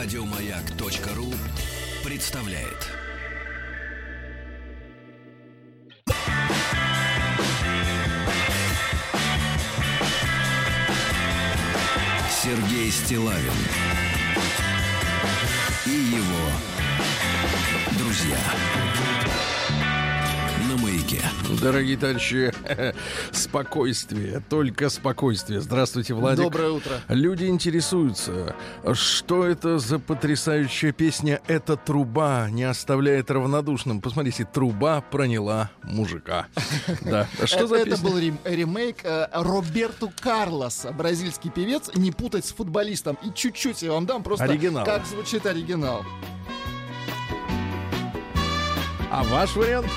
Радиомаяк.ру представляет. Сергей Стилавин и его друзья на маяке. Дорогие товарищи, спокойствие, только спокойствие. Здравствуйте, Владик. Доброе утро. Люди интересуются, что это за потрясающая песня «Эта труба не оставляет равнодушным». Посмотрите, труба проняла мужика. Да. Что за Это песня? был рем- ремейк э, Роберту Карлоса, бразильский певец, не путать с футболистом. И чуть-чуть я вам дам просто, Оригинал. как звучит оригинал. А ваш вариант?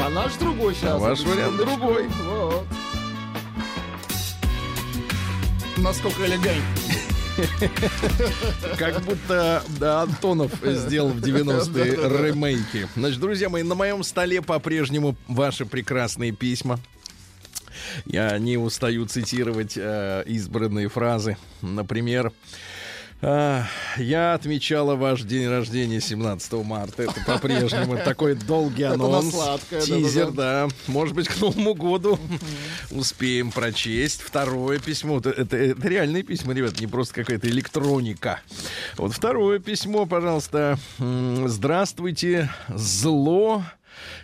А наш другой сейчас. А ваш вариант другой. Вот. Насколько элегантно. Как будто да, Антонов сделал в 90-е ремейки. Значит, друзья мои, на моем столе по-прежнему ваши прекрасные письма. Я не устаю цитировать э, избранные фразы. Например, я отмечала ваш день рождения 17 марта. Это по-прежнему такой долгий анонс. сладкое, Тизер, да. Может быть, к Новому году успеем прочесть. Второе письмо. Это, это- это реальные письма, ребят, не просто какая-то электроника. Вот второе письмо, пожалуйста. Здравствуйте. Зло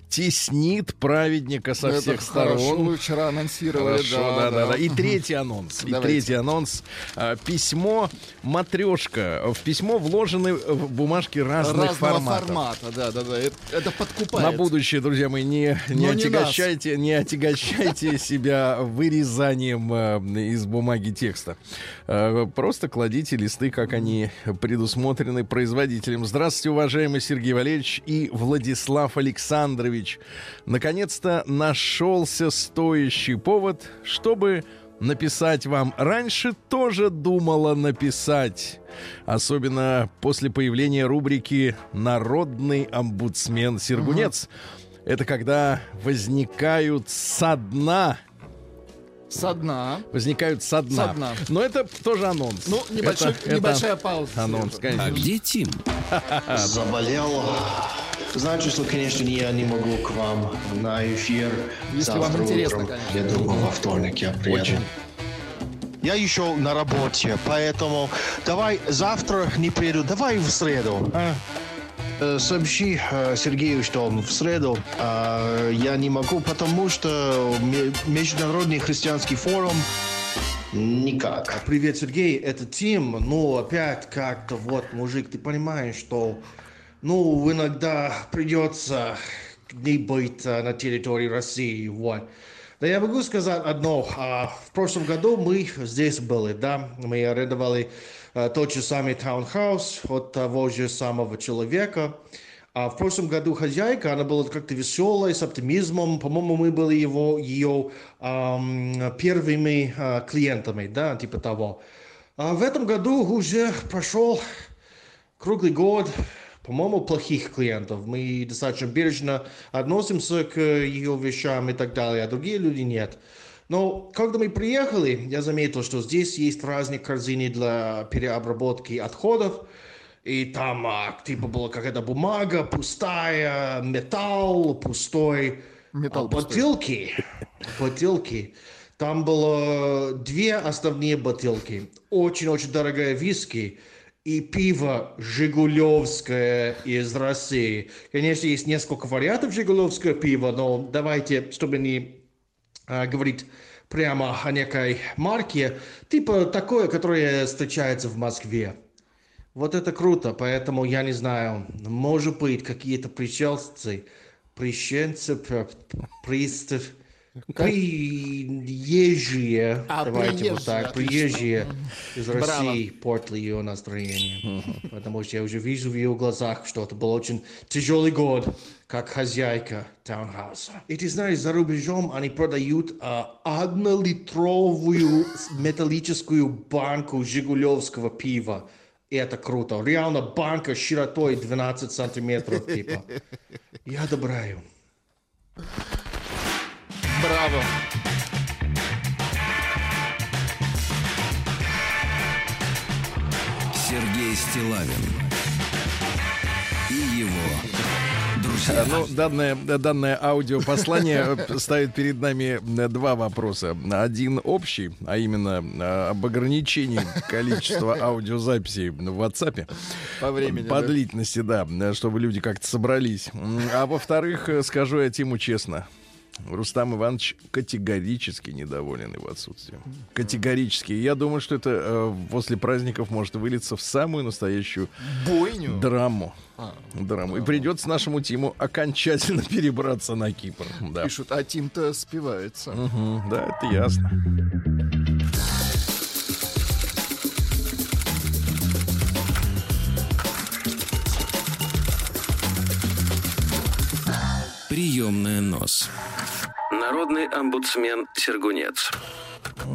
теснит праведника со Это всех хорошо, сторон. вы вчера анонсировали. Хорошо, да, да, да. И третий анонс. И Давайте. третий анонс. А, Письмо матрешка. В письмо вложены в бумажки разных Разного форматов. формата, да, да, да. Это, это подкупает. На будущее, друзья мои, не, не, Но не отягощайте, не отягощайте себя вырезанием э, из бумаги текста. Э, просто кладите листы, как они предусмотрены производителем. Здравствуйте, уважаемый Сергей Валерьевич и Владислав Александрович. Наконец-то нашелся стоящий повод, чтобы написать вам. Раньше тоже думала написать. Особенно после появления рубрики «Народный омбудсмен Сергунец». Это когда возникают со дна. Со дна. Возникают со дна. Со дна. Но это тоже анонс. Ну, небольшой- Это- это небольшая пауза. Анонс, А конечно. где Тим? Заболел. Знаете, что, конечно, я не могу к вам на эфир Если вам интересно, утром. конечно. Я думаю, во вторник я приеду. Очень. Я еще на работе, поэтому давай завтра не приеду, давай в среду. а? Э, Сообщи э, Сергею, что в среду э, я не могу, потому что ме- Международный христианский форум никак. Привет, Сергей, это Тим. Ну, опять как-то вот, мужик, ты понимаешь, что, ну, иногда придется не быть а, на территории России, вот. Да я могу сказать одно. а, в прошлом году мы здесь были, да, мы арендовали а, тот же самый таунхаус от того же самого человека. А в прошлом году хозяйка, она была как-то веселая, с оптимизмом. По-моему, мы были его, ее ам, первыми а, клиентами, да, типа того. А в этом году уже прошел круглый год, по-моему, плохих клиентов. Мы достаточно бережно относимся к ее вещам и так далее, а другие люди нет. Но когда мы приехали, я заметил, что здесь есть разные корзины для переобработки отходов. И там а, типа была какая-то бумага пустая, металл пустой, Металл а, пустой. бутылки, бутылки. Там было две основные бутылки. Очень-очень дорогая виски и пиво Жигулевское из России. Конечно, есть несколько вариантов Жигулевского пива, но давайте, чтобы не а, говорить прямо о некой марке, типа такое, которое встречается в Москве. Вот это круто, поэтому я не знаю, может быть, какие-то пришельцы, пришельцы, п- пристав, приезжие, А, давайте вот приезжие, так, отлично. приезжие из Браво. России портили ее настроение. Потому что я уже вижу в ее глазах, что это был очень тяжелый год, как хозяйка таунхауса. И ты знаешь, за рубежом они продают а, однолитровую металлическую банку жигулевского пива. И это круто. Реально банка широтой 12 сантиметров, типа. Я одобряю. Браво. Сергей Стилавин и его друзья. А, Ну, данное, данное аудиопослание э, ставит перед нами э, два вопроса. Один общий, а именно э, об ограничении количества аудиозаписей в WhatsApp. По времени, По да. длительности, да, чтобы люди как-то собрались. А во-вторых, э, скажу я Тиму честно. Рустам Иванович категорически недоволен его отсутствием. Категорически. И Я думаю, что это э, после праздников может вылиться в самую настоящую Бойню. драму. А, Драму. И придется нашему Тиму окончательно перебраться на Кипр. Да. Пишут, а Тим-то спивается. Мгм, да, это ясно. Приемная нос. Народный омбудсмен Сергунец.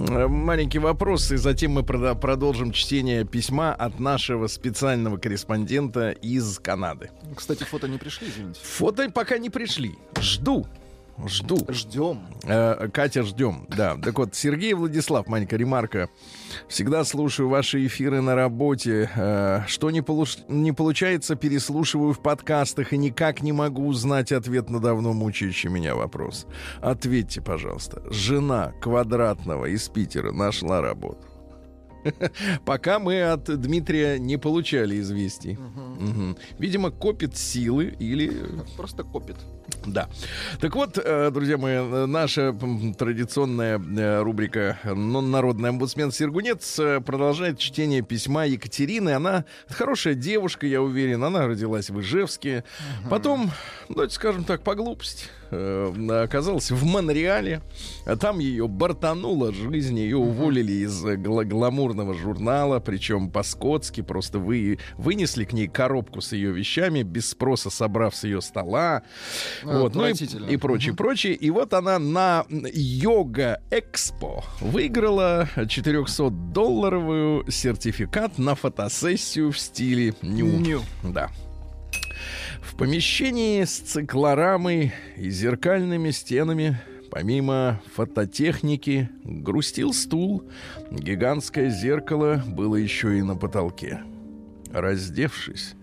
Э, Маленький вопрос, и затем мы продолжим чтение письма от нашего специального корреспондента из Канады. Кстати, фото не пришли, извините. Фото пока не пришли. Жду. Жду. Ждем. Э, Катя, ждем. Да. Так вот, Сергей Владислав, маленькая ремарка. Всегда слушаю ваши эфиры на работе. Э, Что не, полуш- не получается, переслушиваю в подкастах и никак не могу узнать ответ на давно мучающий меня вопрос. Ответьте, пожалуйста. Жена квадратного из Питера нашла работу. Пока мы от Дмитрия не получали известий. Видимо, копит силы или Просто копит. Да. Так вот, э, друзья мои, э, наша традиционная э, рубрика «Ну, «Народный омбудсмен Сергунец» продолжает чтение письма Екатерины. Она хорошая девушка, я уверен. Она родилась в Ижевске. Потом, ну, давайте скажем так, по глупости, оказалась в Монреале. А Там ее бортанула жизнь. Ее уволили из гла- гламурного журнала. Причем по-скотски просто вы, вынесли к ней коробку с ее вещами, без спроса собрав с ее стола. А, Вот, ну и, и прочее, прочее. И вот она на Йога Экспо выиграла 400-долларовую сертификат на фотосессию в стиле ню. Ню. Да. В помещении с циклорамой и зеркальными стенами, помимо фототехники, грустил стул. Гигантское зеркало было еще и на потолке. Раздевшись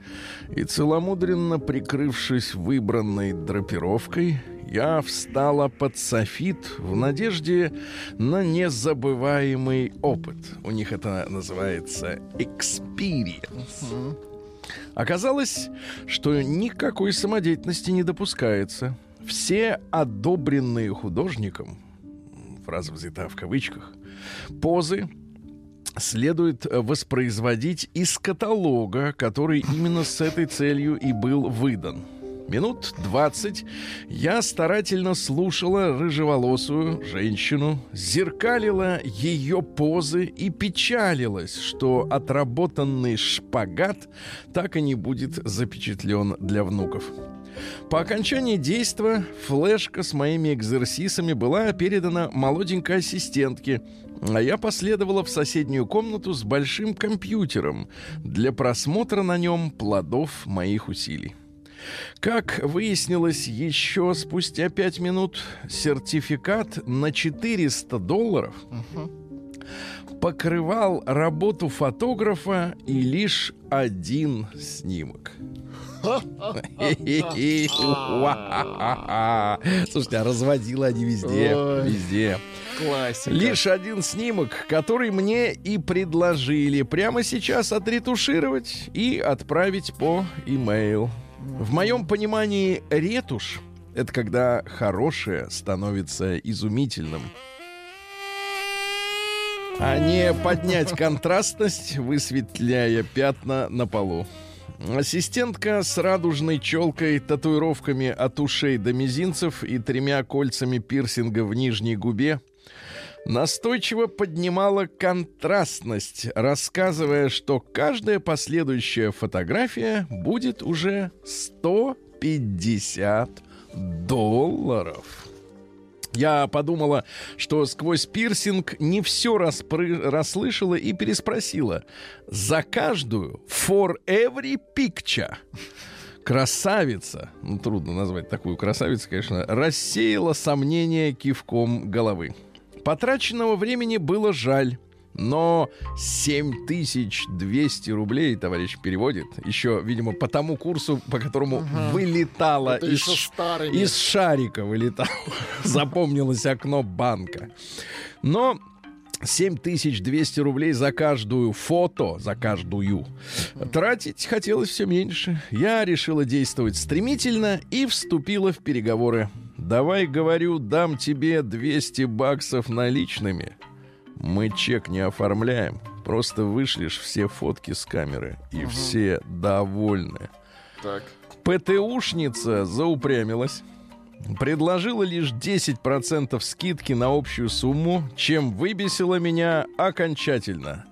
и целомудренно прикрывшись выбранной драпировкой, я встала под софит в надежде на незабываемый опыт. У них это называется experience. Оказалось, что никакой самодеятельности не допускается. Все одобренные художником, фраза взята в кавычках, позы следует э, воспроизводить из каталога, который именно с этой целью и был выдан. Минут 20 я старательно слушала рыжеволосую женщину, зеркалила ее позы и печалилась, что отработанный шпагат так и не будет запечатлен для внуков. По окончании действа флешка с моими экзерсисами была передана молоденькой ассистентке, я последовала в соседнюю комнату с большим компьютером для просмотра на нем плодов моих усилий. Как выяснилось еще спустя пять минут, сертификат на 400 долларов покрывал работу фотографа и лишь один снимок. Слушайте, а разводила они везде, везде. Классика. Лишь один снимок, который мне и предложили прямо сейчас отретушировать и отправить по имейл. В моем понимании ретушь — это когда хорошее становится изумительным. А не поднять контрастность, высветляя пятна на полу. Ассистентка с радужной челкой, татуировками от ушей до мизинцев и тремя кольцами пирсинга в нижней губе настойчиво поднимала контрастность, рассказывая, что каждая последующая фотография будет уже 150 долларов. Я подумала, что сквозь пирсинг не все распры- расслышала и переспросила. За каждую for every picture красавица, ну трудно назвать такую красавицу, конечно, рассеяла сомнения кивком головы. Потраченного времени было жаль, Но 7200 рублей, товарищ переводит, еще, видимо, по тому курсу, по которому вылетала Это из, из шарика вылетало. Запомнилось окно банка. Но 7200 рублей за каждую фото, за каждую. Тратить хотелось все меньше. Я решила действовать стремительно и вступила в переговоры. Давай, говорю, дам тебе 200 баксов наличными. Мы чек не оформляем. Просто вышлешь все фотки с камеры. И все довольны. Так. ПТУшница заупрямилась. Предложила лишь 10% скидки на общую сумму, чем выбесила меня окончательно.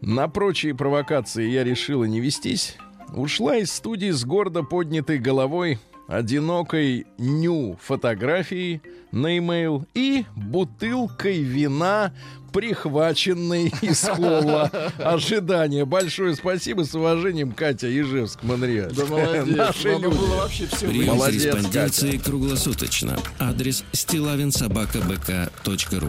На прочие провокации я решила не вестись. Ушла из студии с гордо поднятой головой, одинокой ню фотографией на имейл и бутылкой вина, прихваченной из холла ожидания. Большое спасибо с уважением, Катя Ежевск, Монреаль. Да молодец. Наши Надо люди. было вообще все Прием Молодец, корреспонденции круглосуточно. Адрес стилавинсобакабк.ру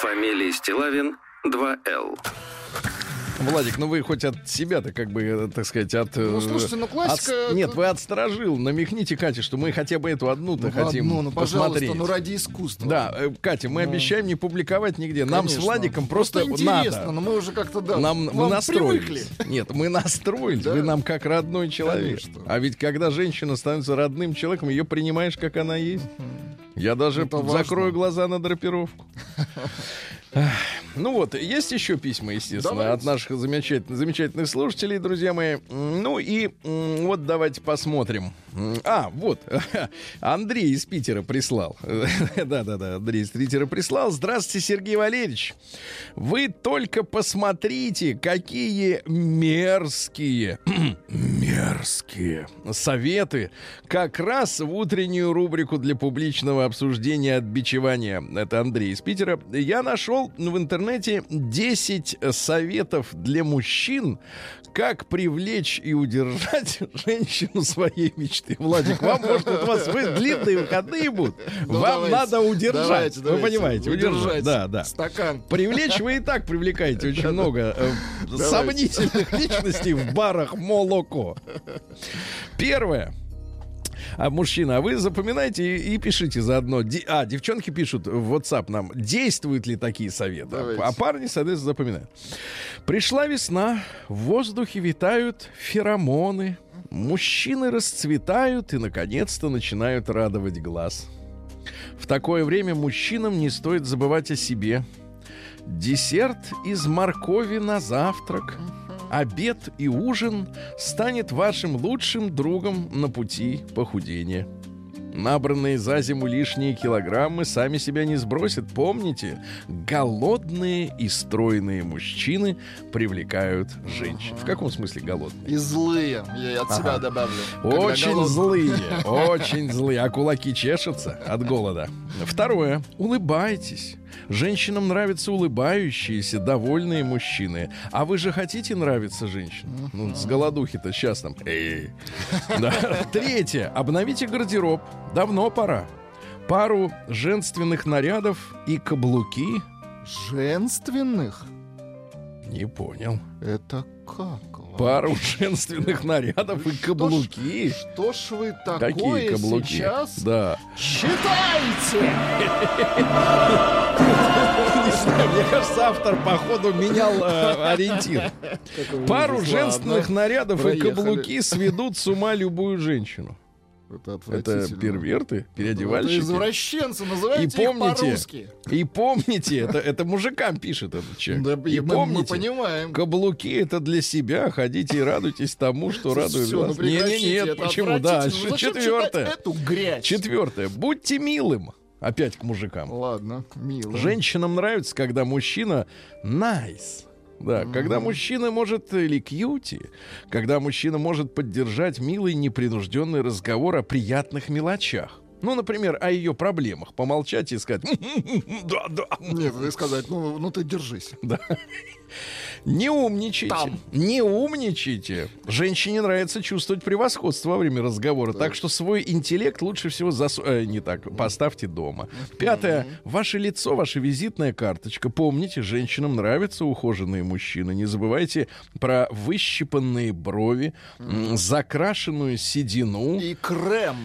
Фамилия Стилавин 2Л. Владик, ну вы хоть от себя-то, как бы, э, так сказать, от... Ну, э, слушайте, ну, классика от- Нет, вы отсторожил. Намекните, Кате, что мы хотя бы эту одну-то Ну, хотим одну, ну, пожалуйста, посмотреть. ну ради искусства. Да, э, Катя, мы Ну, обещаем не публиковать нигде. Нам с Конечно. Владиком просто, интересно, надо. но мы уже как-то, да, Нам мы настроились. привыкли. Нет, мы настроились. Да. Вы нам как родной человек. Конечно. А ведь когда женщина становится родным человеком, ее принимаешь, как она есть. Я даже Это важно. закрою глаза на драпировку. Ну вот, есть еще письма, естественно, Давайте. от наших замечательных, замечательных слушателей, друзья мои. Ну и вот давайте посмотрим. А, вот, Андрей из Питера прислал. Да-да-да, Андрей из Питера прислал. Здравствуйте, Сергей Валерьевич. Вы только посмотрите, какие мерзкие, мерзкие советы как раз в утреннюю рубрику для публичного обсуждения отбичевания. Это Андрей из Питера. Я нашел в интернете 10 советов для мужчин, как привлечь и удержать женщину своей мечты. Владик, вам, может, у вас вы, длинные выходные будут. Ну, вам давайте, надо удержать. давайте, Вы давайте, понимаете, удержать. Да, да. Стакан. Привлечь вы и так привлекаете очень много э, сомнительных личностей в барах молоко. Первое. А мужчина, а вы запоминайте и, и пишите заодно. Ди- а, девчонки пишут в WhatsApp нам, действуют ли такие советы. Давайте. А парни, соответственно, запоминают. Пришла весна, в воздухе витают феромоны, мужчины расцветают и, наконец-то, начинают радовать глаз. В такое время мужчинам не стоит забывать о себе. Десерт из моркови на завтрак. Обед и ужин станет вашим лучшим другом на пути похудения. Набранные за зиму лишние килограммы сами себя не сбросят. Помните, голодные и стройные мужчины привлекают женщин. В каком смысле голодные? И злые. Я от себя Ага. добавлю. Когда Очень злые, очень злые, а кулаки чешутся от голода. Второе. Улыбайтесь. Женщинам нравятся улыбающиеся, довольные мужчины. А вы же хотите нравиться женщинам? Ну, с голодухи-то сейчас там. Третье. Обновите гардероб. Давно пора. Пару женственных нарядов и каблуки. Женственных? Не понял. Это как? Пару женственных нарядов и каблуки. Что ж вы такое Какие каблуки? сейчас Да. читаете? Не знаю, мне кажется, автор, походу, менял э, ориентир. Пару женственных нарядов и Проехали. каблуки сведут с ума любую женщину. Это Это перверты, Это переодевальщики. извращенцы, И называйте их помните, по-русски. и помните, это, это мужикам пишет этот человек. Да, и и мы, мы помните, понимаем. каблуки это для себя, ходите и радуйтесь тому, что радует ну вас. прекратите, Не-не-нет, это почему? Дальше. Ну Четвертое. эту грязь? Четвертое. Будьте милым. Опять к мужикам. Ладно, мило. Женщинам нравится, когда мужчина nice. Да, когда мужчина может или кьюти, когда мужчина может поддержать милый непринужденный разговор о приятных мелочах. Ну, например, о ее проблемах. Помолчать и сказать, да, да. Нет, и сказать, ну, ну ты держись. Не умничайте. Там. Не умничайте. Женщине нравится чувствовать превосходство во время разговора. Так что свой интеллект лучше всего засу... э, не так, поставьте дома. Пятое. Ваше лицо, ваша визитная карточка. Помните, женщинам нравятся ухоженные мужчины. Не забывайте про выщипанные брови, закрашенную седину. И крем.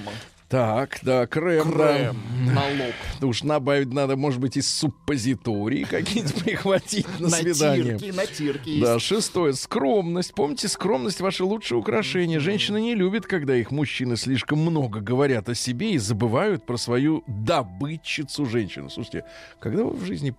Так, да, крем, да. Крем на лоб. Уж набавить надо, может быть, из суппозитории какие-нибудь прихватить на свидание. Натирки, натирки. Да, шестое. Скромность. Помните, скромность ваше лучшее украшение. Женщины не любят, когда их мужчины слишком много говорят о себе и забывают про свою добытчицу женщину. Слушайте, когда вы в жизни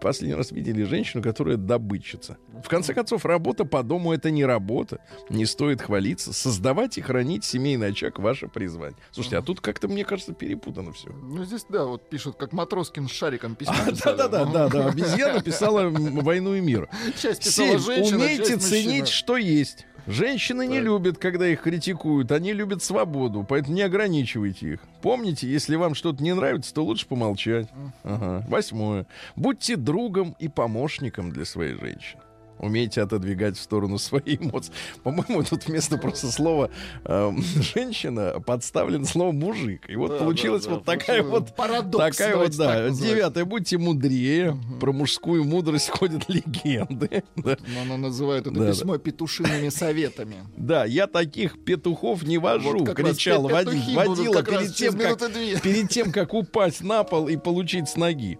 последний раз видели женщину, которая добытчица? В конце концов, работа по дому это не работа. Не стоит хвалиться. Создавать и хранить семейный очаг ваше призвание. Слушайте, а тут как-то, мне кажется, перепутано все. Ну, здесь, да, вот пишут, как Матроскин с шариком письмо А, писали. да, да, да. Обезьяна писала войну и мир. Часть писала Семь. женщина, Умейте часть мужчина. ценить, что есть. Женщины не Так. любят, когда их критикуют. Они любят свободу, поэтому не ограничивайте их. Помните, если вам что-то не нравится, то лучше помолчать. Ага. Восьмое. Будьте другом и помощником для своей женщины. Умейте отодвигать в сторону свои эмоции. По-моему, тут вместо просто слова эм, женщина подставлено слово мужик. И вот Да, получилась да, да, вот такая получилось. вот Парадокс, Такая вот, да. так. Девятое. Будьте мудрее. Про мужскую мудрость ходят легенды. Да. Но она называет это Да, да. письмо петушиными советами. Да, я таких петухов не вожу, Вот кричал будут водила перед тем, как, перед тем, как упасть на пол и получить с ноги.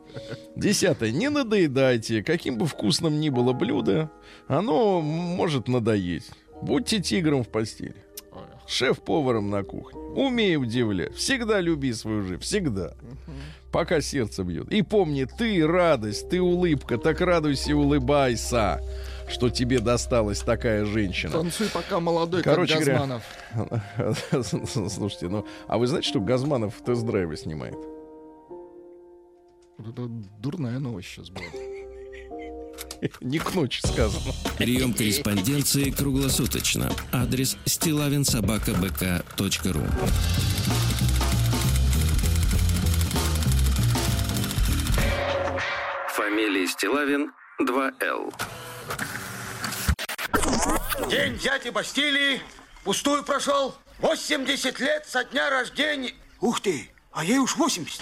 Десятое. Не надоедайте. Каким бы вкусным ни было блюдо, оно может надоесть. Будьте тигром в постели. Шеф-поваром на кухне. Умей удивлять. Всегда люби свою жизнь. Всегда. Пока сердце бьет. И помни, ты радость, ты улыбка. Так радуйся и улыбайся, что тебе досталась такая женщина. Танцуй пока молодой, Короче как говоря, Газманов. Слушайте, ну, а вы знаете, что Газманов тест-драйвы снимает? Это дурная новость сейчас была. Не к ночи сказано. Прием корреспонденции круглосуточно. Адрес стилавинсобакабк.ру Фамилия Стилавин 2Л. День дяди Бастилии пустую прошел. 80 лет со дня рождения. Ух ты, а ей уж 80.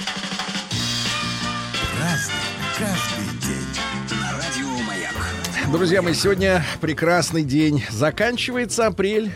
Друзья мои, сегодня прекрасный день. Заканчивается апрель.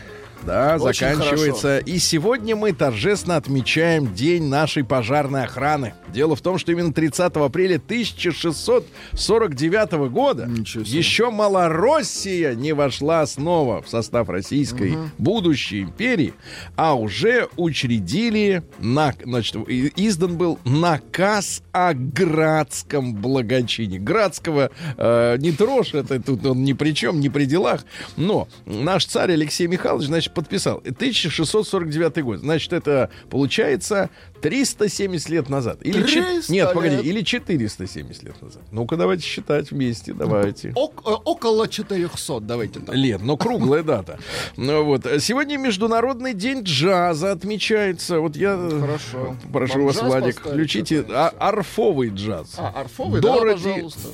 Да, Очень заканчивается. И сегодня мы торжественно отмечаем День нашей пожарной охраны. Дело в том, что именно 30 апреля 1649 года еще Малороссия не вошла снова в состав российской будущей империи, а уже учредили, на, значит, издан был наказ о градском благочине. Градского э, не трожь, это тут он ни при чем, ни при делах. Но наш царь Алексей Михайлович, значит, подписал 1649 год. Значит, это получается 370 лет назад. Или чет- 300 Нет, погоди, лет. или 470 лет назад. Ну-ка, давайте считать вместе, давайте. Ок- э, около 400, давайте так. Лет, но круглая дата. Ну вот. Сегодня Международный день джаза отмечается. Вот я э, Хорошо. прошу Вам вас, Владик, включите а- арфовый джаз. А, арфовый, До да, пожалуйста.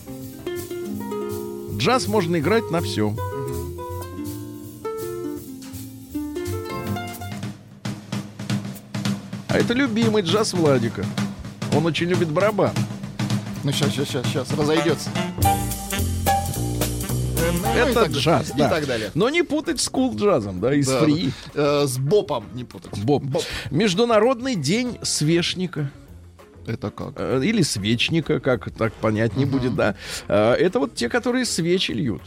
Джаз можно играть на все. А это любимый джаз Владика. Он очень любит барабан. Ну, сейчас, сейчас, сейчас, разойдется. Ну, и Это так- джаз, И да. так далее. Но не путать с кул джазом, да, из Да, фри. да. Э, С бопом не путать. Боб. Международный день свечника. Это как? Э, или свечника, как так понять не будет, да. Э, Это вот те, которые свечи льют.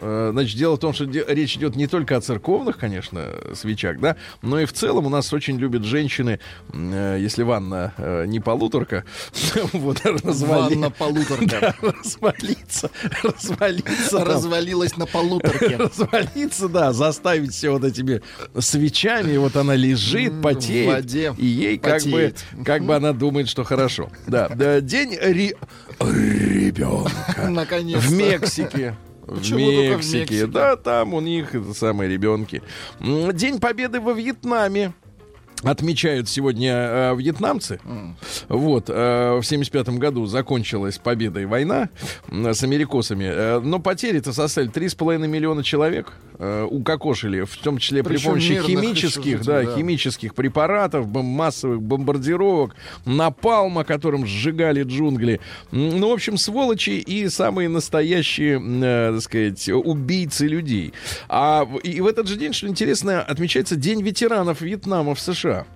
Э, Значит, дело в том, что речь идет не только о церковных, конечно, свечах, да, но и в целом у нас очень любят женщины, э, если ванна э, не полуторка, вот, развали- Ванна полуторка. Да, развалиться, развалиться, там. Развалилась на полуторке. развалиться, да, заставить все вот этими свечами, вот она лежит, потеет, в воде и ей как бы, как бы она думает, что хорошо. Да, день ре- ребенка Наконец-то. в Мексике. Почему в Мексике. Мексике? Да, там у них это самые ребенки. День Победы во Вьетнаме. отмечают сегодня э, вьетнамцы. Вот, э, в 75 году закончилась победой война м, с америкосами. Э, но потери-то составили 3,5 миллиона человек. Э, укокошили, в том числе при Причем помощи мирных химических, да, да. химических препаратов, бом- массовых бомбардировок, напалма, которым сжигали джунгли. Ну, в общем, сволочи и самые настоящие, э, так сказать, убийцы людей. А и в этот же день, что интересно, отмечается День ветеранов Вьетнама в США.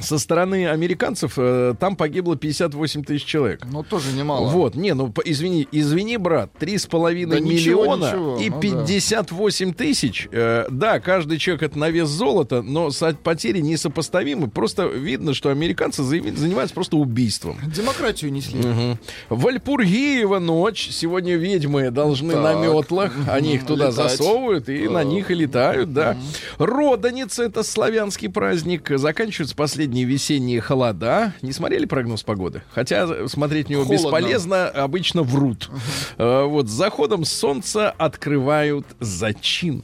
Со стороны американцев э, там погибло 58 тысяч человек. Ну, тоже немало. Вот, не, ну по- извини, извини, брат, три с половиной Да ничего, миллиона ничего, и ну да. 58 тысяч. э, да, каждый человек это на вес золота, но потери несопоставимы. Просто видно, что американцы занимаются просто убийством. Демократию несли. Мгм. Вальпургиева ночь. Сегодня ведьмы должны Так. на метлах. Они их туда Летать. засовывают и на Так. них и летают, да. Родоница это славянский праздник. Заканчиваются последние весенние холода. Не смотрели прогноз погоды? Хотя смотреть в него Холодно. бесполезно, обычно врут. Э, Вот с заходом солнца открывают зачин.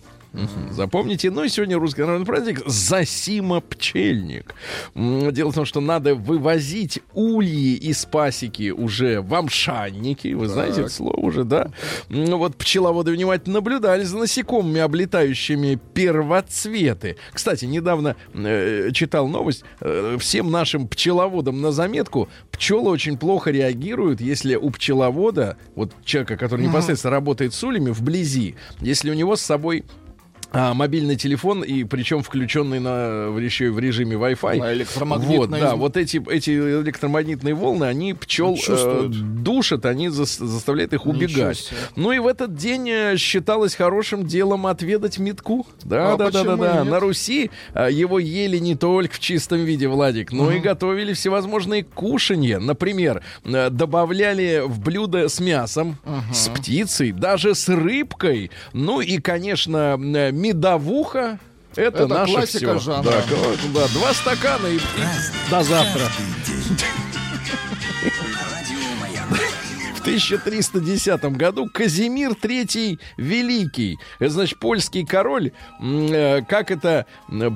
Запомните, ну и сегодня русский народный праздник Засима Пчельник. Дело в том, что надо вывозить ульи из пасеки уже в амшанники. Вы знаете это слово уже, да? Ну вот пчеловоды внимательно наблюдали за насекомыми, облетающими первоцветы. Кстати, недавно э, читал новость. э, всем нашим пчеловодам на заметку, пчелы очень плохо реагируют, если у пчеловода, вот человека, который непосредственно работает с ульями, вблизи, если у него с собой а, мобильный телефон, и причем включенный на, еще и в режиме Wi-Fi. На электромагнитной Вот, да, вот эти, эти электромагнитные волны, они пчел э, душат, они зас- заставляют их убегать. Ну и в этот день э, считалось хорошим делом отведать метку. Да, А да, да, да, да. На Руси э, его ели не только в чистом виде, Владик, но и готовили всевозможные кушанья. Например, э, добавляли в блюдо с мясом, с птицей, даже с рыбкой. Ну и, конечно, медовуха. Это, Это классика всё. жанра. Да, да, два стакана и, и до завтра. В 1310 году Казимир III Великий, это значит польский король, э, как это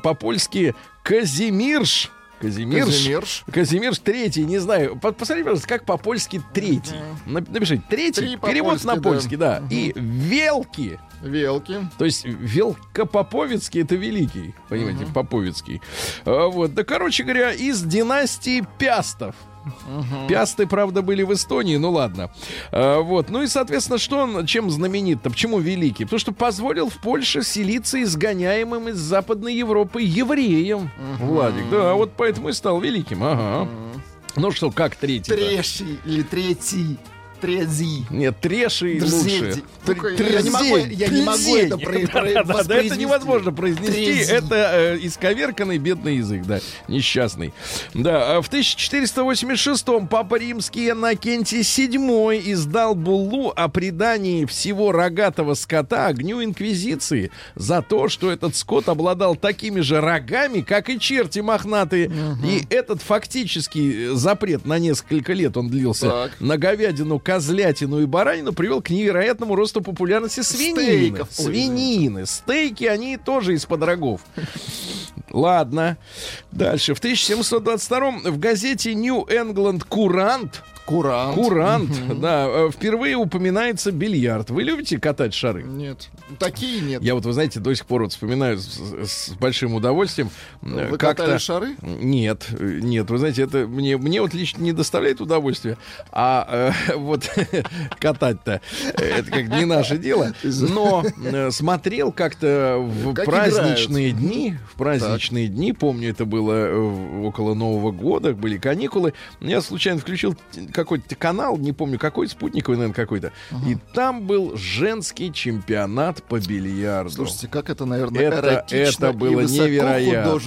по-польски Казимирш. Казимирш. Казимирш. Казимирш третий, не знаю. По- Посмотри, пожалуйста, как по-польски третий. Нап- Напиши, третий, Три перевод по-польски, на да. польский, да. И велки. Велки. То есть Велкопоповицкий это великий, понимаете, Поповицкий. А, вот, да, короче говоря, из династии Пястов. Пясты, правда, были в Эстонии, ну ладно. А, вот, ну и, соответственно, что он, чем знаменит-то, почему великий? Потому что позволил в Польше селиться изгоняемым из Западной Европы евреям. Владик, да, вот поэтому и стал великим, ага. Ну что, как третий? Треший или третий. Трези. Нет, треши лучше. Я не могу- я не могу это про- про- Да, да, да, это невозможно произнести. Это э, исковерканный бедный язык, да, несчастный. Да, а в 1486-м Папа Римский Иннокентий VII издал буллу о предании всего рогатого скота огню инквизиции за то, что этот скот обладал такими же рогами, как и черти мохнатые. И этот фактический э, запрет на несколько лет он длился на говядину, козлятину и баранину привел к невероятному росту популярности свинины. Стейков. Свинины. Стейки, они тоже из-под рогов. Ладно. Дальше. В 1722 в газете New England Courant Курант. Курант, да, э, впервые упоминается бильярд. Вы любите катать шары? Нет. Такие нет. Я вот, вы знаете, до сих пор вот вспоминаю с, с большим удовольствием. Вы катали шары? Нет, э, нет, вы знаете, это мне, мне вот лично не доставляет удовольствия, а э, вот катать-то э, это как не наше дело. Но э, смотрел как-то в Как праздничные дни, в праздничные дни, помню, это было э, около Нового года, были каникулы, я случайно включил какой-то канал, не помню какой, спутниковый, наверное, какой-то, и там был женский чемпионат по бильярду. Слушайте, как это, наверное, Это, это было и невероятно.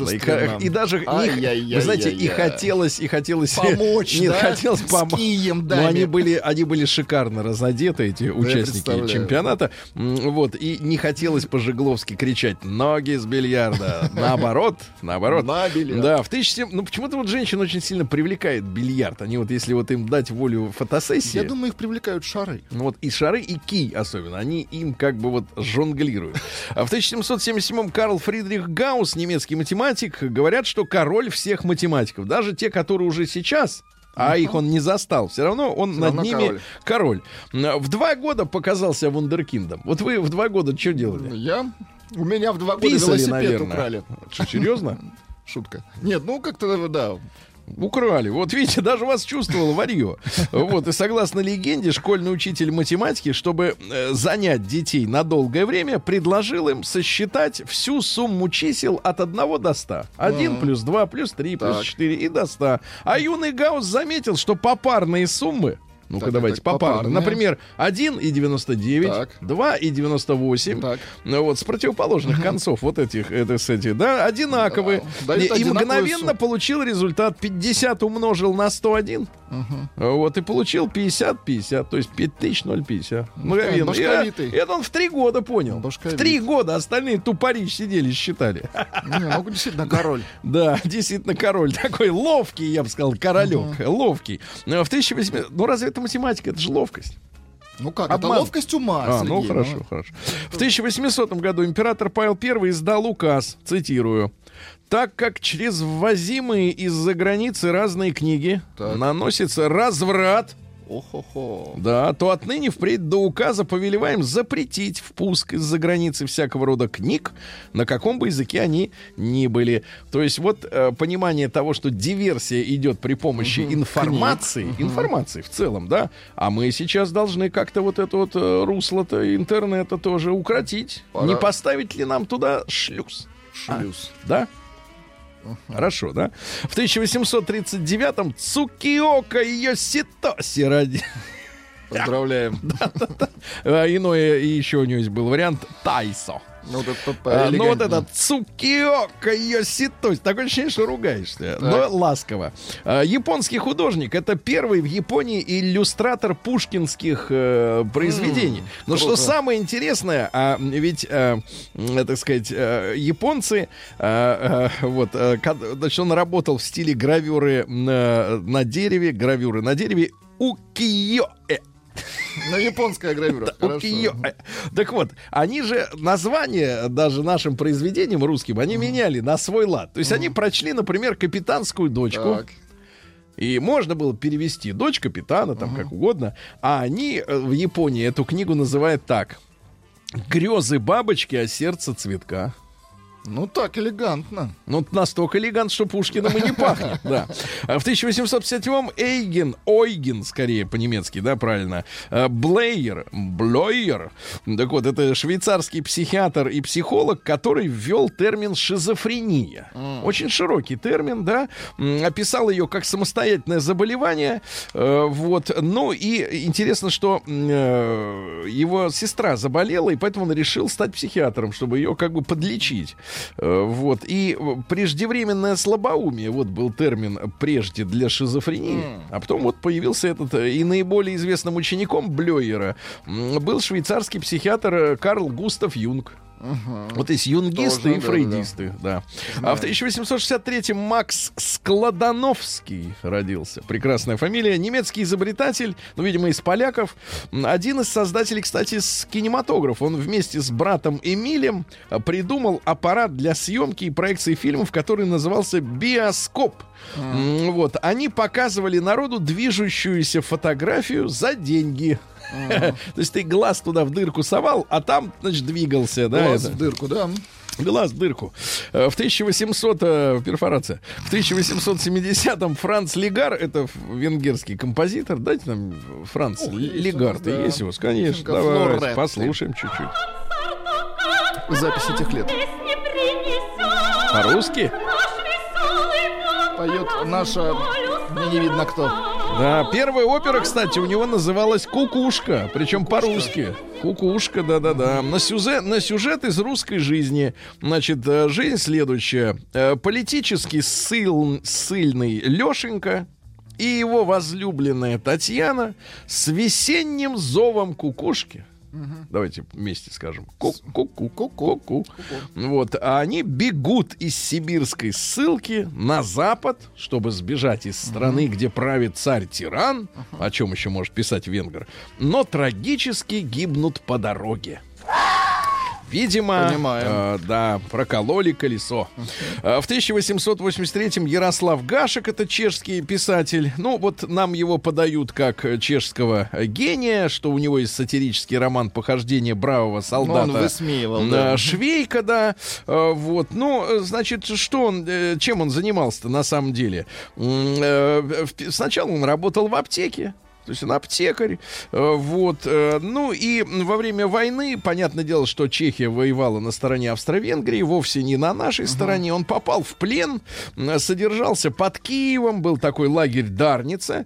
И, и даже, не х- Ай-яй-яй-яй-яй. вы знаете, и хотелось, и хотелось... Помочь, Нет, да? хотелось помочь. Но они были, они были шикарно разодеты, эти участники чемпионата. Вот, и не хотелось по-жигловски кричать «ноги с бильярда». Наоборот, наоборот. На бильярд. Да, в 1700... Ну, почему-то вот женщин очень сильно привлекает бильярд. Они вот, если вот им дать дать волю фотосессии. Я думаю, их привлекают шары. Ну Вот и шары, и кий особенно. Они им как бы вот жонглируют. А в 1777-м Карл Фридрих Гаусс, немецкий математик, говорят, что король всех математиков. Даже те, которые уже сейчас а их он не застал. Все равно он Всё над равно ними король. В два года показался вундеркиндом. Вот вы в два года что делали? Я... У меня в два года Писали, велосипед наверное. украли. Что, серьезно? Шутка. Нет, ну как-то, да. Украли. Вот видите, даже вас чувствовал варье. Вот, и согласно легенде, школьный учитель математики, чтобы э, занять детей на долгое время, предложил им сосчитать всю сумму чисел от 1 до 100. 1 плюс 2 плюс 3 плюс Так. 4 и до 100. А юный Гаусс заметил, что попарные суммы ну-ка, Так, давайте, так, попарно. попарные. Например, 1 и 99, Так. 2 и 98. Так. Ну, вот с противоположных концов вот этих, это, этих, да, одинаковые. Да, и, мгновенно сумму. получил результат 50 умножил на 101. Вот, и получил 50-50, то есть 5050. Мгновенно. башковитый. И, это он в три года понял. Башковит. В три года остальные тупари сидели, считали. Не, ну действительно король. Да, действительно, король такой ловкий, я бы сказал, королек, ловкий. Э, В 1800... Ну, разве это математика? Это же ловкость. Ну как, Обман. это ловкость ума, А, ну Сергей, хорошо, хорошо. В 1800 году император Павел I издал указ, цитирую, так как через ввозимые из-за границы разные книги Так. наносится разврат, Ох-хо-хо. да, то отныне впредь до указа повелеваем запретить впуск из-за границы всякого рода книг, на каком бы языке они ни были. То есть вот э, понимание того, что диверсия идет при помощи информации, информации в целом, да, а мы сейчас должны как-то вот это вот э, русло-то интернета тоже укротить. Пора. Не поставить ли нам туда шлюз? Шлюз. Да? Хорошо, да? В 1839-м Цукиока Йоситоси ради... Поздравляем. А, Иное и еще у него есть был вариант Тайсо. Ну, вот это А, ну вот этот Цукиока Йоситоси. Такое ощущение, что ругаешься, но ласково. А, Японский художник. Это первый в Японии иллюстратор пушкинских э, произведений. Но что круто. самое интересное, а, ведь, э, м, так сказать, э, японцы, э, э, вот, э, значит, он работал в стиле гравюры на, на дереве, гравюры на дереве укиё-э. Ну, японская гравюра. Э, Так вот, они же название даже нашим произведениям русским, они меняли на свой лад. То есть они прочли, например, «Капитанскую дочку». И можно было перевести «Дочь капитана», там как угодно. А они э, в Японии эту книгу называют так. «Грезы бабочки, а сердце цветка». Ну, так элегантно. Ну, настолько элегант, что Пушкиным и не пахнет, да. А В 1857-м Эйген, Ойген, скорее по-немецки, да, правильно, э, Блейер, Блойер, так вот, это швейцарский психиатр и психолог, который ввел термин шизофрения. Очень широкий термин, да, описал ее как самостоятельное заболевание, э, вот, ну и интересно, что э, его сестра заболела, и поэтому он решил стать психиатром, чтобы ее как бы подлечить. Э, Вот. И э, преждевременное слабоумие, вот был термин прежде для шизофрении. А потом вот появился этот, э, и наиболее известным учеником Блёйера м, был швейцарский психиатр Карл Густав Юнг. Вот есть юнгисты Тоже, и да, фрейдисты, да. А в 1863-м Макс Складановский родился. Прекрасная фамилия. Немецкий изобретатель, ну, видимо, из поляков. Один из создателей, кстати, с кинематографа. Он вместе с братом Эмилем а, придумал аппарат для съемки и проекции фильмов, который назывался биоскоп. М, Вот. Они показывали народу движущуюся фотографию за деньги. То есть ты глаз туда в дырку совал, а там, значит, двигался, да? Глаз в дырку, да. Глаз в дырку. Э, В 1800... э, Перфорация. В 1870-м Франц Легар, это венгерский композитор. Дайте нам Франц Легар. нас, Ты да. есть вас? Конечно. Песенка Давай, послушаем чуть-чуть. Запись этих лет. По-русски? Поет наша... Мне не видно кто. Да, первая опера, кстати, у него называлась «Кукушка», причем по-русски. «Кукушка», да-да-да. На сюжет, на сюжет из русской жизни. Значит, э, жизнь следующая. Э, Политически сыл, сильный Лешенька и его возлюбленная Татьяна с весенним зовом кукушки Давайте вместе скажем. Ку-ку-ку. Ку-ку. Вот. А они бегут из сибирской ссылки на запад, чтобы сбежать из страны, где правит царь-тиран, о чем еще может писать венгр, но трагически гибнут по дороге. Видимо, Понимаем. э, да, прокололи колесо. Э, в 1883-м Ярослав Гашек, это чешский писатель, ну вот нам его подают как чешского гения, что у него есть сатирический роман «Похождение бравого солдата». Ну, он высмеивал, Э, да. Швейка, да. Э, Вот. Ну, значит, что он, чем он занимался-то на самом деле? Сначала он работал в аптеке. То есть он аптекарь. Э, Вот. э, Ну и во время войны, понятное дело, что Чехия воевала на стороне Австро-Венгрии, вовсе не на нашей стороне. Он попал в плен, содержался под Киевом, был такой лагерь Дарница.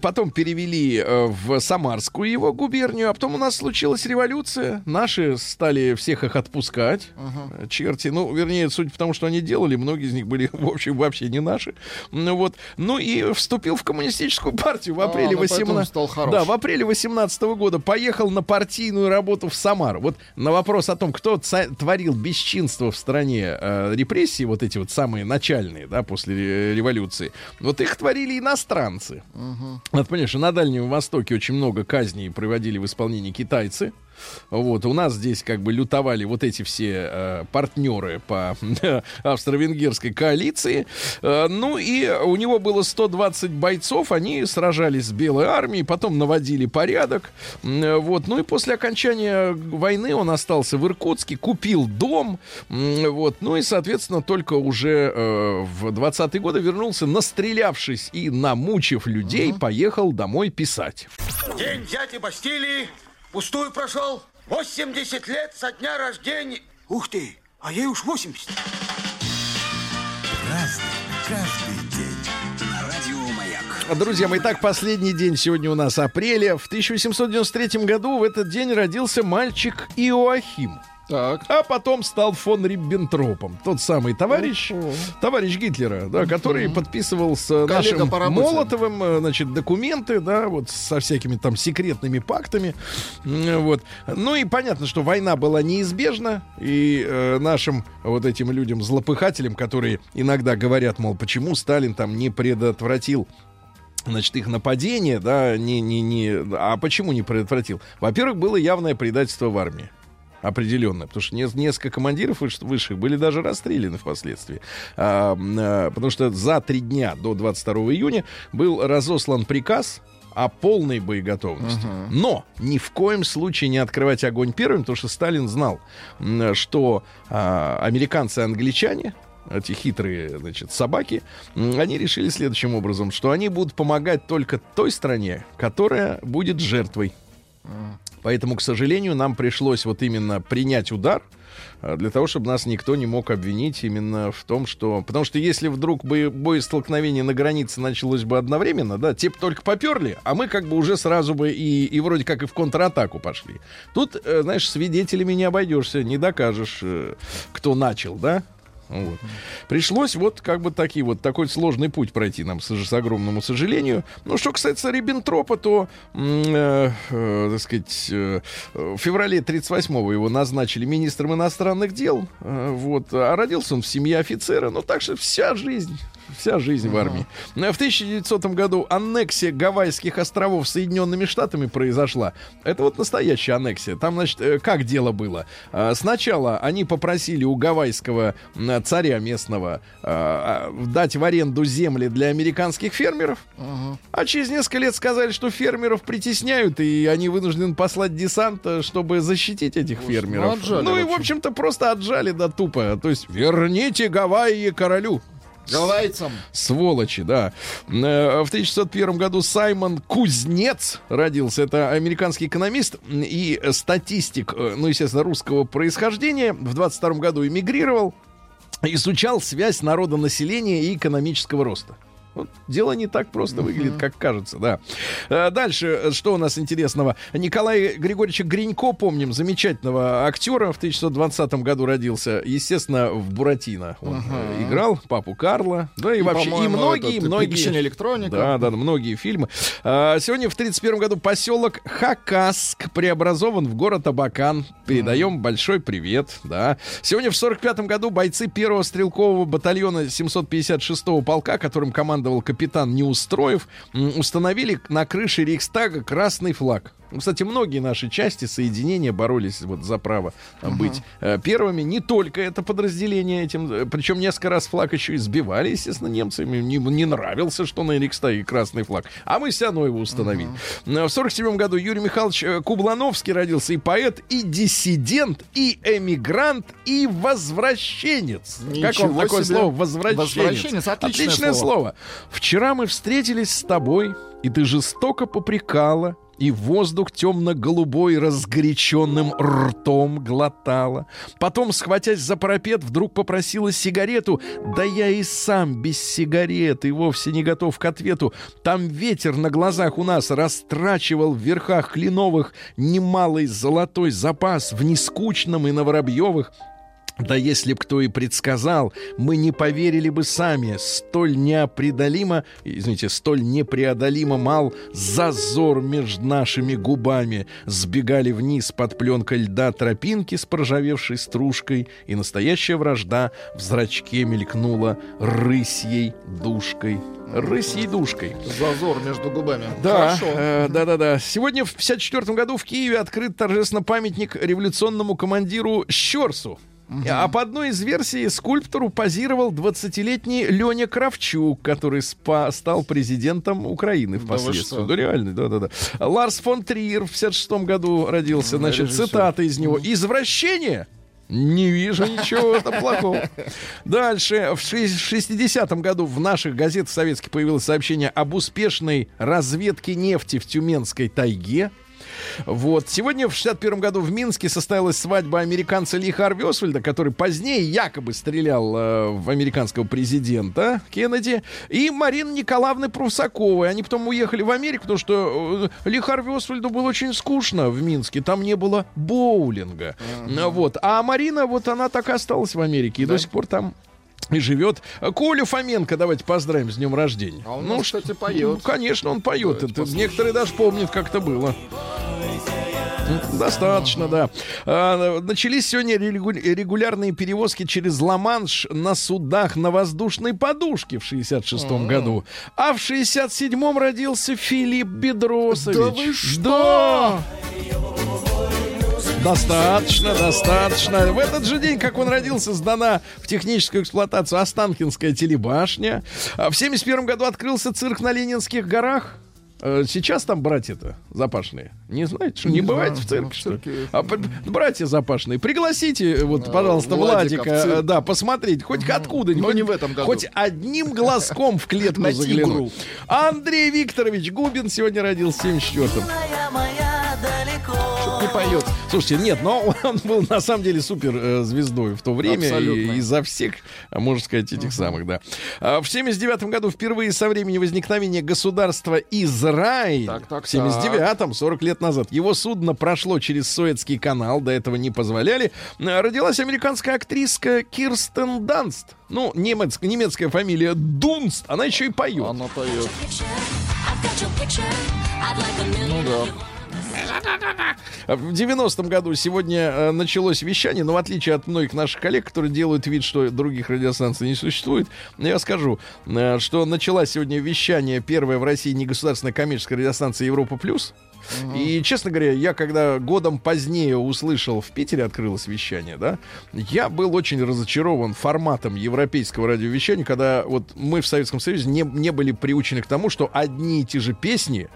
Потом перевели э, в Самарскую его губернию, а потом у нас случилась революция. Наши стали всех их отпускать. Э, Черти. Ну, вернее, судя по тому, что они делали, многие из них были, в общем, вообще не наши. Ну вот. Ну и вступил в коммунистическую партию в апреле ну, поэтому 18... стал хорош. Да, в апреле 18 года поехал на партийную работу в Самару. Вот на вопрос о том, кто творил бесчинство в стране э, репрессии, вот эти вот самые начальные, да, после ре- революции, вот их творили иностранцы. Надо понять, что на Дальнем Востоке очень много казней проводили в исполнении китайцы. Вот, у нас здесь как бы лютовали вот эти все э, партнеры по австро-венгерской коалиции. Э, ну и у него было 120 бойцов, они сражались с Белой армией, потом наводили порядок. Э, Вот, ну и после окончания войны он остался в Иркутске, купил дом. Вот, ну и, соответственно, только уже э, в 20-е годы вернулся, настрелявшись и намучив людей, поехал домой писать. День дяди Бастилии пустую прошел. 80 лет со дня рождения. Ух ты, а ей уж 80. Друзья мои, так последний день сегодня у нас апреля. В 1893 году в этот день родился мальчик Иоахим. Так. А потом стал фон Риббентропом. Тот самый товарищ, товарищ Гитлера, да, который подписывал с э, Коллега нашим по. Молотовым, э, значит, документы, да, вот со всякими там секретными пактами. Вот. Ну и понятно, что война была неизбежна, и э, нашим вот этим людям, злопыхателям, которые иногда говорят, мол, почему Сталин там не предотвратил Значит, их нападение, да, не, не, не, а почему не предотвратил? Во-первых, было явное предательство в армии. Определенное, потому что нес- несколько командиров высших были даже расстреляны впоследствии. А, а, потому что за три дня до 22 июня был разослан приказ о полной боеготовности. Но ни в коем случае не открывать огонь первым, потому что Сталин знал, м, что а, американцы и англичане, эти хитрые, значит, собаки, они решили следующим образом, что они будут помогать только той стране, которая будет жертвой. Поэтому, к сожалению, нам пришлось вот именно принять удар а, для того, чтобы нас никто не мог обвинить именно в том, что... Потому что если вдруг бы боестолкновение на границе началось бы одновременно, да, те б только поперли, а мы как бы уже сразу бы и, и вроде как и в контратаку пошли. Тут, э, знаешь, свидетелями не обойдешься, не докажешь, э, кто начал, да? Вот. Пришлось вот как бы такие вот такой сложный путь пройти нам с, с огромному сожалению. Ну, что касается Риббентропа, то, э, э, так сказать, э, в феврале 38-го его назначили министром иностранных дел. Э, вот. А родился он в семье офицера. Ну, так что вся жизнь Вся жизнь в армии. В 1900 году аннексия Гавайских островов Соединенными Штатами произошла. Это вот настоящая аннексия. Там, значит, э, как дело было? Э, Сначала они попросили у гавайского царя местного э, э, дать в аренду земли для американских фермеров. А через несколько лет сказали, что фермеров притесняют, и они вынуждены послать десант, чтобы защитить этих фермеров. отжали, ну и, в в общем. общем-то, просто отжали, да, тупо. То есть, верните Гавайи королю. Гавайцам. Сволочи, да. Э, В 1901 году Саймон Кузнец родился. Это американский экономист и статистик, э, ну, естественно, русского происхождения. В 22 году эмигрировал. Изучал связь народонаселения и экономического роста. Вот дело не так просто выглядит, как кажется, да. А, Дальше, что у нас интересного? Николай Григорьевич Гринько, помним, замечательного актера, в 1920 году родился. Естественно, в Буратино он э, играл, папу Карла. Да, и, вообще, и многие, этот, многие... «Приключения электроника». Да, да, многие фильмы. А, Сегодня в 1931 году поселок Хакаск преобразован в город Абакан. Передаем большой привет, да. Сегодня в 1945 году бойцы первого стрелкового батальона 756-го полка, которым командовал капитан Неустроев, установили на крыше Рейхстага красный флаг. Ну, Кстати, многие наши части соединения боролись вот за право э, быть э, первыми. Не только это подразделение этим, э, причем несколько раз флаг еще и сбивали, естественно, немцами. Не, не нравился, что на Рейхстаге красный флаг. А мы все равно его установили. Э, В 47 году Юрий Михайлович э, Кублановский родился и поэт, и диссидент, и эмигрант, и возвращенец. как Ничего вам такое себе. слово? Возвращенец. Возвращенец, отличное слово. слово. Вчера мы встретились с тобой, и ты жестоко попрекала, и воздух темно-голубой разгоряченным ртом глотала. Потом, схватясь за парапет, вдруг попросила сигарету. Да я и сам без сигареты, вовсе не готов к ответу. Там ветер на глазах у нас растрачивал в верхах кленовых немалый золотой запас в нескучном и на воробьевых. Да если б кто и предсказал, мы не поверили бы сами. Столь неопреодолимо, извините, столь непреодолимо мал зазор между нашими губами. Сбегали вниз под пленкой льда тропинки с проржавевшей стружкой, и настоящая вражда в зрачке мелькнула рысьей душкой. Рысьей душкой. Зазор между губами. Да, Хорошо. э, да, да, да. Сегодня в 54 году в Киеве открыт торжественно памятник революционному командиру Щерсу. А по одной из версий скульптору позировал 20-летний Леня Кравчук, который спа- стал президентом Украины впоследствии. Да, реально, да, да, да. Ларс фон Триер в 56 году родился. Значит, режиссер. цитата из него. «Извращение не вижу ничего этом плохого. Дальше. В шесть- 60-м году в наших газетах советских появилось сообщение об успешной разведке нефти в Тюменской тайге. Вот. Сегодня в 61 году в Минске состоялась свадьба американца Ли Харви Освальда, который позднее якобы стрелял э, в американского президента Кеннеди, и Марины Николаевны Прусаковой. Они потом уехали в Америку, потому что э, Ли Харви Освальду было очень скучно в Минске. Там не было боулинга. Ну, Вот. А Марина, вот она так и осталась в Америке. И до сих пор там и живет. Колю Фоменко, давайте поздравим с днем рождения. А он, ну, кстати, поет. Ну, конечно, он поет. Это, некоторые даже помнят, как это было. Достаточно, да. А, начались сегодня регу- регулярные перевозки через Ла-Манш на судах на воздушной подушке в 66-м году. А в 67-м родился Филипп Бедросович. Да вы что? Да. Достаточно, достаточно. В этот же день, как он родился, сдана в техническую эксплуатацию Останкинская телебашня. А в 71 году открылся цирк на Ленинских горах. Э, Сейчас там братья-то запашные. Не знаете, что не, Не бывает знаю, в цирке, что ли? А, братья запашные, пригласите, э, вот, пожалуйста, Владика Владика, э, да, посмотреть, хоть откуда но хоть- не в этом году. Хоть одним глазком в клетку На заглянуть. Андрей Викторович Губин сегодня родился в 74-м. Поет. Слушайте, нет, но он был на самом деле супер э, звездой в то время Абсолютно. и, изо всех, а, можно сказать, этих самых, да. А, в 79 году впервые со времени возникновения государства Израиль, Так, так, в 79-м, 40 лет назад, его судно прошло через Суэцкий канал, до этого не позволяли, э, родилась американская актриска Кирстен Данст. Ну, немец- немецкая фамилия Дунст, она еще и поет. Она поет. Ну да. В 90-м году сегодня э, началось вещание, но в отличие от многих наших коллег, которые делают вид, что других радиостанций не существует, я скажу, э, что началось сегодня вещание первое в России негосударственная коммерческая радиостанция Европа Плюс. И, честно говоря, я когда годом позднее услышал, в Питере открылось вещание, да, я был очень разочарован форматом европейского радиовещания, когда вот мы в Советском Союзе не, не были приучены к тому, что одни и те же песни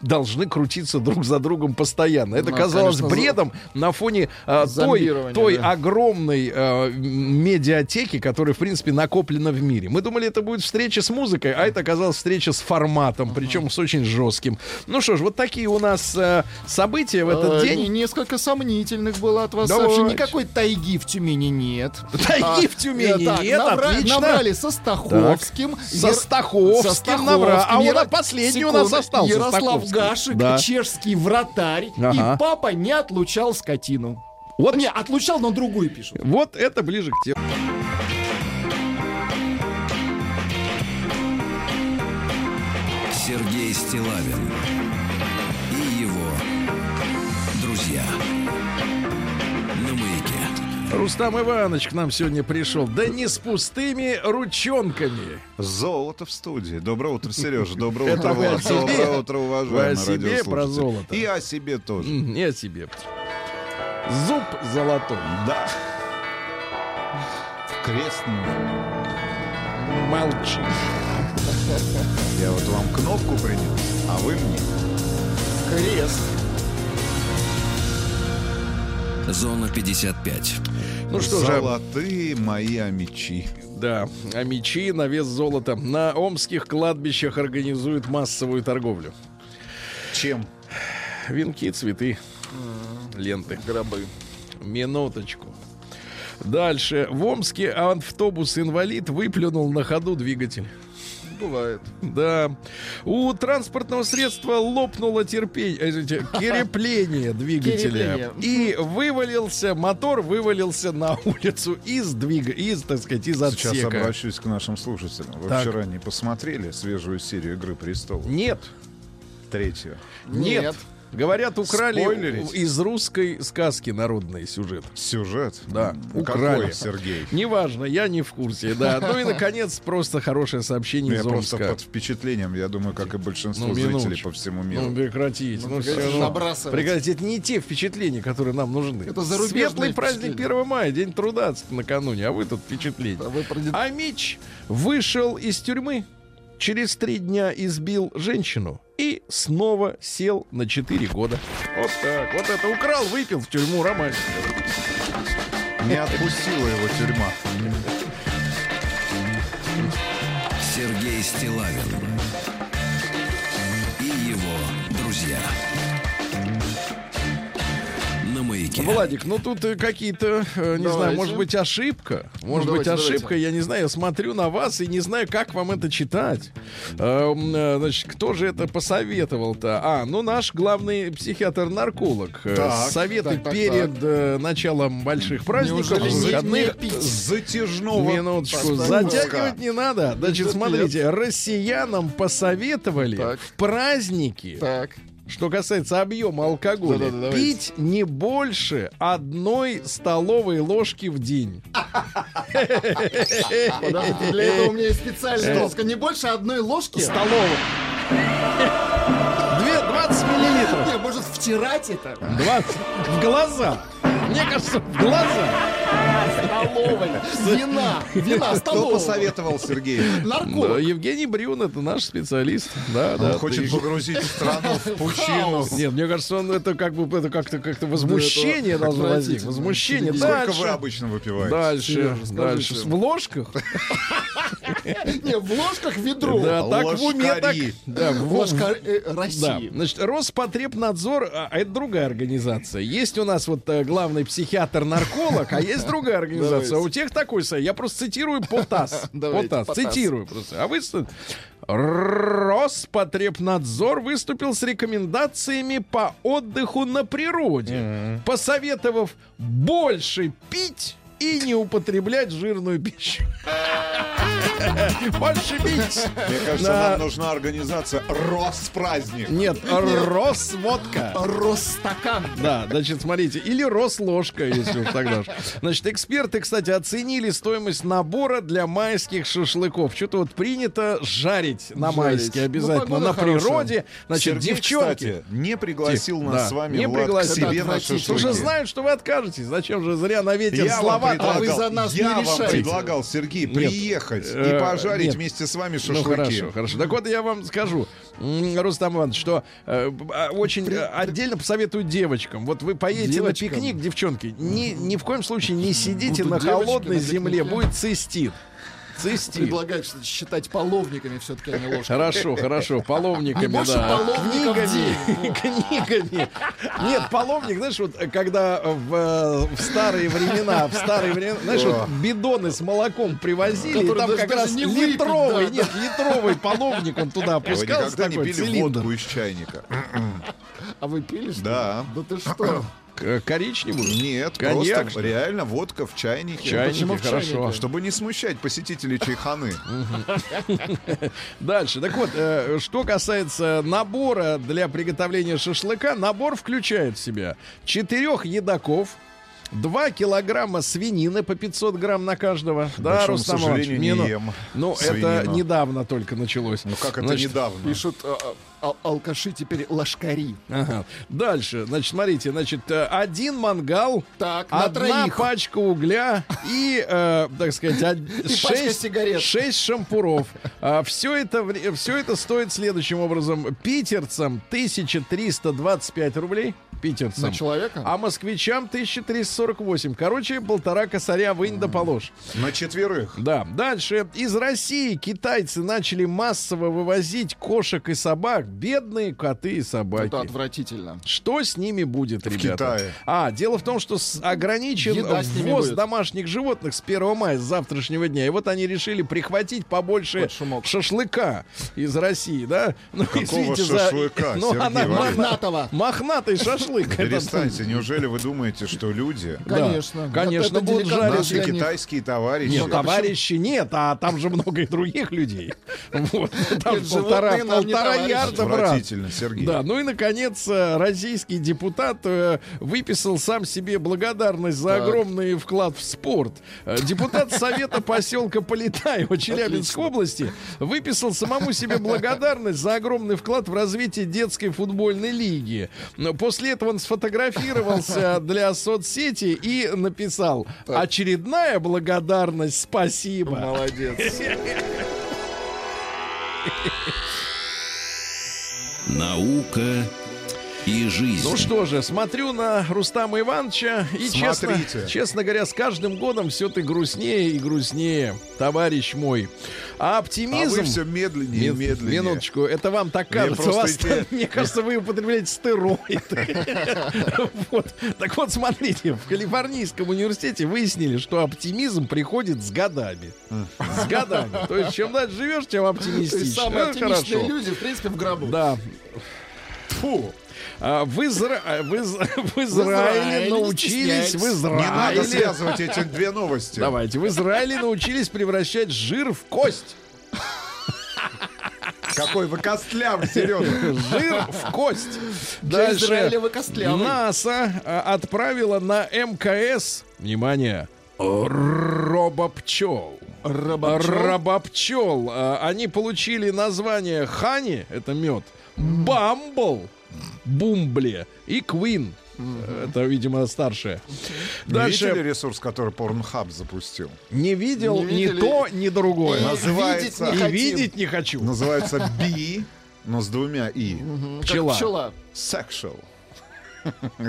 должны крутиться друг за другом постоянно. Это Ну, казалось конечно, бредом на фоне а, той, той да. огромной м, медиатеки, которая, в принципе, накоплена в мире. Мы думали, это будет встреча с музыкой, а это оказалась встреча с форматом, причем с очень жестким. Ну что ж, вот такие у нас э, события в этот Э, день. не- Несколько сомнительных было от вас Давайте. сообщений. Никакой тайги в Тюмени нет. Тайги А, в Тюмени э, так, нет, набра- отлично. Набрали со Стаховским. Со Ер- Стаховским со Стаховским. набрали. А нас последний у нас остался Ярослав Гашик, Да. чешский вратарь. Ага. И папа не отлучал скотину. Вот, Не, отлучал, но другую пишут. вот это ближе к теме. Сергей Стилавин Рустам Иванович к нам сегодня пришел. Да не с пустыми ручонками. Золото в студии. Доброе утро, Сережа. Доброе утро, Влад. Доброе утро, Вы о уважаемые себе про золото? И о себе тоже. Не о себе. Зуб золотой. Да. В крестную. Молчи. Я вот вам кнопку принес, а вы мне. Крест. Зона 55. Ну что же, Золотые мои мечи. да, а мечи на вес золота. На омских кладбищах организуют массовую торговлю. Чем? Венки, цветы, ленты, гробы. Минуточку. Дальше. В Омске автобус-инвалид выплюнул на ходу двигатель. Бывает. Да. У транспортного средства лопнуло терпение, э, извините, крепление двигателя. И вывалился, мотор вывалился на улицу из двига, из, так сказать, из Сейчас отсека. обращусь к нашим слушателям. Вы Так. вчера не посмотрели свежую серию «Игры престолов»? Нет, Третью. нет. Нет. Говорят, украли Спойлерить? из русской сказки народный сюжет. Сюжет? Да, М, украли. Какой, Сергей? Неважно, я не в курсе, да. Ну и, наконец, просто хорошее сообщение Я из просто Омска. под впечатлением, я думаю, как и большинство Ну, зрителей по всему Ну, миру. прекратите. Ну, прекратите ну, набрасывать. прекратите. Это не те впечатления, которые нам нужны. Это зарубежные Светлый праздник впечатления. 1 мая, день труда накануне, а вы тут впечатления. А вы А Мич вышел из тюрьмы, через три дня избил женщину и снова сел на 4 года. Вот так. Вот это украл, выпил в тюрьму романтика. Не отпустила его тюрьма. Сергей Стилавин и его друзья. Маяке. Владик, ну тут э, какие-то, э, не знаю, Давайте. может быть ошибка. Может давайте, быть ошибка, давайте. я не знаю, я смотрю на вас и не знаю, как вам это читать. Э, Значит, кто же это посоветовал-то? А, ну наш главный психиатр-нарколог. Так, Советы так, так, перед э, началом больших праздников, Неужели не- выходных. Затяжного. Минуточку, Поставь затягивать не надо. Значит, смотрите, россиянам посоветовали Так. в праздники Так. Что касается объема алкоголя, Да-да-да, пить не больше одной столовой ложки в день. Подождите, для этого у меня есть специальная ложка. Не больше одной ложки. Столовой. Две- 20 миллилитров. Не, может втирать это? 20. В глаза. Мне кажется, в глаза. Столовой. Вина. Вина Кто столового. посоветовал, Сергей? Да, Нарколог. Евгений Брюн это наш специалист. Да, Он да. хочет ты- погрузить страну в пучину. Нет, мне кажется, он это как бы это как-то как-то возмущение Да, должно возникнуть. Возмущение. Сколько Дальше. вы обычно выпиваете? Дальше, Сережа, скажите. дальше. В ложках? Не, в ложках ведро. Да, так в уме так. Да, в Ложка э, Да, России. значит, Роспотребнадзор, а, это другая организация. Есть у нас вот э, главный психиатр-нарколог, а есть другая организация. Давайте. У тех такой сайт. Я просто цитирую ПОТАС. ПОТАС, цитирую просто. А вы... Роспотребнадзор выступил с рекомендациями по отдыху на природе, посоветовав больше пить и не употреблять жирную пищу. Больше пить. Мне кажется, Да. нам нужна организация Роспраздник. Нет, Росводка. Росстакан. Да, значит, смотрите, или Росложка, если уж тогда же. Значит, эксперты, кстати, оценили стоимость набора для майских шашлыков. Что-то вот принято жарить на майские Ну, обязательно на хорошая. природе. Значит, Сергей, девчонки. кстати, не пригласил нас с вами, не пригласил. к себе на отвратительно. Уже шашлыки. знают, что вы откажетесь. Зачем же зря на ветер Я вам слова предлагал, вы за нас я не вам решайте. предлагал, Сергей, приехать Э, э, пожарить нет. вместе с вами Ну шашлыки. хорошо, хорошо. Так вот я вам скажу, Рустам Иванович, что э, а, очень э, отдельно посоветую девочкам. Вот вы поедете Девочкам? на пикник, девчонки, ни, ни в коем случае не сидите Будут на холодной на земле, будет цистит. Цистит. Предлагают считать половниками все-таки, а не ложками. Хорошо, хорошо, половниками, А больше да. половников Книгами, книгами. Нет, половник, знаешь, вот когда в, э, в старые времена, в старые времена, знаешь, вот бидоны с молоком привозили, и там как раз не литровый, да, нет, литровый половник он туда А Вы опускался, никогда не пили цилиндр. водку из чайника? А вы пили что? Да. Да ты что? К- Коричневую? Нет, Коньяк, просто реально водка в чайнике. Чайники, Почему в хорошо. чайнике? Чтобы не смущать посетителей чайханы. Дальше. Так вот, э, что касается набора для приготовления шашлыка, набор включает в себя четырех едоков, 2 килограмма свинины по 500 грамм на каждого. да, Рустам Иванович? Не, ну- ем Ну, это свинину. недавно только началось. Ну как это Значит, недавно? Пишут а, а, ал- алкаши теперь лошкари. Ага. Дальше, значит, смотрите, значит, э, один мангал, Так, на одна троих. пачка угля и, э, так сказать, од- шесть, сигарет. шесть шампуров. все, это, все это стоит следующим образом. Питерцам 1325 рублей. Питерцам. На человека? А москвичам 1348. Короче, полтора косаря вынь да положь. На четверых. Да, дальше. Из России китайцы начали массово вывозить кошек и собак. Бедные коты и собаки. Это отвратительно. Что с ними будет, ребята? Китае. А, дело в том, что с- ограничен Еда ввоз домашних животных с 1 мая, с завтрашнего дня. И вот они решили прихватить побольше шумок. шашлыка из России, да? Ну, Какого извините за- шашлыка, Ну, Сергей она? Мохнатого. Мохнатый шашлык. Перестаньте, неужели вы думаете, что люди, Конечно. конечно, будут жарить. наши китайские товарищи, Нет, товарищи нет, а там же много и других людей. Вот. Там полтора, полтора товарищи. Ярда, брат. Сергей. Да, ну и, наконец, э, российский депутат э, выписал сам себе благодарность за Так. огромный вклад в спорт. Э, Депутат Совета поселка Полетаева Челябинской области выписал самому себе благодарность за огромный вклад в развитие детской футбольной лиги. Но После этого он сфотографировался для соцсети и написал «Очередная благодарность, спасибо». Молодец. Наука и жизнь. Ну что же, смотрю на Рустама Ивановича и честно, Смотрите. честно говоря, с каждым годом все ты грустнее и грустнее, товарищ мой. А А оптимизм... вы все медленнее и медленнее. Минуточку, это вам так Мне кажется. Вас, эти- Мне кажется, вы употребляете стероиды. Вот. Так вот, смотрите, в Калифорнийском университете выяснили, что оптимизм приходит с годами. С годами. То есть, чем дальше живешь, тем оптимистичнее. самые Ну, оптимистичные люди, в принципе, в гробу. Да. Фу. А, В, Изра... а, в, Из- в Израиле Израиле, научились в стесняйтесь. Не надо Израиле. связывать эти две новости. Давайте. В Израиле научились превращать жир в кость. Какой вы костлявый, Сережа. Жир в кость. Дальше. НАСА а, отправила на МКС, внимание, робопчел. Робопчел? Робопчел. Они получили название Хани, это мед, Бамбл, Бумбле и Квин. Это, видимо, старшее. Не Дальше. видели ресурс, который Порнхаб запустил? Не видел Не ни то, ни другое. И Называется- видеть не И хотим. видеть не хочу. Называется Би, но с двумя И. Мгм, как Пчела. пчела. Sexual.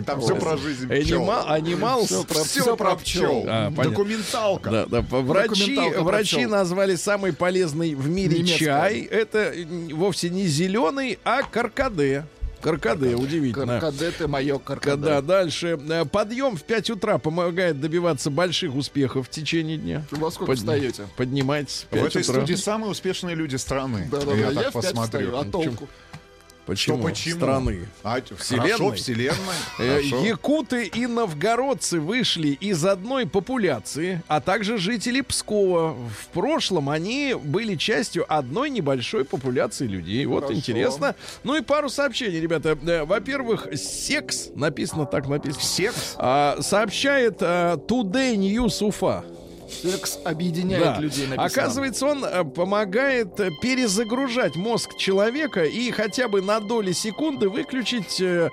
Там все про жизнь пчел. Анима- Анимал. Про- Все про пчел. А. Документалка. Да, врачи, Документалка назвали самый полезный в мире Немецкая. чай. Это вовсе не зеленый, а каркаде. Каркаде, удивительно. Каркаде ты мое Да, каркаде. дальше. Э, Подъем в 5 утра помогает добиваться больших успехов в течение дня. Во сколько Под- встаете? Поднимайтесь в В 5 этой утра. студии самые успешные люди страны. Да, да, я да, так я в посмотрю. встаю, а толку? Почему? Что почему? Страны. А, Вселенной? Хорошо, вселенной. Э, Хорошо. Якуты и новгородцы вышли из одной популяции, а также жители Пскова. В прошлом они были частью одной небольшой популяции людей. Вот Хорошо. интересно. Ну и пару сообщений, ребята. Э, Во-первых, секс, написано так написано. Секс? А, сообщает а, Today News Уфа. Секс объединяет Да. людей, написано. Оказывается, он э, помогает э, перезагружать мозг человека и хотя бы на доли секунды выключить э,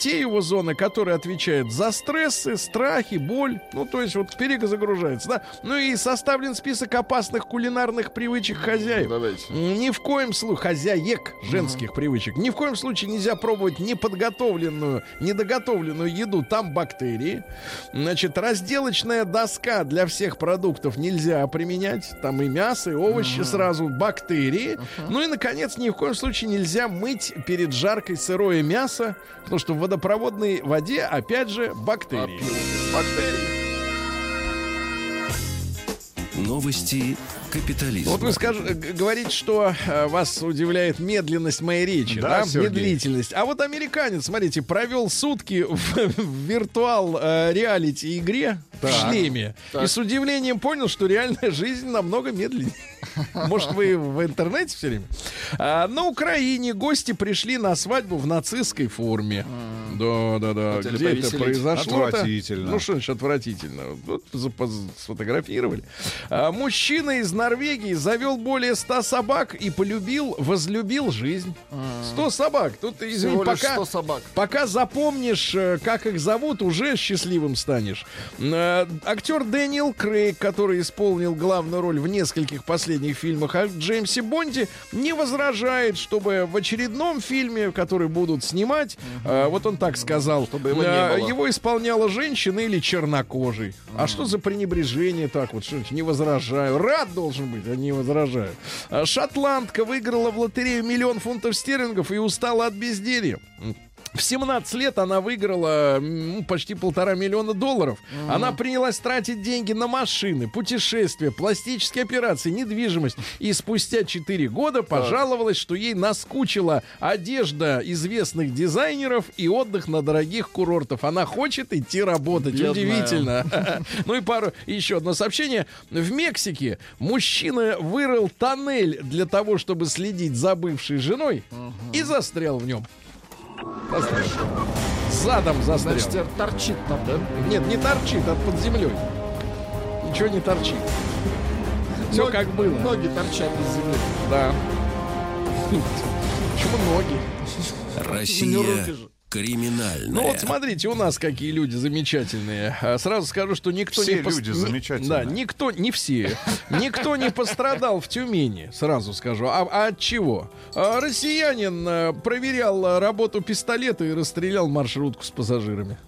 те его зоны, которые отвечают за стрессы, страхи, боль. Ну, то есть вот перезагружается, да. Ну и составлен список опасных кулинарных привычек хозяев. Давайте. Ни в коем случае хозяек женских привычек. Ни в коем случае нельзя пробовать неподготовленную, недоготовленную еду. Там бактерии. Значит, разделочная доска для всех продуктов нельзя применять. Там и мясо, и овощи сразу, бактерии. Ну и, наконец, ни в коем случае нельзя мыть перед жаркой сырое мясо, потому что в водопроводной воде, опять же, бактерии. Бактерии. Новости капитализма. Вот вы скаж- говорите, что э, вас удивляет медленность моей речи, да? Да, Сергей. Медлительность. А вот американец, смотрите, провел сутки в, в виртуал э, реалити игре в шлеме. И с удивлением понял, что реальная жизнь намного медленнее. Может, вы в интернете все время? А, на Украине гости пришли на свадьбу в нацистской форме. Да, да, да. Хотели Где это повеселить. произошло? Отвратительно. Ну, что значит отвратительно? Вот сфотографировали. А, мужчина из Норвегии завел более 100 собак и полюбил, возлюбил жизнь. 100 собак. Тут, извини, пока, 100 собак. пока запомнишь, э, как их зовут, уже счастливым станешь. Э, Актер Дэниел Крейг, который исполнил главную роль в нескольких последних фильмах о Джеймсе Бонде, не возражает, чтобы в очередном фильме, который будут снимать, э, вот он так сказал, Чтобы его не было. его исполняла женщина или чернокожий. А что за пренебрежение так вот? Что не возражаю. Рад должен быть, а не возражаю. А Шотландка выиграла в лотерею миллион фунтов стерлингов и устала от безделья. В 17 лет она выиграла м, почти полтора миллиона долларов. Она принялась тратить деньги на машины, путешествия, пластические операции, недвижимость. И спустя 4 года пожаловалась, что ей наскучила одежда известных дизайнеров и отдых на дорогих курортах. Она хочет идти работать. Бедная. Удивительно. Ну и пару еще одно сообщение. В Мексике мужчина вырыл тоннель для того, чтобы следить за бывшей женой и застрял в нем. Застрял. Задом застрял. Значит, торчит там, да? Нет, не торчит, а под землей. Ничего не торчит. Все Ноги- как было. Ноги торчат из земли. Да. Почему ноги? Россия же. криминальная. Ну вот смотрите, у нас какие люди замечательные. А, Сразу скажу, что никто Все не... пос- люди ни- замечательные. Да, никто, не все. Никто не пострадал в Тюмени, сразу скажу. А, а от чего? А, россиянин а, проверял а, работу пистолета и расстрелял маршрутку с пассажирами.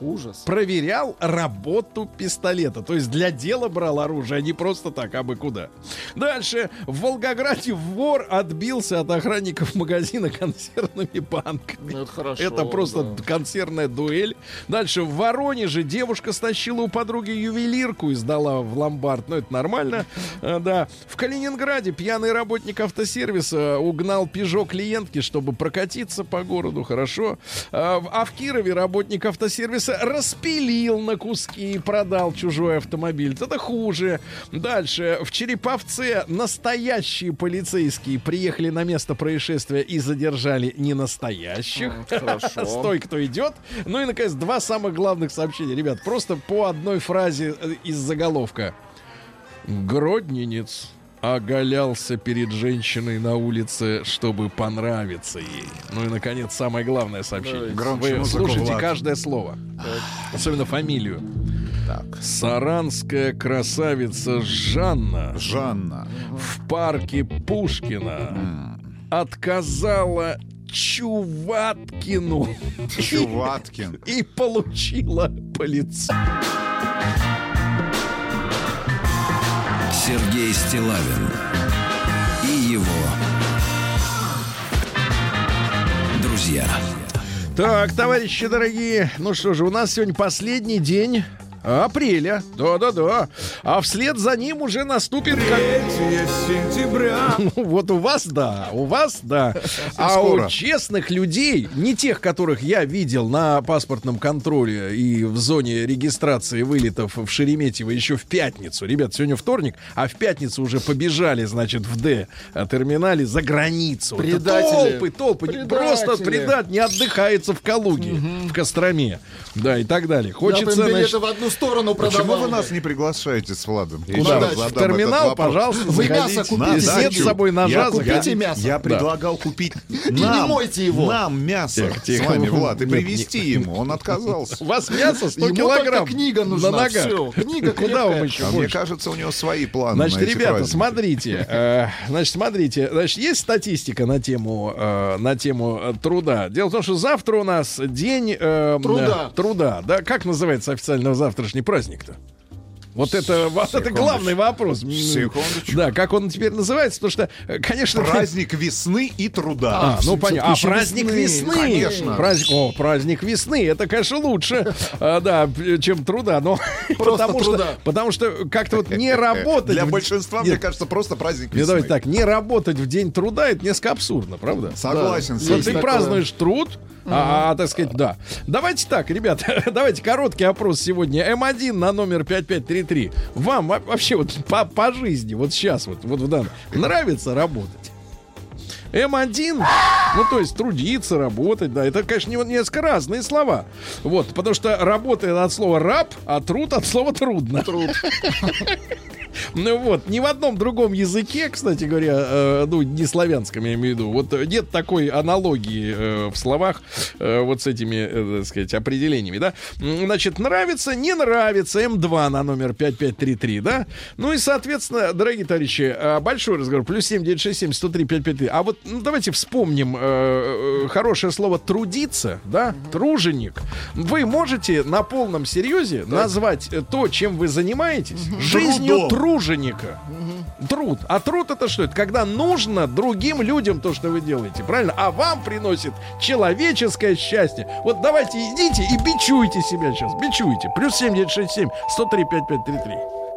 Ужас. проверял работу пистолета. То есть для дела брал оружие, а не просто так, а бы куда. Дальше. В Волгограде вор отбился от охранников магазина консервными банками. Ну, это хорошо. Это просто да. консервная дуэль. Дальше в Воронеже девушка стащила у подруги ювелирку и сдала в ломбард. Ну, это нормально. А, Да. В Калининграде пьяный работник автосервиса угнал пижо клиентки, чтобы прокатиться по городу. Хорошо. А в Кирове работник автосервиса распилил на куски и продал чужой автомобиль. Это хуже. Дальше. В Череповце настоящие полицейские приехали на место происшествия и задержали не настоящих. Хорошо. Стой, кто идет. Ну и, наконец, два самых главных сообщения. Ребят, просто по одной фразе э, из заголовка. Гродненец оголялся перед женщиной на улице, чтобы понравиться ей. Ну и, наконец, самое главное сообщение. Громче Вы слушайте Влад. каждое слово. Особенно фамилию. Саранская красавица Жанна Жанна. в парке Пушкина отказала Чуваткину Чуваткин. и получила по лицу. Сергей Стилавин и его друзья. Так, товарищи дорогие, ну что же, у нас сегодня последний день апреля. Да-да-да. А вслед за ним уже наступит... как- сентября. Ну, вот у вас да, у вас да. А у честных людей, не тех, которых я видел на паспортном контроле и в зоне регистрации вылетов в Шереметьево еще в пятницу. Ребят, сегодня вторник, а в пятницу уже побежали, значит, в Д терминале за границу. Предатели. толпы, толпы. Предатели. Просто предат не отдыхается в Калуге, в Костроме. Да, и так далее. Я Хочется, значит, билеты в одну ту сторону Почему продавал. вы нас не приглашаете с Владом? Куда? В терминал, пожалуйста, Вы мясо купите, Нет с собой ножа, Купите я- мясо. я предлагал купить не нам, мойте его. нам мясо с вами, Влад, и привезти ему. Он отказался. У вас мясо 100 Ему килограмм. книга нужна, На ногах. книга Куда вам еще А мне кажется, у него свои планы Значит, ребята, смотрите, э, значит, смотрите, значит, есть статистика на тему э, на тему э, труда. Дело в том, что завтра у нас день э, Труда. труда, да? Как называется официально завтрашний праздник-то? Вот это, вот это главный вопрос. Секундочку. Да, как он теперь называется, потому что, э, конечно, Праздник весны и труда. А, ну понятно. А, праздник весны, весны. конечно. Праздник, о, праздник весны. Это, конечно, лучше, а, да, чем труда. Но потому труда. что, потому что как-то вот не работать. Для в- большинства, Нет, мне кажется, просто праздник весны. давайте так, не работать в день труда, это несколько абсурдно, правда? Согласен Да. Вот этим. ты такое. празднуешь труд, а, а, так сказать, да. Давайте так, ребята, давайте короткий опрос сегодня. М1 на номер 5533. Вам во- вообще вот по, по жизни, вот сейчас, вот, вот в данном, нравится работать? М1, ну, то есть трудиться, работать, да, это, конечно, не- несколько разные слова. Вот, потому что работает от слова раб, а труд от слова трудно. Труд. Ну вот, ни в одном другом языке, кстати говоря, э, ну, не славянском, я имею в виду, вот нет такой аналогии э, в словах э, вот с этими, э, так сказать, определениями, да. Значит, нравится, не нравится, М2 на номер 5533, да. Ну и, соответственно, дорогие товарищи, э, большой разговор, плюс 7967 103 553. А вот ну, давайте вспомним э, хорошее слово «трудиться», да, труженик. Вы можете на полном серьезе назвать э, то, чем вы занимаетесь, жизнью Трудом. Труженика. Труд. А труд это что? Это когда нужно другим людям то, что вы делаете, правильно? А вам приносит человеческое счастье. Вот давайте идите и бичуйте себя сейчас. Бичуйте. Плюс 7967 103 5533.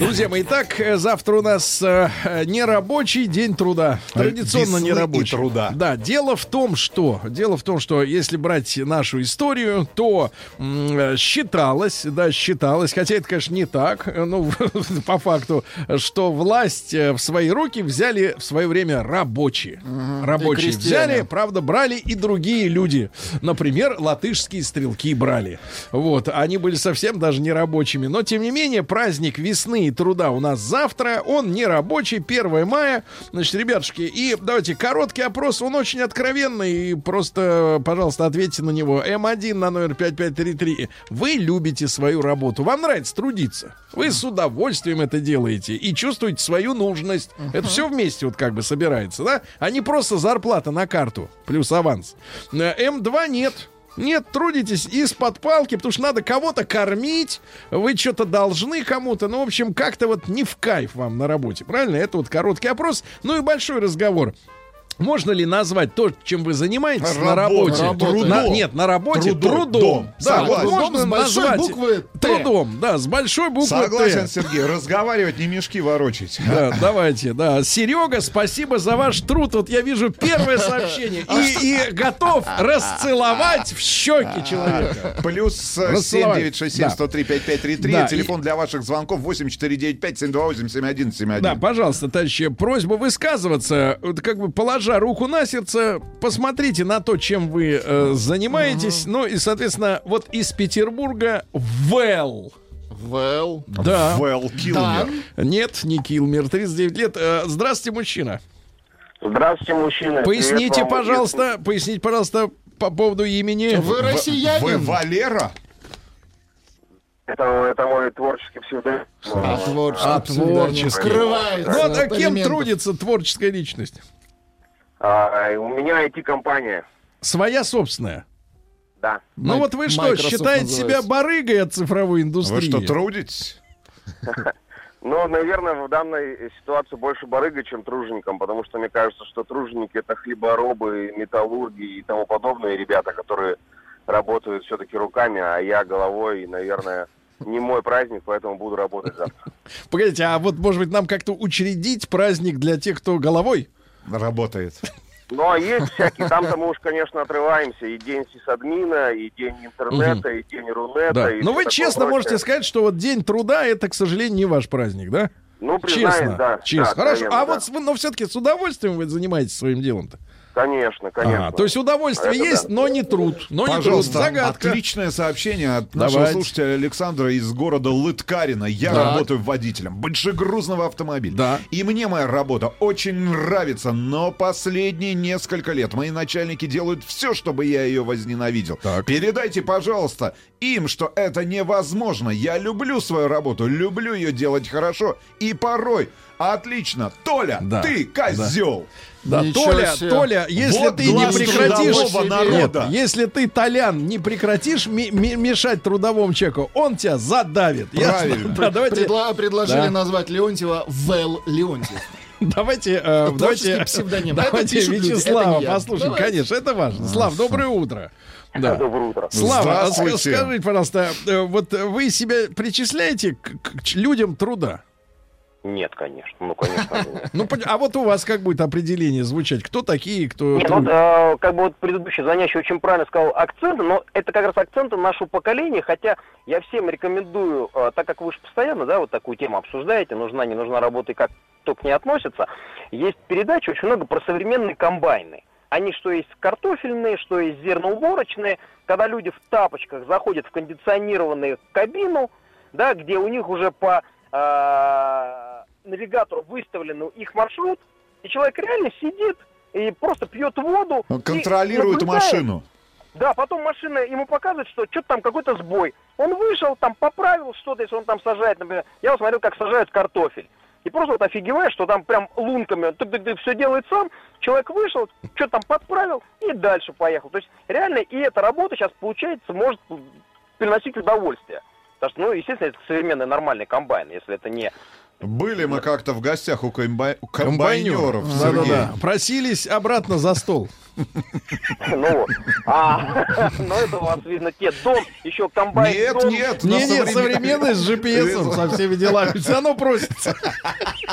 Друзья мои, итак, э, завтра у нас э, э, нерабочий день труда. Традиционно Весны нерабочий. труда. Да, дело в том, что дело в том, что если брать нашу историю, то э, считалось, да, считалось, хотя это, конечно, не так, э, ну, по факту, что власть э, в свои руки взяли в свое время рабочие. Рабочие И крестьяне. взяли, правда, брали и другие люди. Например, латышские стрелки брали. Вот, они были совсем даже не рабочими. Но, тем не менее, праздник весны и труда у нас завтра. Он не рабочий, 1 мая. Значит, ребятушки, и давайте короткий опрос. Он очень откровенный. И просто, пожалуйста, ответьте на него. М1 на номер 5533. Вы любите свою работу. Вам нравится трудиться. Вы с удовольствием это делаете. И чувствуете свою нужность. Это все вместе вот как бы собирается, да? А не просто зарплата на карту плюс аванс. Э, М2 нет. Нет, трудитесь из-под палки, потому что надо кого-то кормить, вы что-то должны кому-то. Ну, в общем, как-то вот не в кайф вам на работе, правильно? Это вот короткий опрос. Ну и большой разговор. Можно ли назвать то, чем вы занимаетесь на Работой, работе? На- нет, на работе Трудом, трудом. дом. Да, вот Согласен. можно Трудом с большой назвать буквы «Т». трудом, да, с большой буквы Согласен, «Т». Сергей. Разговаривать, не мешки ворочить. Да, давайте, да. Серега, спасибо за ваш труд. Вот я вижу первое сообщение. И, и готов расцеловать в щеки человека. Плюс э, Расцеловать. 7967 103 5533. Да, Телефон для ваших звонков 8495 728 7171. Да, пожалуйста, товарищи, просьба высказываться, вот как бы положа руку на сердце, посмотрите на то, чем вы э, занимаетесь. Ну и, соответственно, вот из Петербурга Вэл. Well. Да. Well, Kilmer. Нет, не Килмер, 39 лет. Э, здравствуйте, мужчина. Здравствуйте, мужчина. Поясните, Привет вам. пожалуйста, поясните, пожалуйста, по поводу имени. Вы Вы россиянин? Валера? Это, это мой творческий псевдоним. А, творческий. А, творческий. Скрывается. Вот, а кем трудится творческая личность? А, у меня IT-компания. Своя собственная. Да. Ну Май- вот вы что, Microsoft считаете себя называется. барыгой от цифровой Вы индустрии? что, трудитесь? Ну, наверное, в данной ситуации больше барыга, чем тружеником, потому что мне кажется, что труженики это хлеборобы, металлурги и тому подобные ребята, которые работают все-таки руками, а я головой, и, наверное, не мой праздник, поэтому буду работать завтра. Погодите, а вот, может быть, нам как-то учредить праздник для тех, кто головой? Работает. Ну, а есть всякие, там-то мы уж, конечно, отрываемся. И день сисадмина, и день интернета, и день рунета. Да. и Но всё вы честно прочее. можете сказать, что вот День труда это, к сожалению, не ваш праздник, да? Ну, признаюсь, Честно, да. честно. Да, Хорошо. откровенно, А да. вот, но все-таки с удовольствием вы занимаетесь своим делом-то. Конечно, конечно. Ага, то есть удовольствие Это есть, да. но не труд. Но не труд. Пожалуйста, Загадка. отличное сообщение от нашего Давайте. слушателя Александра из города Лыткарина. Я Так. работаю водителем большегрузного автомобиля. Да. И мне моя работа очень нравится, но последние несколько лет мои начальники делают все, чтобы я ее возненавидел. Так. Передайте, пожалуйста, им, что это невозможно. Я люблю свою работу, люблю ее делать хорошо и порой отлично. Толя, Да, ты козел. Да, Ничего Толя, себе. Толя, если Вот ты не прекратишь. Нет, если ты Толян не прекратишь ми- ми- мешать трудовому человеку, он тебя задавит. Правильно. Да, давайте, Предла- предложили Да. назвать Леонтьева Вэл Леонтьев. давайте, э, давайте, псевдоним. Это давайте Вячеслава я. послушаем. Конечно, это важно. Слав, доброе утро. Да. Доброе утро. Слава, скажите, пожалуйста, э, вот вы себя причисляете к, людям труда? Нет, конечно. Ну, конечно, нет. Ну, а вот у вас как будет определение звучать? Кто такие, кто... Нет, труд- вот, э, как бы вот предыдущий звонящий очень правильно сказал акценты, но это как раз акценты нашего поколения, хотя я всем рекомендую, э, так как вы же постоянно, да, вот такую тему обсуждаете, нужна, не нужна работа и как кто к ней относится, есть передачи очень много про современные комбайны. Они что есть картофельные, что есть зерноуборочные, когда люди в тапочках заходят в кондиционированную кабину, да, где у них уже по э, навигатору выставлен их маршрут, и человек реально сидит и просто пьет воду. Он контролирует машину. Да, потом машина ему показывает, что что-то там какой-то сбой. Он вышел, там поправил что-то, если он там сажает, например. Я вот смотрел, как сажают картофель. И просто вот офигеваешь, что там прям лунками все делает сам. Человек вышел, что там подправил и дальше поехал. То есть реально и эта работа сейчас получается может приносить удовольствие. Потому что, ну, естественно, это современный нормальный комбайн, если это не Были мы как-то в гостях у, комбай- у комбайнеров. Сергей. Да-да-да. Просились обратно за стол. Ну. А, ну это у вас, видно, те дом, еще комбайн. Нет, дом. нет, Не, не, современ- современный с GPS, со всеми делами. Все равно просится.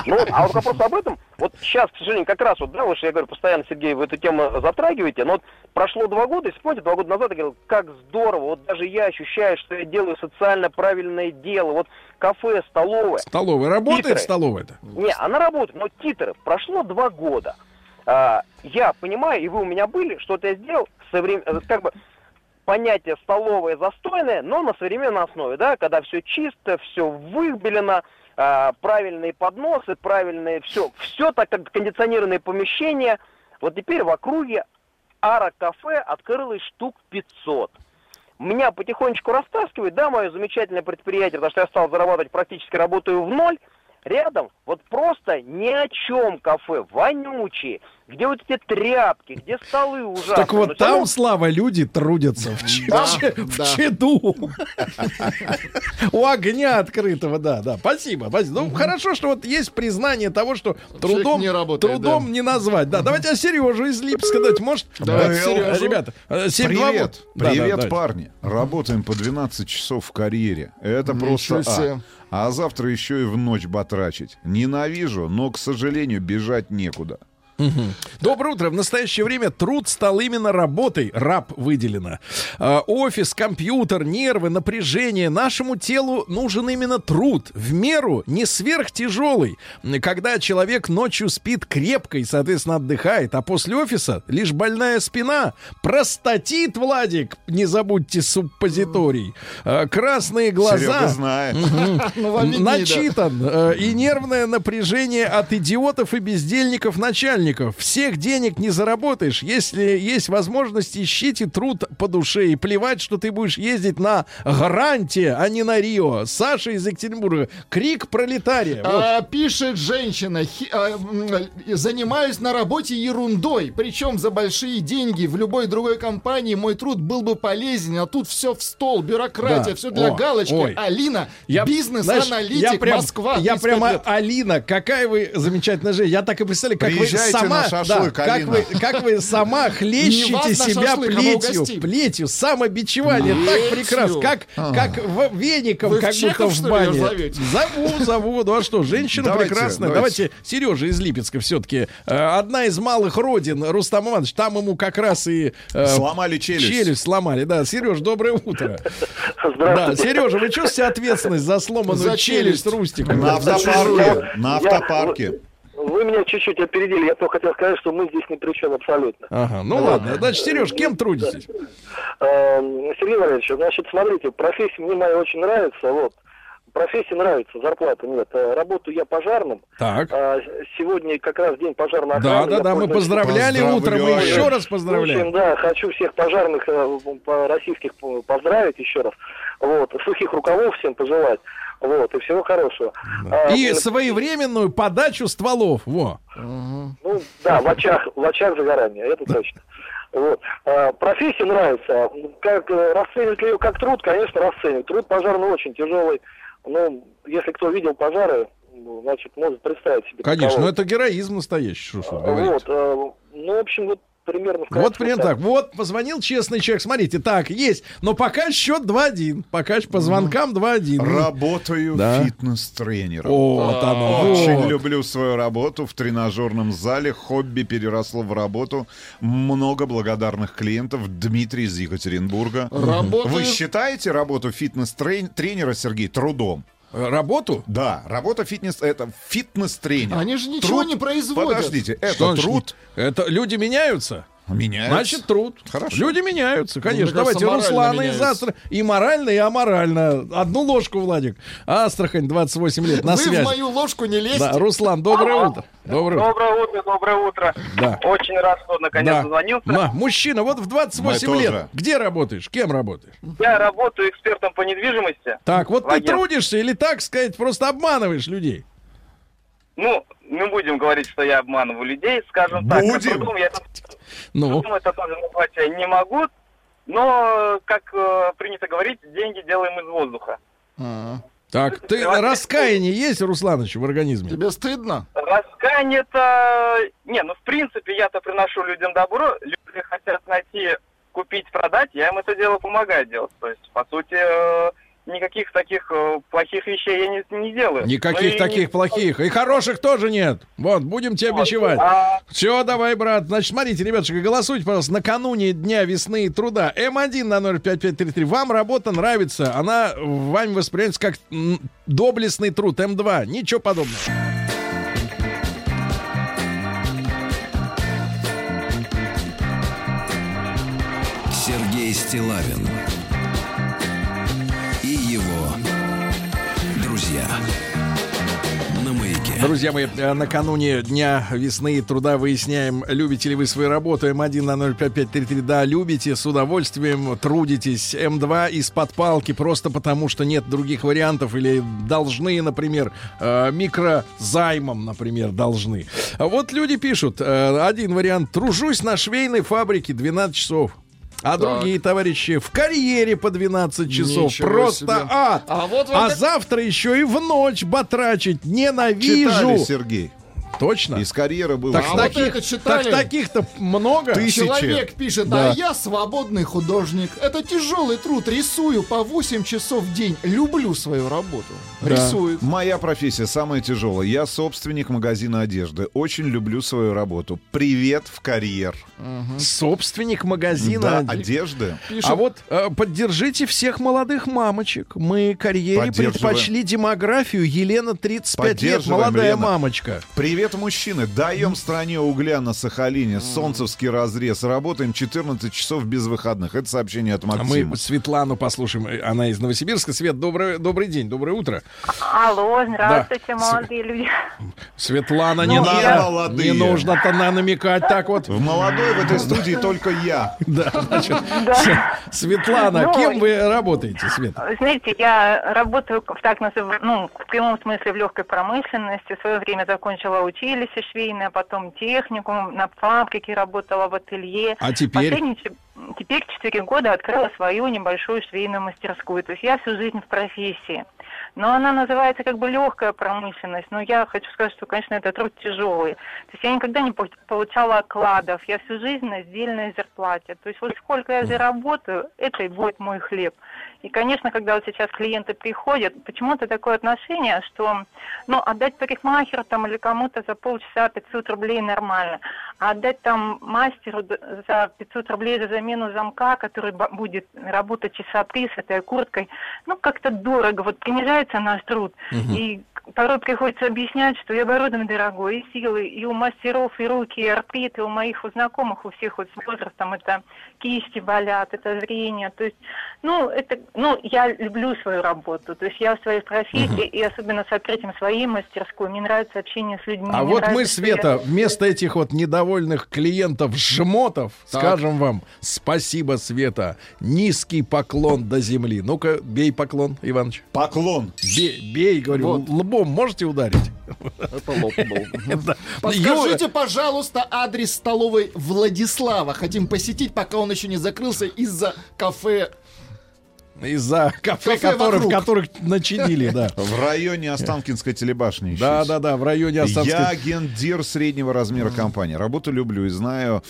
Ну а вот вопрос об этом, вот сейчас, к сожалению, как раз вот, да, вы же, я говорю, постоянно, Сергей, вы эту тему затрагиваете, но вот прошло два года, если помните, два года назад я говорил, как здорово, вот даже я ощущаю, что я делаю социально правильное дело, вот кафе, столовая. Столовая. Работает столовая-то? Не, она работает, но титры. Прошло два года. А, я понимаю, и вы у меня были, что это я сделал, соврем... э, как бы понятие столовое застойное, но на современной основе, да, когда все чисто, все выбелено, а, правильные подносы, правильные все, все так как кондиционированные помещения. Вот теперь в округе Ара кафе открылось штук 500. Меня потихонечку растаскивает, да, мое замечательное предприятие, потому что я стал зарабатывать практически работаю в ноль. Рядом вот просто ни о чем кафе, вонючие, где вот эти тряпки, где столы ужасные. Так Но вот всё равно там, Слава, люди трудятся в, ч- Да, в чаду. У огня открытого, да, да. Спасибо, спасибо. Ну, хорошо, что вот есть признание того, что трудом не работает, трудом да. не назвать. Да, давайте о Сережу из Липска дать. Может, э, Сережу. ребята, э, 728. Привет, привет, парни. Работаем по 12 часов в карьере. Это просто. А завтра еще и в ночь батрачить. Ненавижу, но, к сожалению, бежать некуда. Доброе утро. В настоящее время труд стал именно работой. Раб выделено. А, офис, компьютер, нервы, напряжение. Нашему телу нужен именно труд. В меру, не сверхтяжелый. Когда человек ночью спит крепко и, соответственно, отдыхает, а после офиса лишь больная спина. Простатит, Владик. Не забудьте суппозиторий. А, красные глаза. Серега знает. Ну. Начитан. э, И нервное напряжение от идиотов и бездельников начальников. Всех денег не заработаешь. Если есть возможность, ищите труд по душе. И плевать, что ты будешь ездить на Гранте, а не на Рио. Саша из Екатеринбурга. Крик пролетария. Вот. А, пишет женщина, «Хи- а, занимаюсь на работе ерундой, причем за большие деньги. В любой другой компании мой труд был бы полезен, а тут все в стол, бюрократия, Да. все для О, галочки. ой. Алина, бизнес-аналитик, я прям, Москва. Я 35 прямо, лет. Алина, какая вы замечательная женщина. Я так и представляю, как Приезжайте сама, на шашлык, да, как, вы, как вы сама хлещете себя шашлык, а плетью, плетью, самобичевание, так прекрасно, как, А. как в- веником, Вы в как будто Чехов, в что ли, бане. Зову, зову, ну а что, женщина Давайте, прекрасная. давайте. Давайте, Сережа из Липецка все-таки, одна из малых родин, Рустам Иванович, там ему как раз и... э, Сломали челюсть. Челюсть сломали, да. Сереж, доброе утро. Да, Сережа, вы чувствуете ответственность за сломанную За челюсть челюсть. Рустика? На автопарке. На Я- автопарке. Вы меня чуть-чуть опередили. Я только хотел сказать, что мы здесь ни при чем абсолютно. Ага, ну ладно. Значит, Сереж, кем трудитесь? Эм, Сергей Валерьевич, значит, смотрите, профессия мне моя очень нравится, вот. Профессия нравится, зарплаты нет. Э, Работаю я пожарным. Так. А, Сегодня как раз день пожарной Да, охраны. да, Я да, мы поздравляли утром, мы еще раз В поздравляем. общем, да, хочу всех пожарных э, российских по- поздравить еще раз. Вот, сухих рукавов всем пожелать. Вот, и всего хорошего. А, И э, своевременную подачу стволов. Во. Ну, да, в очах, в очах загорания, это точно. Вот. А, профессия нравится. Как э, расценивать ее как труд, конечно, расценивать. Труд пожарный очень тяжелый. Ну, если кто видел пожары, ну, значит, может представить себе. Конечно, ну это героизм настоящий. Что, что это. говорите. Вот, э, ну, в общем, вот примерно... Вот примерно так. Вот, позвонил честный человек. Смотрите, так, есть. Но пока счет 2-1. Пока ж по звонкам 2-1. Работаю Да. фитнес-тренером. Вот оно. Очень вот. люблю свою работу в тренажерном зале. Хобби переросло в работу. Много благодарных клиентов. Дмитрий из Екатеринбурга. Работаю- Вы считаете работу фитнес-тренера, Сергей, трудом? Э, Работу? Да, работа фитнес это фитнес-тренер. Они же ничего не производят. Подождите, это Что значит, труд Это люди меняются. Меняется. Значит, труд. Хорошо. Люди меняются, конечно. Ну, мне Давайте Руслана из меняются. Астрахани. И морально, и аморально. Одну ложку, Владик. Астрахань, 28 лет, на Вы связи. в мою ложку не лезьте. Да, Руслан, доброе утро. Доброе утро. Доброе утро, доброе утро. Да. Очень рад, что наконец Да. дозвонился. Ма, мужчина, вот в 28 Мы лет. тоже. Где работаешь? Кем работаешь? Я работаю экспертом по недвижимости. Так, вот ты трудишься или так сказать, просто обманываешь людей? Ну, не будем говорить, что я обманываю людей, скажем так. Будем. Я Ну, трудом это тоже назвать я не могу, но, как э, принято говорить, деньги делаем из воздуха. А, так, ты раскаяние есть, Русланыч, в организме? Тебе стыдно? Раскаяние это... Не, ну, в принципе, я-то приношу людям добро, люди хотят найти, купить, продать, я им это дело помогаю делать. То есть, по сути, э, никаких таких э, плохих вещей я не, не делаю. Ну Никаких и таких не- плохих. И хороших тоже нет. Вот, будем тебя бичевать. А, Все, давай, брат. Значит, смотрите, ребятушки, голосуйте, пожалуйста, накануне Дня весны и труда. М1 на 05533. Вам работа нравится. Она вами воспринимается как доблестный труд. М2. Ничего подобного. Сергей Стилавин Друзья мои, э, накануне Дня весны и труда выясняем, любите ли вы свою работу. М1 на 05533. Да, любите, с удовольствием трудитесь. М2 из-под палки, просто потому что нет других вариантов. Или должны, например, э, микрозаймом, например, должны. Вот люди пишут, э, один вариант. Тружусь на швейной фабрике 12 часов. А другие товарищи в карьере по 12 часов. Ничего Просто себе. ад. А вот А как- завтра еще и в ночь батрачить. Ненавижу. Читали, Сергей. Точно? Из карьеры было. Так, А вот таких, это читали? так таких-то много. Тысячи. Человек пишет, Да. а я свободный художник. Это тяжелый труд. Рисую по 8 часов в день. Люблю свою работу. Да. Рисует. Моя профессия самая тяжелая. Я собственник магазина одежды. Очень люблю свою работу. Привет в карьер. Собственник магазина. Да, оде- одежды. Пишет, А вот э, поддержите всех молодых мамочек. Мы карьере предпочли демографию. Елена 35 лет, молодая Лена. мамочка. Привет, мужчины. Даем стране угля на Сахалине. Солнцевский разрез. Работаем 14 часов без выходных. Это сообщение от А Максима. мы Светлану послушаем. Она из Новосибирска. Свет, добрый, добрый день, доброе утро. Алло, здравствуйте, Да. молодые люди. Светлана, Ну, не я- надо. молодые. Не нужно-то на намекать так вот. В молодой в этой студии только я. Да, значит, Да. Светлана, Ну, кем вы работаете, Свет? Знаете, я работаю в так называемом, ну, в прямом смысле в легкой промышленности. В свое время закончила училище швейное, потом техникум, на фабрике работала в ателье. А теперь? Последние Теперь 4 года открыла свою небольшую швейную мастерскую. То есть я всю жизнь в профессии. Но она называется как бы легкая промышленность. Но я хочу сказать, что, конечно, это труд тяжелый. То есть я никогда не пол- получала окладов. Я всю жизнь на сдельной зарплате. То есть вот сколько я заработаю, это и будет мой хлеб. И, конечно, когда вот сейчас клиенты приходят, почему-то такое отношение, что, ну, отдать парикмахеру там или кому-то за полчаса 500 рублей нормально, а отдать там мастеру за 500 рублей за замену замка, который будет работать часа три с этой курткой, ну, как-то дорого, вот принижается наш труд. И порой приходится объяснять, что и оборудование дорогое, и силы, и у мастеров, и руки, и артрит, и у моих у знакомых, у всех вот с возрастом это кисти болят, это зрение. То есть, ну, это, ну, я люблю свою работу. То есть я в своей профессии, и особенно с открытием своей мастерской, мне нравится общение с людьми. А вот мы, нравится, я- Света, вместо этих вот недовольных клиентов жмотов, Так. скажем вам спасибо, Света. Низкий поклон до земли. Ну-ка, бей поклон, Иваныч. Поклон. Бей, бей, говорю, Вот. лбом можете ударить? Это лоб был. Подскажите, пожалуйста, адрес столовой Владислава. Хотим посетить, пока он еще не закрылся из-за кафе. Из-за кафе, Кафе которых, вокруг. которых начинили, да. В районе Останкинской телебашни. Да, да, да, в районе Останской. Я гендир среднего размера компании. Работу люблю и знаю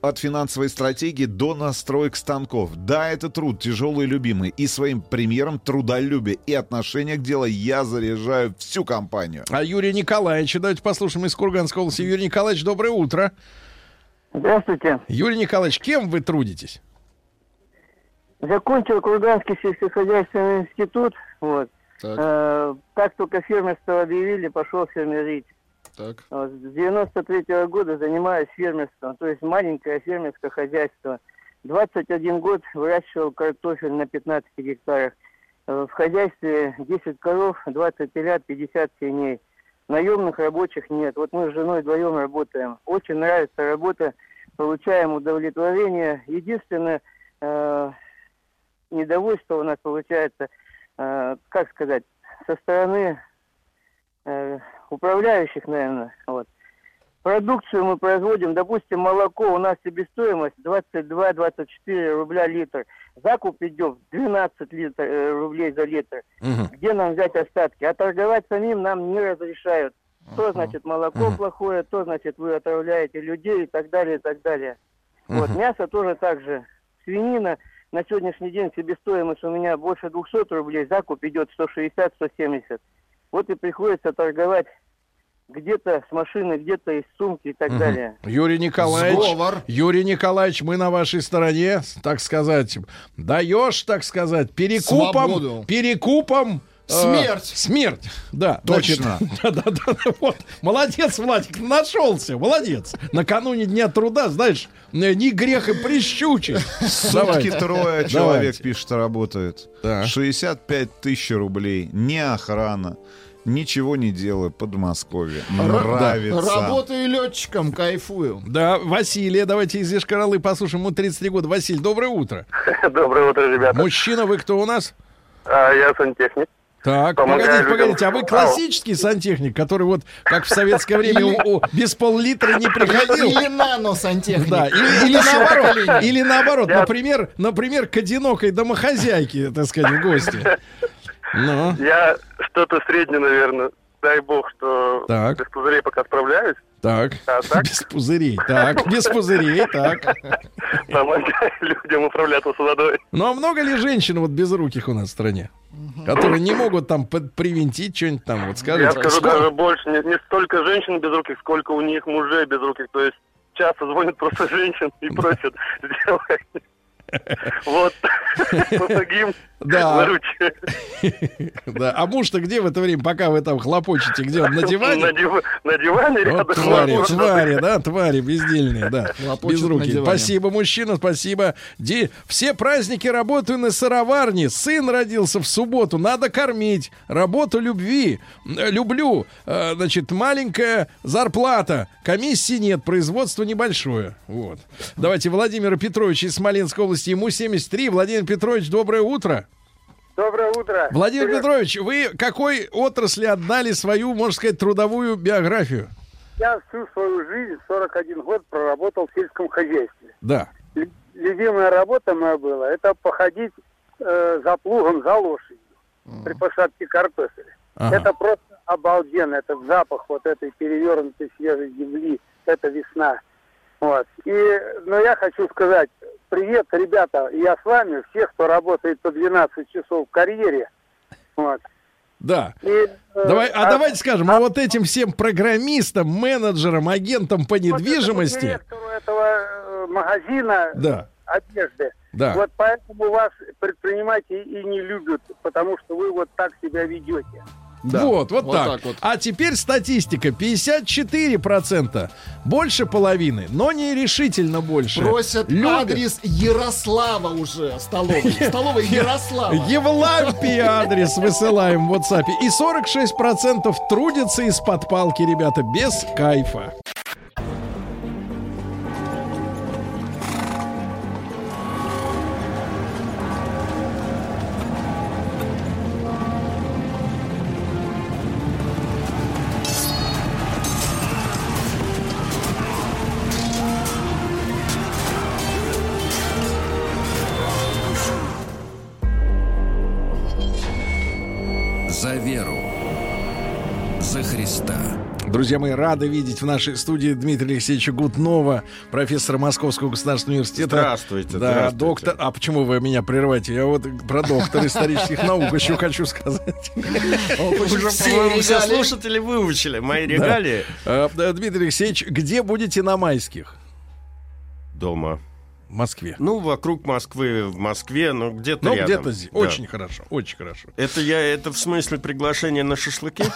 от финансовой стратегии до настроек станков. Да, это труд, тяжелый и любимый. И своим примером трудолюбия и отношения к делу я заряжаю всю компанию. А Юрий Николаевич, давайте послушаем из Курганской области. Юрий Николаевич, доброе утро. Здравствуйте. Юрий Николаевич, кем вы трудитесь? Закончил Курганский сельскохозяйственный институт. Вот. Так, Э, как только фермерство объявили, пошел фермерить. так. Вот, С 93 года занимаюсь фермерством, то есть маленькое фермерское хозяйство. 21 год выращивал картофель на 15 гектарах. Э, В хозяйстве 10 коров, 20 телят, 50 свиней. Наемных рабочих нет. Вот мы с женой вдвоем работаем. Очень нравится работа, получаем удовлетворение. Единственное, э, недовольство у нас получается, э, как сказать, со стороны э, управляющих, наверное. Вот. Продукцию мы производим, допустим, молоко, у нас себестоимость 22-24 рубля литр. Закуп идет 12 литр, э, рублей за литр. Где нам взять остатки? А торговать самим нам не разрешают. То значит молоко плохое, то значит вы отравляете людей и так далее, и так далее. Вот, мясо тоже так же. Свинина на сегодняшний день себестоимость у меня больше 200 рублей, закуп идет 160-170. Вот и приходится торговать где-то с машины, где-то из сумки и так далее. Юрий Николаевич, Сговор. Юрий Николаевич, мы на вашей стороне, так сказать, даешь, так сказать, перекупом, Свободу. перекупом. э, Смерть. смерть, да. Точно. да, да, да, да, вот. Молодец, Владик, нашелся, молодец. Накануне Дня труда, знаешь, э, не грех и прищучить. Сутки трое человек, пишет, работает. Да. 65 тысяч рублей. Не охрана. Ничего не делаю. Подмосковье. Ра- Нравится. Работаю летчиком, кайфую. Да, Василия, давайте из Ешкаралы послушаем, ему 33 года. Василий, доброе утро. Доброе утро, ребята. Мужчина, вы кто у нас? А, я сантехник. Так, Помогаю погодите, людям. погодите, а вы классический сантехник, который вот, как в советское время, у- у- без пол-литра не приходил? Или нано-сантехник. Да, или, или наоборот, или наоборот, Я- например, например, к одинокой домохозяйке, так сказать, в гости. Ну, Я что-то среднее, наверное. Дай бог, что Так. без пузырей пока справляюсь. так, А так? без пузырей, так, без пузырей, так. Помогаю людям управляться с водой. Ну, а много ли женщин вот безруких у нас в стране? Которые не могут там привинтить что-нибнь там, вот Я скажите. скажу сколько? даже больше. Не, не столько женщин без руких, сколько у них мужей без руких. То есть часто звонят просто женщин и просят сделай. Вот. Помоги им. Да. Да, а муж-то где в это время, пока вы там хлопочете, где он, на диване? На, див- на диване рядом. Вот твари, твари, да, твари бездельные, да. Хлопочут Без руки. Спасибо, мужчина, спасибо. Ди- Все праздники работаю на сыроварне. Сын родился в субботу, надо кормить. Работу любви. Э, Люблю. Э, Значит, маленькая зарплата. Комиссии нет, производство небольшое. Вот. Давайте Владимира Петровича из Смоленской области. Ему 73. Владимир Петрович, доброе утро. Доброе утро. Владимир Привет. Петрович, вы какой отрасли отдали свою, можно сказать, трудовую биографию? Я всю свою жизнь, 41 год, проработал в сельском хозяйстве. Да. Лю- Любимая работа моя была, это походить э, за плугом, за лошадью. при посадке картофеля. Ага. Это просто обалденно. Это запах вот этой перевернутой свежей земли. Это весна. Вот. И, но я хочу сказать, привет, ребята, я с вами, всех, кто работает по 12 часов в карьере. Вот. Да. И, э, Давай, а давайте скажем, а вот этим всем программистам, менеджерам, агентам по недвижимости, директору этого э, магазина Да. одежды. Да. Вот поэтому вас предприниматели и не любят, потому что вы вот так себя ведете. Вот, вот, Вот так. так вот. А теперь статистика. 54%. Больше половины, но не решительно больше. Просят Любят. адрес Ярослава уже столовой. Столовой Ярослава. Евлампия адрес высылаем в WhatsApp. И 46% трудятся из-под палки, ребята, без кайфа. Друзья мои, рады видеть в нашей студии Дмитрия Алексеевича Гутнова, профессора Московского государственного университета. Здравствуйте, Да, здравствуйте. доктор. А почему вы меня прерываете? Я вот про доктора исторических наук еще хочу сказать. Все слушатели выучили мои регалии. А, Дмитрий Алексеевич, где будете на майских? Дома. В Москве. Ну, вокруг Москвы, в Москве, ну, где-то Ну, рядом. где-то здесь. Да. Очень хорошо, очень хорошо. Это я, это в смысле приглашения на шашлыки?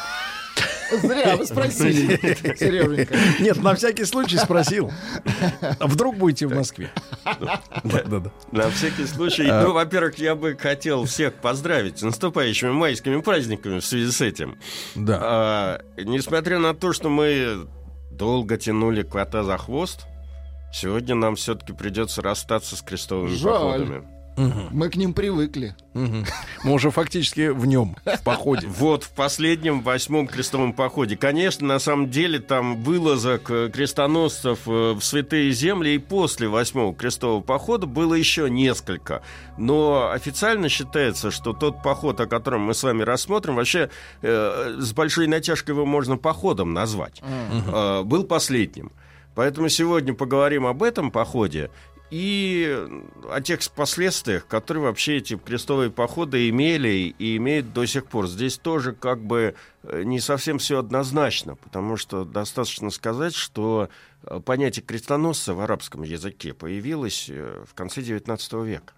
Зря вы спросили, Сереженька. Нет, на всякий случай спросил. Вдруг будете в Москве? На всякий случай. А. Ну, во-первых, я бы хотел всех поздравить с наступающими майскими праздниками в связи с этим. Да. А, несмотря на то, что мы долго тянули кота за хвост, сегодня нам все-таки придется расстаться с крестовыми Жаль. Походами. Мы к ним привыкли. Мгм. Мы уже фактически в нем, в походе. Вот в последнем восьмом крестовом походе. Конечно, на самом деле там вылазок э, крестоносцев э, в святые земли и после восьмого крестового похода было еще несколько. Но официально считается, что тот поход, о котором мы с вами рассмотрим, вообще э, с большой натяжкой его можно походом назвать. Э, был последним. Поэтому сегодня поговорим об этом походе и о тех последствиях, которые вообще эти крестовые походы имели и имеют до сих пор. Здесь тоже как бы э, не совсем все однозначно, потому что достаточно сказать, что э, понятие крестоносца в арабском языке появилось э, в конце XIX века.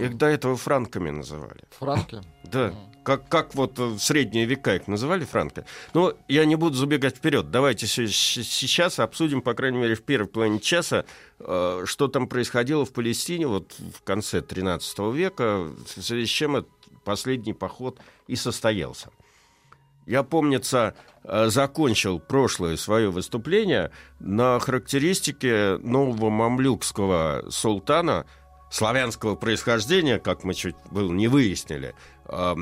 Их до этого франками называли. Франки. Да, как, как вот э, в средние века их называли франки. Но я не буду забегать вперед. Давайте сейчас обсудим, по крайней мере, в первой половине часа, э, что там происходило в Палестине вот в конце 13 века, в связи с чем этот последний поход и состоялся. Я, помнится, э, закончил прошлое свое выступление на характеристике нового мамлюкского султана славянского происхождения, как мы чуть было не выяснили, э,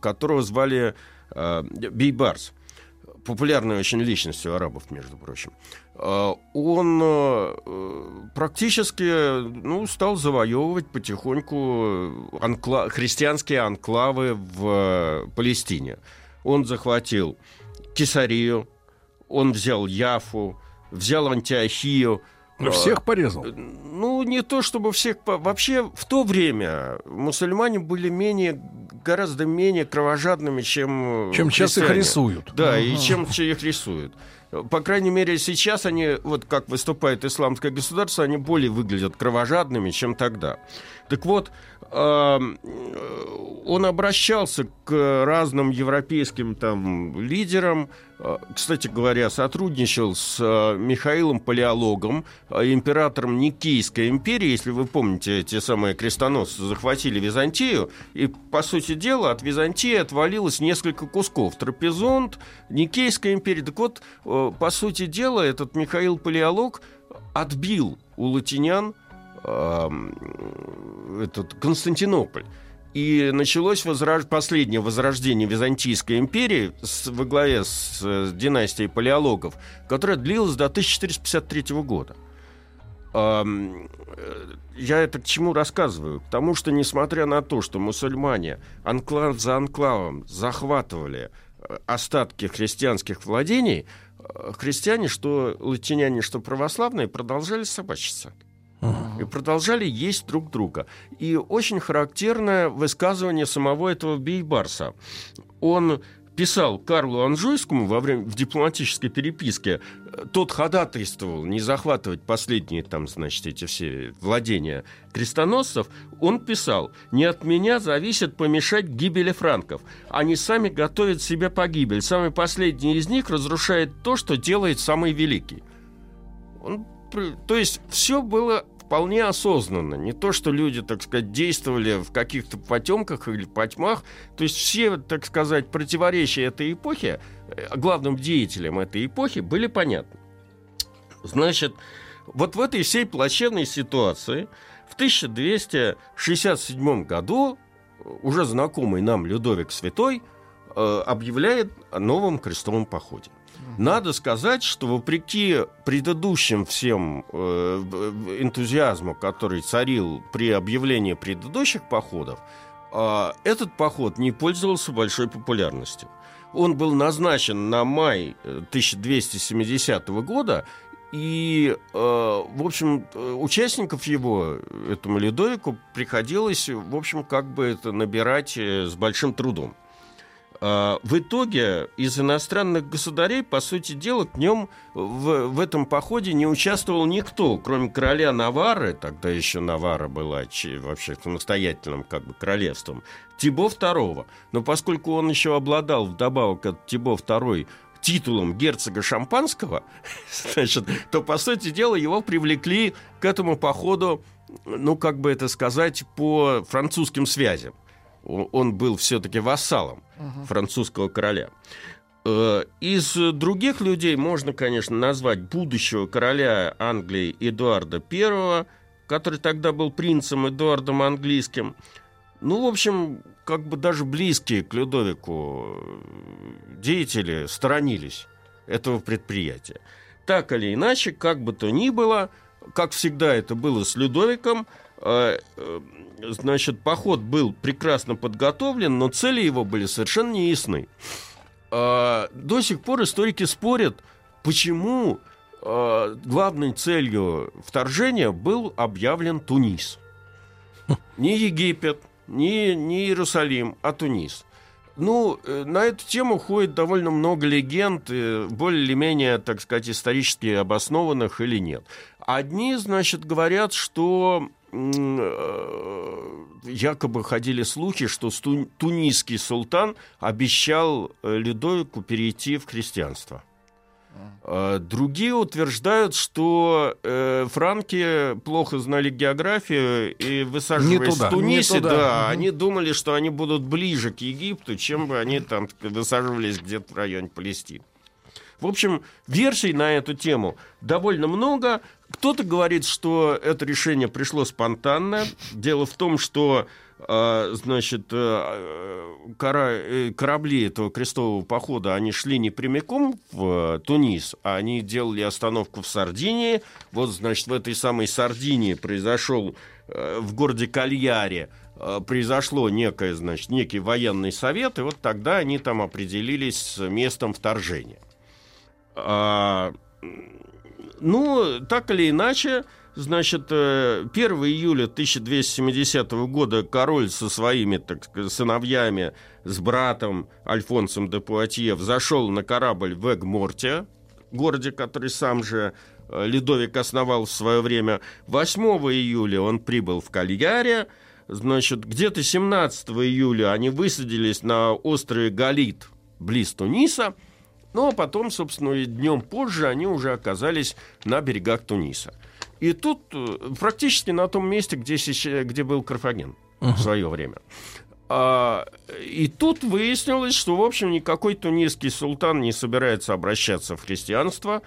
которого звали э, Бейбарс. Популярной очень личностью арабов, между прочим. Э, Он э, практически ну, стал завоевывать потихоньку анкла- христианские анклавы в Палестине. Он захватил Кесарию, он взял Яфу, взял Антиохию. Ну, всех порезал? Э, Ну, не то чтобы всех... Вообще, в то время мусульмане были менее, гораздо менее кровожадными, чем... э, Чем сейчас их рисуют. Да, и Ага. чем че- их рисуют. По крайней мере, сейчас они, вот как выступает исламское государство, они более выглядят кровожадными, чем тогда. Так вот, э, он обращался к разным европейским там лидерам, э, кстати говоря, сотрудничал с э, Михаилом Палеологом, императором Никейской империи, если вы помните, эти самые крестоносцы захватили Византию, и, по сути дела, от Византии отвалилось несколько кусков. Трапезунд, Никейская империя. Так вот, по сути дела, этот Михаил Палеолог отбил у латинян этот Константинополь. И началось возраж... последнее возрождение Византийской империи с... во главе с э, династией палеологов, которая длилась до 1453 года. Э, Я это к чему рассказываю? К тому, что несмотря на то, что мусульмане анклав за анклавом захватывали э, остатки христианских владений, э, христиане, что латиняне, что православные, продолжали собачиться. И продолжали есть друг друга. И очень характерное высказывание самого этого Бейбарса. Он писал Карлу Анжуйскому во время в дипломатической переписке, э, тот ходатайствовал не захватывать последние там, значит, эти все владения крестоносцев, он писал, не от меня зависит помешать гибели франков. Они сами готовят себе погибель. Самый последний из них разрушает то, что делает самый великий. Он, то есть все было вполне осознанно. Не то, что люди, так сказать, действовали в каких-то потемках или потьмах. То есть все, так сказать, противоречия этой эпохи, э, главным деятелям этой эпохи были понятны. Значит, вот в этой всей плачевной ситуации в 1267 году э, уже знакомый нам Людовик Святой э, объявляет о новом крестовом походе. Надо сказать, что вопреки предыдущим всем э, энтузиазму, который царил при объявлении предыдущих походов, э, этот поход не пользовался большой популярностью. Он был назначен на май э, 1270 года, и, э, в общем, э, участников его, этому Ледовику, приходилось, в общем, как бы это набирать э, с большим трудом. А, В итоге из иностранных государей, по сути дела, к нем в, в этом походе не участвовал никто, кроме короля Навары, тогда еще Навара была вообще самостоятельным как бы королевством, Тибо II. Но поскольку он еще обладал вдобавок от Тибо II титулом герцога Шампанского, значит, то, по сути дела, его привлекли к этому походу, ну, как бы это сказать, по французским связям. Он был все-таки вассалом французского короля. Э, Из других людей можно, конечно, назвать будущего короля Англии Эдуарда I, который тогда был принцем Эдуардом Английским. Ну, в общем, как бы даже близкие к Людовику э, деятели сторонились этого предприятия. Так или иначе, как бы то ни было, как всегда это было с Людовиком, э, значит, поход был прекрасно подготовлен, но цели его были совершенно не ясны. А, До сих пор историки спорят, почему а, главной целью вторжения был объявлен Тунис. Не Египет, не, не Иерусалим, а Тунис. Ну, э, на эту тему ходит довольно много легенд, э, более или менее, так сказать, исторически обоснованных или нет. Одни, значит, говорят, что якобы ходили слухи, что тунисский султан обещал э, Людовику перейти в христианство. А Другие утверждают, что э, франки плохо знали географию и высаживаясь туда, в Тунисе, не туда. да, Мгм. они думали, что они будут ближе к Египту, чем бы они там высаживались где-то в районе Палестины. В общем, версий на эту тему довольно много. Кто-то говорит, что это решение пришло спонтанно. Дело в том, что э, значит, э, э, корабли этого крестового похода, они шли не прямиком в Тунис, а они делали остановку в Сардинии. Вот, значит, в этой самой Сардинии произошел э, в городе Кальяре произошло некое, значит, некий военный совет, и вот тогда они там определились с местом вторжения. Ну, так или иначе, значит, э, 1 июля 1270 года король со своими, так сказать, сыновьями, с братом Альфонсом де Пуатье зашел на корабль в Эгмортия, городе, который сам же э, Ледовик основал в свое время. 8 июля он прибыл в Кальяре, Значит, где-то 17 июля они высадились на острове Галит, близ Туниса. Ну, а потом, собственно, и днем позже они уже оказались на берегах Туниса. И тут э, практически на том месте, где, где был Карфаген в свое время. А, и тут выяснилось, что, в общем, никакой тунисский султан не собирается обращаться в христианство.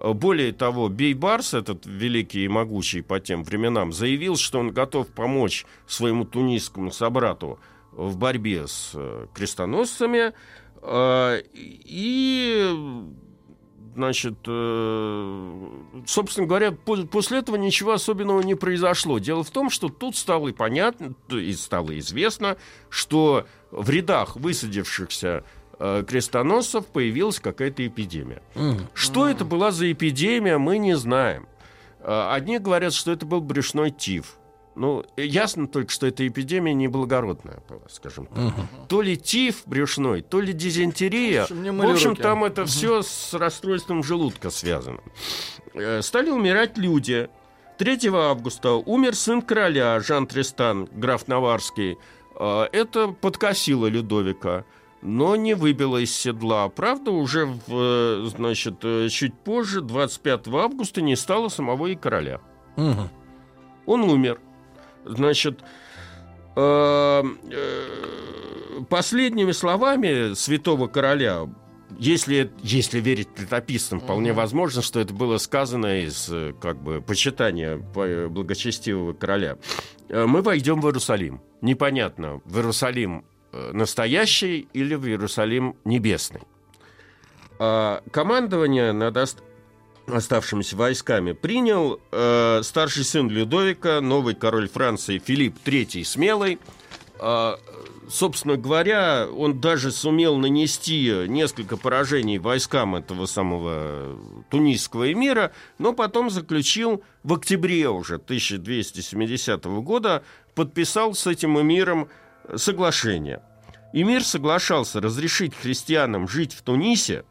Более того, Бейбарс, этот великий и могучий по тем временам, заявил, что он готов помочь своему тунисскому собрату в борьбе с э, крестоносцами. А, И значит, э, собственно говоря, по- после этого ничего особенного не произошло. Дело в том, что тут стало и понятно, и стало известно, что в рядах высадившихся э, крестоносцев появилась какая-то эпидемия. Что это была за эпидемия, мы не знаем. Э, Одни говорят, что это был брюшной тиф. Ну, ясно только, что эта эпидемия неблагородная была, скажем так. То ли тиф брюшной, то ли дизентерия. В общем, руки. там это все с расстройством желудка связано. Э, Стали умирать люди. 3 августа умер сын короля Жан Тристан, граф Наварский. Э, Это подкосило Людовика, но не выбило из седла. Правда, уже в, э, значит, чуть позже, 25 августа, не стало самого и короля. Мгм. Он умер. Значит, э, э, последними словами святого короля, если, если верить летописцам, вполне возможно, что это было сказано из э, как бы почитания по- благочестивого короля. Э, Мы войдем в Иерусалим. Непонятно, в Иерусалим э, настоящий или в Иерусалим небесный. А командование над оставшимися войсками принял э, старший сын Людовика, новый король Франции Филипп III Смелый. А, собственно говоря, он даже сумел нанести несколько поражений войскам этого самого тунисского эмира, но потом заключил в октябре уже 1270 года, подписал с этим эмиром соглашение. Эмир соглашался разрешить христианам жить в Тунисе,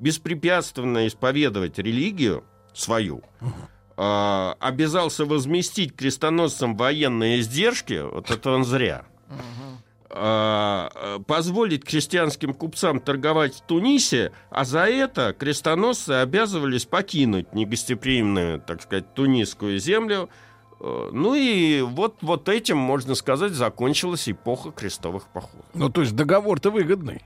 беспрепятственно исповедовать религию свою, а, обязался возместить крестоносцам военные издержки, вот это он зря, а, позволить крестьянским купцам торговать в Тунисе, а за это крестоносцы обязывались покинуть негостеприимную, так сказать, тунисскую землю. Э, Ну и вот, вот этим, можно сказать, закончилась эпоха крестовых походов. Ну, то есть договор-то выгодный.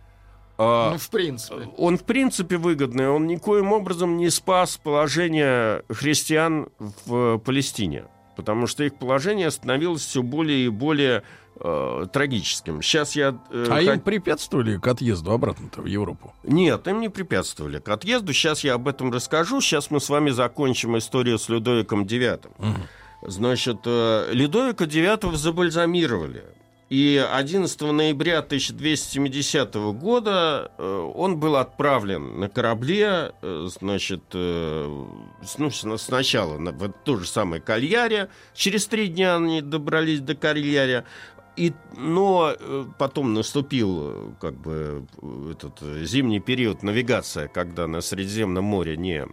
А, Ну, в принципе. он в принципе выгодный, он никоим образом не спас положение христиан в Палестине, потому что их положение становилось все более и более э, трагическим. Сейчас я... э, А хот- им препятствовали к отъезду обратно-то в Европу? Нет, им не препятствовали к отъезду. Сейчас я об этом расскажу. Сейчас мы с вами закончим историю с Людовиком IX. Значит, э, Людовика IX забальзамировали. И 11 ноября 1270 года э, он был отправлен на корабле, э, значит, э, ну, сначала на, в то же самое Кальяре. Через три дня они добрались до Кальяре. И, но потом наступил как бы этот зимний период навигация, когда на Средиземном море не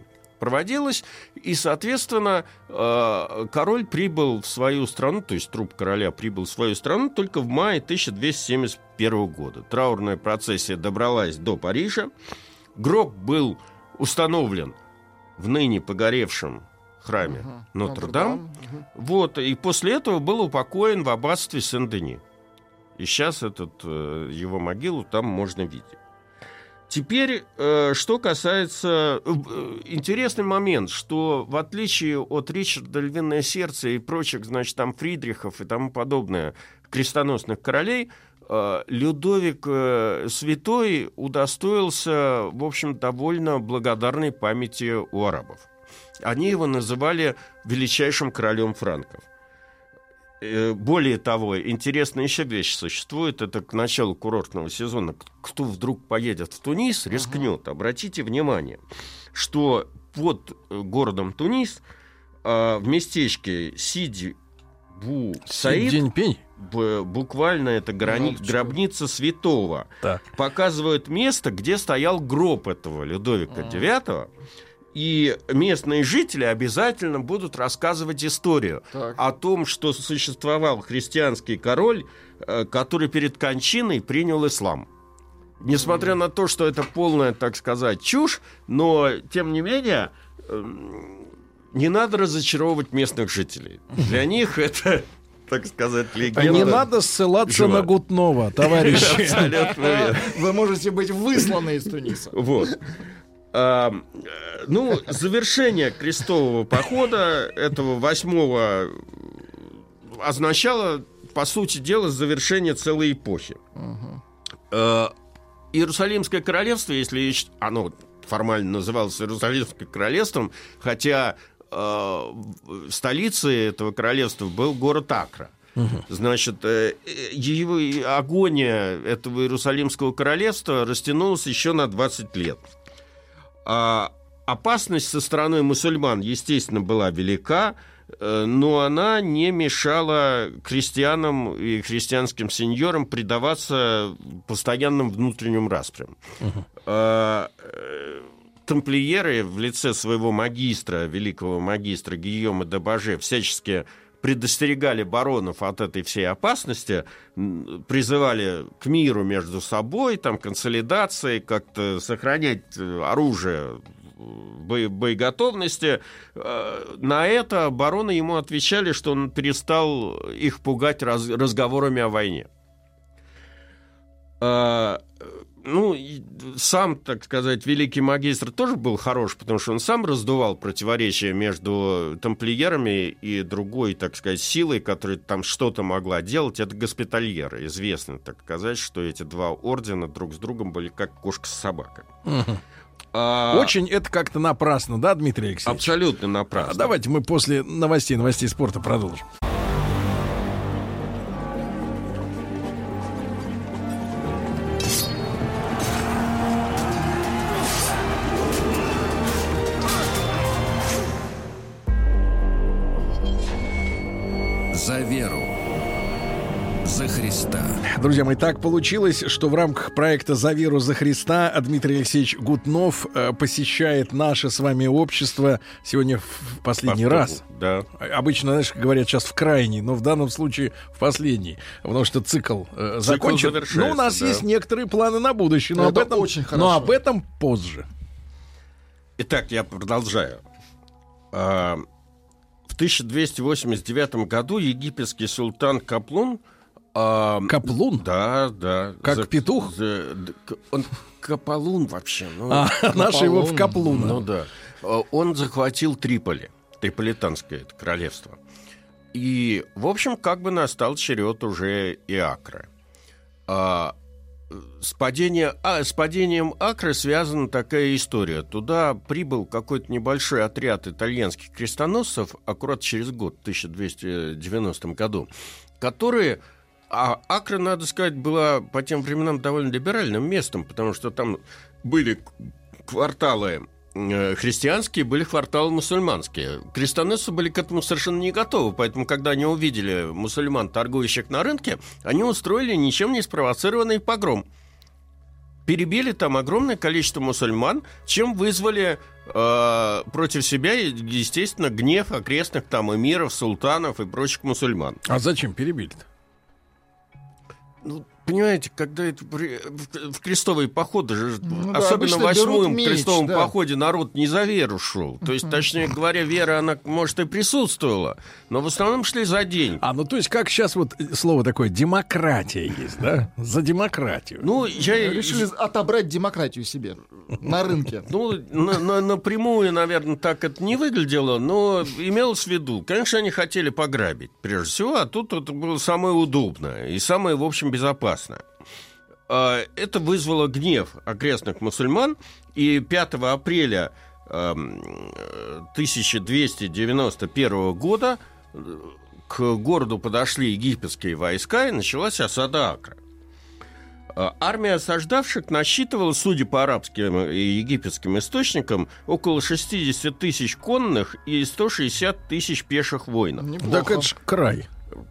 проводилась, и, соответственно, э, король прибыл в свою страну, то есть труп короля прибыл в свою страну только в мае 1271 года. Траурная процессия добралась до Парижа, гроб был установлен в ныне погоревшем храме Нотр-Дам, вот, и после этого был упокоен в аббатстве Сен-Дени. И сейчас этот, э, его могилу там можно видеть. Теперь, э, что касается... э, э, Интересный момент, что в отличие от Ричарда Львиное Сердце и прочих, значит, там Фридрихов и тому подобное, крестоносных королей, Людовик Святой удостоился, в общем, довольно благодарной памяти у арабов. Они его называли величайшим королем франков. Э, Более того, интересная еще вещь существует. Это к началу курортного сезона. Кто вдруг поедет в Тунис, рискнет. Обратите внимание, что под э, городом Тунис а, в местечке Сиди Бу Саид буквально это грани- Ну, гробница святого Так. показывают место, где стоял гроб этого Людовика IX. И местные жители обязательно будут рассказывать историю Так. о том, что существовал христианский король, э, который перед кончиной принял ислам. Несмотря на то, что это полная, так сказать, чушь, но, тем не менее, эм, не надо разочаровывать местных жителей. Для них это, так сказать, легенда. Не надо ссылаться жива. на Гутнова, товарищи. Абсолютно верно. Вы можете быть высланы из Туниса. Вот. А, э, ну, завершение крестового похода этого восьмого означало, по сути дела, завершение целой эпохи. Э, Иерусалимское королевство, если оно формально называлось Иерусалимским королевством, хотя э, столицей этого королевства был город Акра. Значит, э, его агония этого Иерусалимского королевства растянулась еще на 20 лет. А опасность со стороны мусульман, естественно, была велика, э, но она не мешала крестьянам и христианским сеньорам предаваться постоянным внутренним распрям. А, э, Тамплиеры в лице своего магистра, великого магистра Гийома де Баже, всячески предостерегали баронов от этой всей опасности, призывали к миру между собой, там, консолидации, как-то сохранять э, оружие боеготовности. Э, На это бароны ему отвечали, что он перестал их пугать раз- разговорами о войне. Ну, сам, так сказать, великий магистр тоже был хорош, потому что он сам раздувал противоречия между тамплиерами и другой, так сказать, силой, которая там что-то могла делать. Это госпитальеры. Известно, так сказать, что эти два ордена друг с другом были как кошка с собакой. А, Очень это как-то напрасно, да, Дмитрий Алексеевич? Абсолютно напрасно. А давайте мы после новостей, новостей спорта продолжим. Друзья мои, так получилось, что в рамках проекта «За веру за Христа» Дмитрий Алексеевич Гутнов э, посещает наше с вами общество сегодня в последний Повторно, раз. Да. Обычно, знаешь, говорят сейчас в крайний, но в данном случае в последний, потому что цикл, э, закончен. завершается, Но у нас да. есть некоторые планы на будущее, но Это об этом, очень но об этом позже. Итак, я продолжаю. А, В 1289 году египетский султан Каплун... а, Каплун? Да, да. Как петух? за- д- к- он Каполун вообще. ну, А, наши его в Каплун. Каплуна. Ну да. А, Он захватил Триполи, Триполитанское это королевство. И, в общем, как бы настал черед уже и Акры. А, с, падения- а, с падением Акры связана такая история. Туда прибыл какой-то небольшой отряд итальянских крестоносцев аккурат через год, в 1290 году, которые... А Акра, надо сказать, была по тем временам довольно либеральным местом, потому что там были кварталы э, христианские, были кварталы мусульманские. Крестоносцы были к этому совершенно не готовы, поэтому, когда они увидели мусульман, торгующих на рынке, они устроили ничем не спровоцированный погром. Перебили там огромное количество мусульман, чем вызвали э, против себя, естественно, гнев окрестных там эмиров, султанов и прочих мусульман. А зачем перебили-то? Ну, понимаете, когда это при- в, крестовые походы же, Ну да, особенно в восьмом меч, крестовом да. походе народ не за веру шел. То есть, точнее говоря, вера, она, может, и присутствовала, но в основном шли за деньги. А, ну то есть как сейчас вот слово такое демократия есть, да? За демократию. Ну, я... Решили отобрать демократию себе на рынке. Ну, на- на- напрямую, наверное, так это не выглядело, но имелось в виду. Конечно, они хотели пограбить, прежде всего, а тут это было самое удобное и самое, в общем, безопасное. А, Это вызвало гнев окрестных мусульман, и 5 апреля эм, э, 1291 года э, к городу подошли египетские войска, и началась осада Акра. А, Армия осаждавших насчитывала, судя по арабским и египетским источникам, около 60 тысяч конных и 160 тысяч пеших воинов. Так это ж край.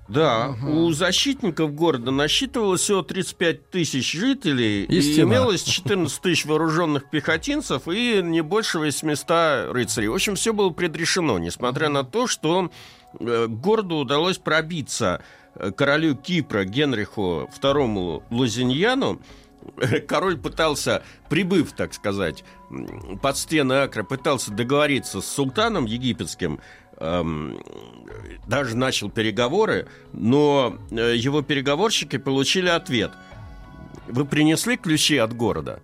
Да, у защитников города насчитывалось всего 35 тысяч жителей, И имелось 14 тысяч вооруженных пехотинцев и не больше 800 рыцарей. В общем, все было предрешено, несмотря на то, что э, городу удалось пробиться э, королю Кипра Генриху II Лузиньяну. Король пытался, прибыв, так сказать, под стены Акра, пытался договориться с султаном египетским, эм, даже начал переговоры, но э, его переговорщики получили ответ. Вы принесли ключи от города?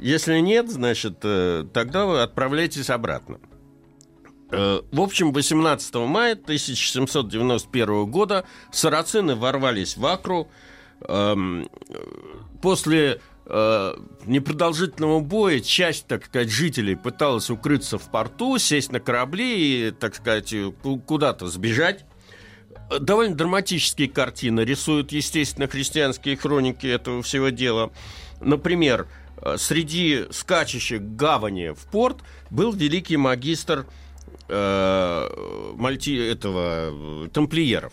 Если нет, значит, э, тогда вы отправляйтесь обратно. Э, В общем, 18 мая 1791 года сарацины ворвались в Акру. Эм, После э, непродолжительного боя часть, так сказать, жителей пыталась укрыться в порту, сесть на корабли и, так сказать, ку- куда-то сбежать. Э, Довольно драматические картины рисуют, естественно, христианские хроники этого всего дела. Например, э, среди скачущих гавани в порт был великий магистр э, мальти этого э, тамплиеров.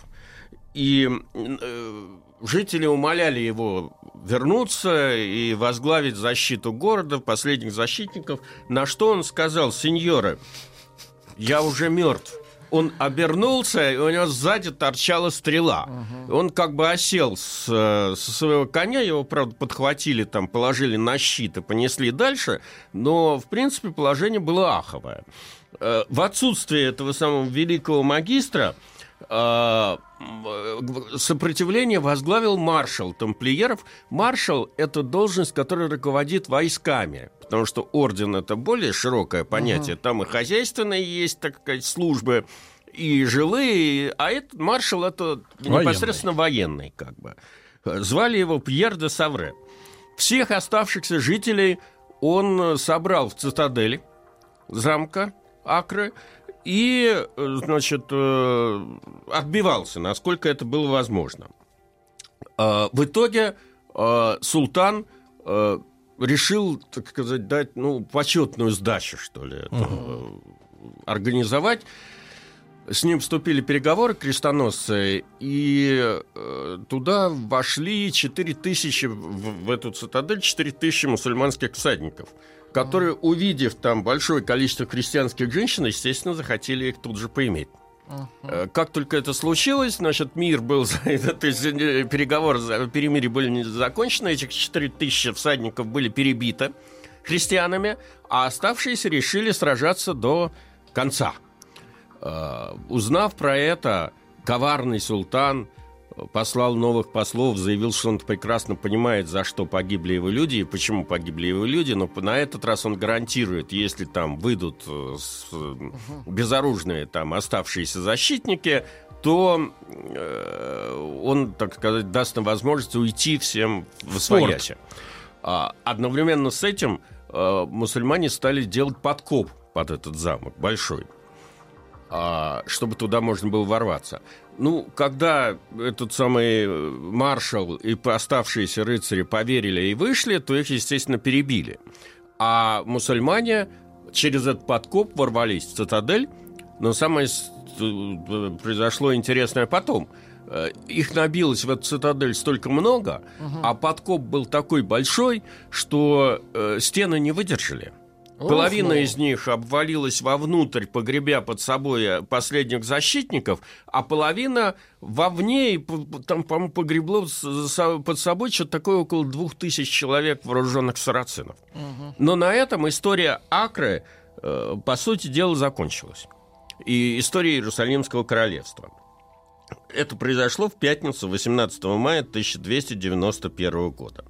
И э, жители умоляли его вернуться и возглавить защиту города, последних защитников, на что он сказал, сеньоры, я уже мертв. Он обернулся, и у него сзади торчала стрела. Он как бы осел с, э, со своего коня, его, правда, подхватили, там, положили на щит и понесли дальше, но, в принципе, положение было аховое. Э, В отсутствие этого самого великого магистра сопротивление возглавил маршал тамплиеров. Маршал – это должность, которая руководит войсками, потому что орден – это более широкое понятие. Там и хозяйственные есть, так сказать, службы, и жилые, а этот маршал – это Военный. непосредственно военный, как бы. Звали его Пьер де Савре. Всех оставшихся жителей он э, собрал в цитадели замка Акры и, э, значит, э, отбивался, насколько это было возможно. А, В итоге э, султан э, решил, так сказать, дать, ну, почетную сдачу, что ли, это, э, организовать. С ним вступили переговоры крестоносцы, и э, туда вошли 4 тысячи, в, в эту цитадель 4 тысячи мусульманских всадников, которые, увидев там большое количество крестьянских женщин, естественно, захотели их тут же поиметь. Э, Как только это случилось, значит, мир был, то есть переговоры за перемирие были не закончены, этих 4 тысячи всадников были перебиты христианами, а оставшиеся решили сражаться до конца. Э, Узнав про это, коварный султан послал новых послов, заявил, что он прекрасно понимает, за что погибли его люди и почему погибли его люди, но на этот раз он гарантирует, если там выйдут э, безоружные там оставшиеся защитники, то э, он, так сказать, даст им возможность уйти всем в свояси. А одновременно с этим э, мусульмане стали делать подкоп под этот замок большой а, чтобы туда можно было ворваться. Ну, когда этот самый э, маршал и оставшиеся рыцари поверили и вышли, то их, естественно, перебили. А мусульмане через этот подкоп ворвались в цитадель, но самое э, произошло интересное потом. Э, Их набилось в эту цитадель столько много, а подкоп был такой большой, что стены не выдержали. Половина ну. из них обвалилась вовнутрь, погребя под собой э, последних защитников, а половина вовне, и там, по-моему, погребло под собой что-то такое около двух тысяч человек вооруженных сарацинов. Но на этом история Акры, э, по сути дела, закончилась. И история Иерусалимского королевства. Это произошло в пятницу 18 мая 1291 года.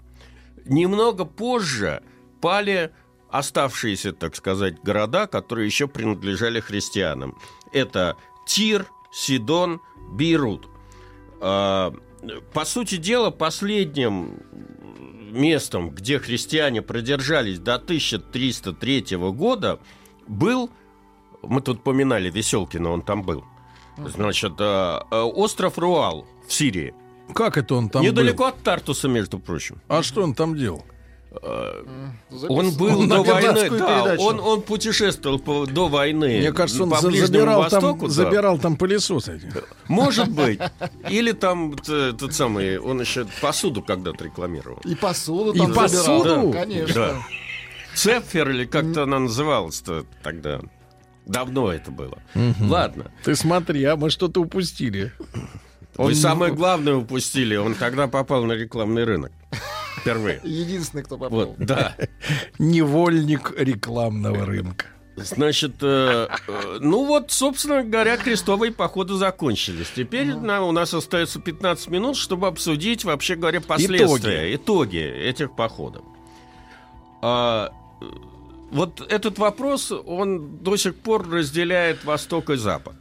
Немного позже пали оставшиеся, так сказать, города, которые еще принадлежали христианам. Это Тир, Сидон, Бейрут. А, По сути дела, последним местом, где христиане продержались до 1303 года, был, мы тут поминали Веселкина, он там был, значит, а, а, остров Руал в Сирии. Как это он там Недалеко от Тартуса, между прочим. был? А что он там делал? Он был Он до войны, да, передачу. он, он путешествовал по- до войны. Мне кажется, он по за- забирал, Востоку, там, да. забирал там пылесос эти. Может быть. Или там тот самый, он еще посуду когда-то рекламировал. И посуду И там посуду? забирал. Да. Конечно. Да. Цепфер или как-то она называлась-то тогда. Давно это было. Ладно. Ты смотри, а мы что-то упустили. Вы Он- самое главное упустили. Он тогда попал на рекламный рынок. Впервые. Единственный, кто попал. Вот, да. Невольник рекламного рынка. Значит, э, э, ну вот, собственно говоря, крестовые походы закончились. Теперь на- у нас остается 15 минут, чтобы обсудить, вообще говоря, последствия, итоги, этих походов. А, вот этот вопрос, он до сих пор разделяет Восток и Запад.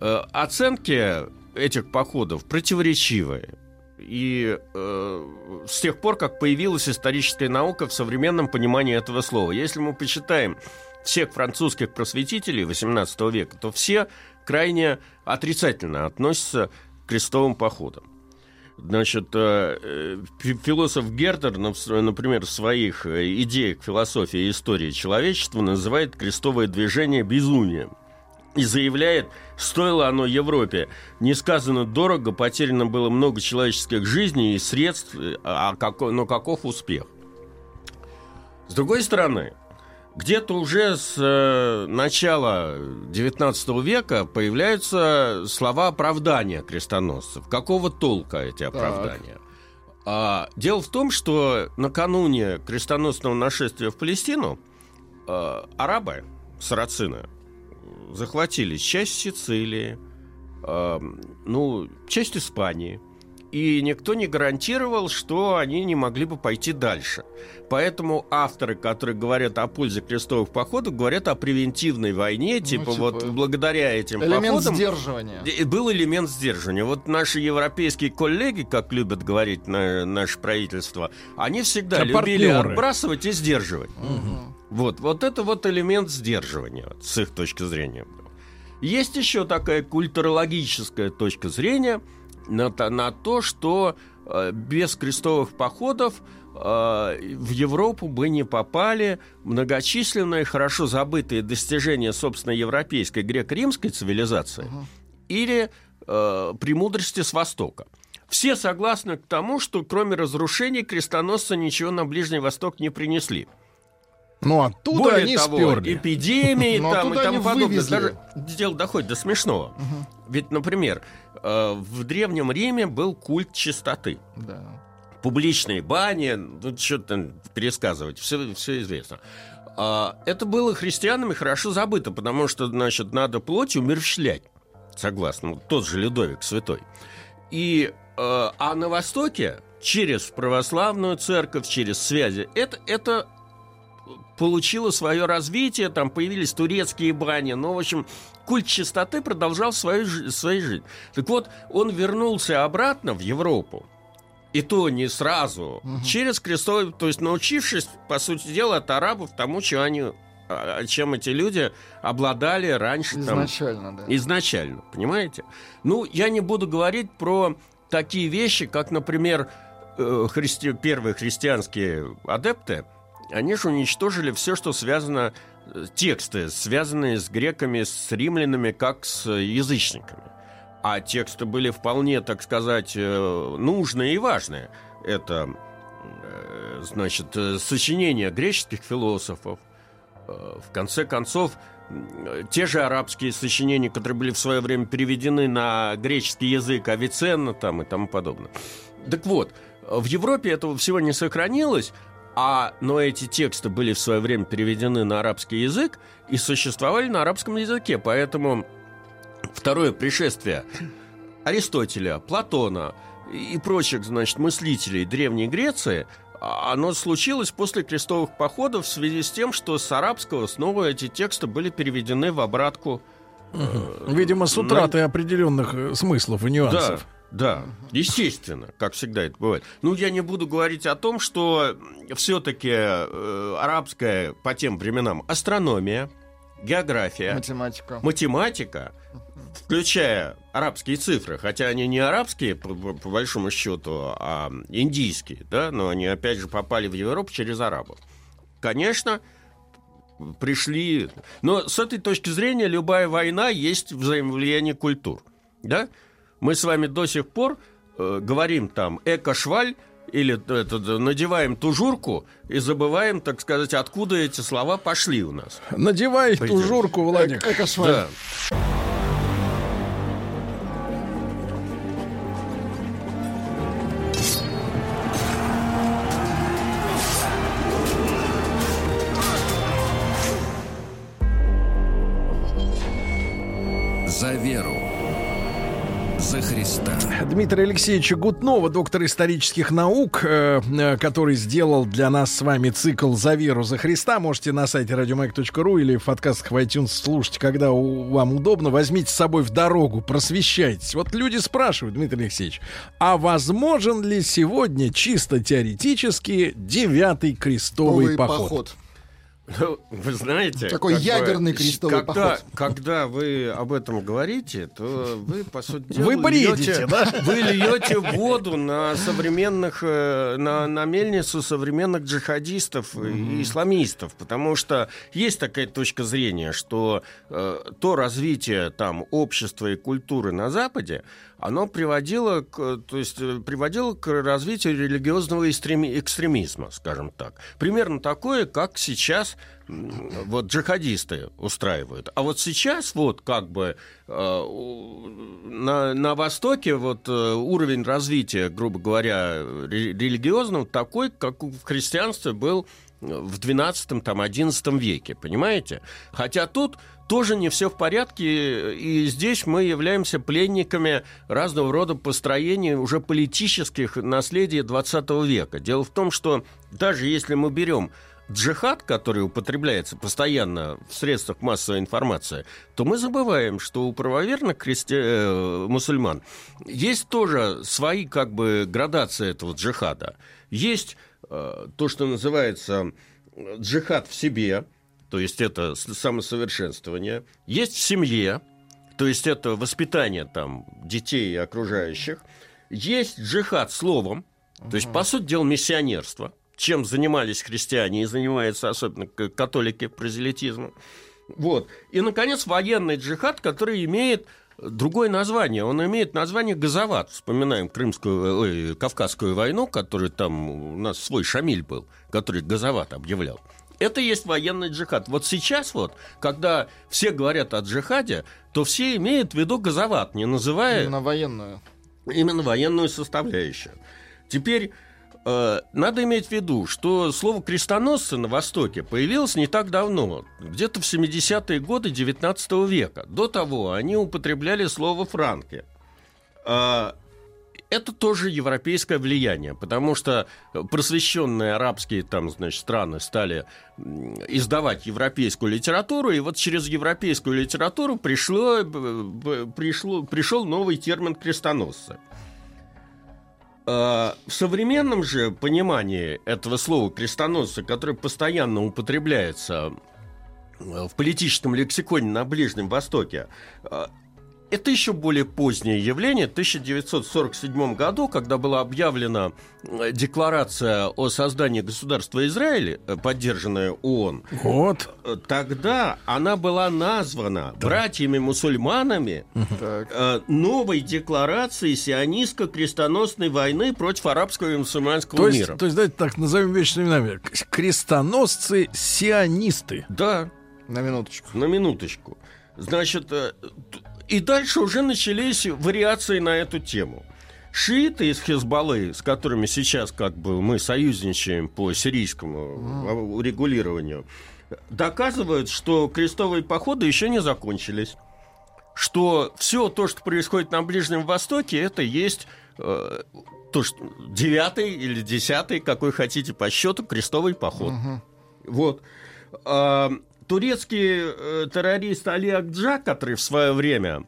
Э, оценки этих походов противоречивые. И э, с тех пор, как появилась историческая наука в современном понимании этого слова. Если мы почитаем всех французских просветителей XVIII века, то все крайне отрицательно относятся к крестовым походам. Значит, э, э, фи- философ Гердер, нав- например, в своих э, идеях философии и истории человечества называет крестовое движение безумием и заявляет, стоило оно Европе несказанно дорого, потеряно было много человеческих жизней и средств, а какой, но каков успех? С другой стороны, где-то уже с э, начала XIX века появляются слова оправдания крестоносцев. Какого толка эти оправдания? А, дело в том, что накануне крестоносного нашествия в Палестину э, арабы, сарацины, захватили часть Сицилии, э, ну, часть Испании. И никто не гарантировал, что они не могли бы пойти дальше. Поэтому авторы, которые говорят о пользе крестовых походов, говорят о превентивной войне, типа, типа, вот благодаря этим элемент походам... сдерживания. И Был элемент сдерживания. Вот наши европейские коллеги, как любят говорить на, наше правительство, они всегда А любили партнеры? отбрасывать и сдерживать. Вот, вот это вот элемент сдерживания, с их точки зрения. Есть еще такая культурологическая точка зрения на, то- на то, что э, без крестовых походов э, в Европу бы не попали многочисленные, хорошо забытые достижения, собственно, европейской греко-римской цивилизации или э, премудрости с Востока. Все согласны к тому, что кроме разрушений крестоносцы ничего на Ближний Восток не принесли. Ну, оттуда Более они того, сперли. эпидемии Но там и тому подобное. Даже дело доходит до смешного. Ведь, например, э, в Древнем Риме был культ чистоты. Да. Публичные бани, ну, что там пересказывать, все, все известно. А, это было христианами хорошо забыто, потому что, значит, надо плоть умерщвлять, согласно, вот тот же Людовик Святой. И, э, а на Востоке через православную церковь, через связи, это, это получило свое развитие, там появились турецкие бани, но, в общем, культ чистоты продолжал свою, свою жизнь. Так вот, он вернулся обратно в Европу, и то не сразу, через крестовый, то есть научившись, по сути дела, от арабов тому, что они, а, чем эти люди обладали раньше. там, Изначально, да. Изначально, понимаете? Ну, я не буду говорить про такие вещи, как, например, э, христи- первые христианские адепты, они же уничтожили все, что связано, э, тексты, связанные с греками, с римлянами, как с язычниками. А тексты были вполне, так сказать, э, нужные и важные. Это, э, значит, э, сочинения греческих философов, Э, в конце концов, те же арабские сочинения, которые были в свое время переведены на греческий язык, Авиценна там и тому подобное. Так вот, э, в Европе этого всего не сохранилось, а, но эти тексты были в свое время переведены на арабский язык и существовали на арабском языке, поэтому второе пришествие Аристотеля, Платона и прочих, значит, мыслителей Древней Греции, оно случилось после крестовых походов в связи с тем, что с арабского снова эти тексты были переведены в обратку. э, Видимо, с на- утратой определенных э, смыслов и нюансов. Да, естественно, как всегда это бывает. Ну, я не буду говорить о том, что все-таки арабская по тем временам астрономия, география, Математика. математика, включая арабские цифры, хотя они не арабские, по, по- по большому счету, а индийские, да, но они опять же попали в Европу через арабов. Конечно, пришли... Но с этой точки зрения любая война есть взаимовлияние культур, да? Мы с вами до сих пор э, говорим там эко-шваль или это, да, надеваем тужурку и забываем, так сказать, откуда эти слова пошли у нас. Надевай Пойдем. тужурку, Владик. Эко-шваль. Да. Дмитрия Алексеевича Гутнова, доктор исторических наук, э, э, который сделал для нас с вами цикл «За веру, за Христа». Можете на сайте radiomag.ru или в подкастах в iTunes слушать, когда вам удобно. Возьмите с собой в дорогу, просвещайтесь. Вот люди спрашивают, Дмитрий Алексеевич, а возможен ли сегодня чисто теоретически девятый крестовый Новый поход? поход. Ну, Вы знаете... Такой как бы, ядерный крестовый когда, поход. Когда вы об этом говорите, то вы, по сути дела, Вы бредите, льете- да? Вы льете воду на современных, э, на, на мельницу современных джихадистов и исламистов, потому что есть такая точка зрения, что э, то развитие там общества и культуры на Западе, оно приводило к, то есть, э, приводило к развитию религиозного экстреми- экстремизма, скажем так. Примерно такое, как сейчас вот джихадисты устраивают. А вот сейчас вот как бы э, на, на Востоке вот э, уровень развития, грубо говоря, ре- религиозного такой, как в христианстве был в 12-11 веке, понимаете? Хотя тут тоже не все в порядке, и здесь мы являемся пленниками разного рода построений уже политических наследий 20 века. Дело в том, что даже если мы берем джихад, который употребляется постоянно в средствах массовой информации, то мы забываем, что у правоверных христи... э, мусульман есть тоже свои как бы градации этого джихада. Есть э, то, что называется э, джихад в себе, то есть это самосовершенствование. Есть в семье, то есть это воспитание там детей и окружающих. Есть джихад словом, то есть, по сути дела, миссионерство, чем занимались христиане и занимаются особенно католики прозелитизмом. Вот. И, наконец, военный джихад, который имеет другое название. Он имеет название Газоват. Вспоминаем Крымскую, ой, Кавказскую войну, который там у нас свой Шамиль был, который Газоват объявлял. Это есть военный джихад. Вот сейчас вот, когда все говорят о джихаде, то все имеют в виду Газоват, не называя Именно военную. именно военную составляющую. Теперь э, надо иметь в виду, что слово крестоносцы на Востоке появилось не так давно, где-то в 70-е годы 19 века. До того они употребляли слово франки. А, это тоже европейское влияние, потому что просвещенные арабские там, значит, страны стали издавать европейскую литературу, и вот через европейскую литературу пришло, б- пришло, пришел новый термин крестоносцы. А, В современном же понимании этого слова крестоносцы, которое постоянно употребляется э, в политическом лексиконе на Ближнем Востоке, э, это еще более позднее явление. В 1947 году, когда была объявлена э, декларация о создании государства Израиля, э, поддержанная ООН, Вот. э, тогда она была названа братьями-мусульманами э, новой декларацией сионистско-крестоносной войны против арабского и мусульманского То есть, мира. то есть, давайте так назовем именами. К- Крестоносцы-сионисты. Да, На минуточку. на минуточку. Значит, и дальше уже начались вариации на эту тему. Шииты из Хизбаллы, с которыми сейчас как бы мы союзничаем по сирийскому э, урегулированию, доказывают, что крестовые походы еще не закончились. Что все то, что происходит на Ближнем Востоке, это есть э, то, что девятый или десятый, какой хотите по счету, крестовый поход. Вот. А, турецкий э, террорист Али Акджа, который в свое время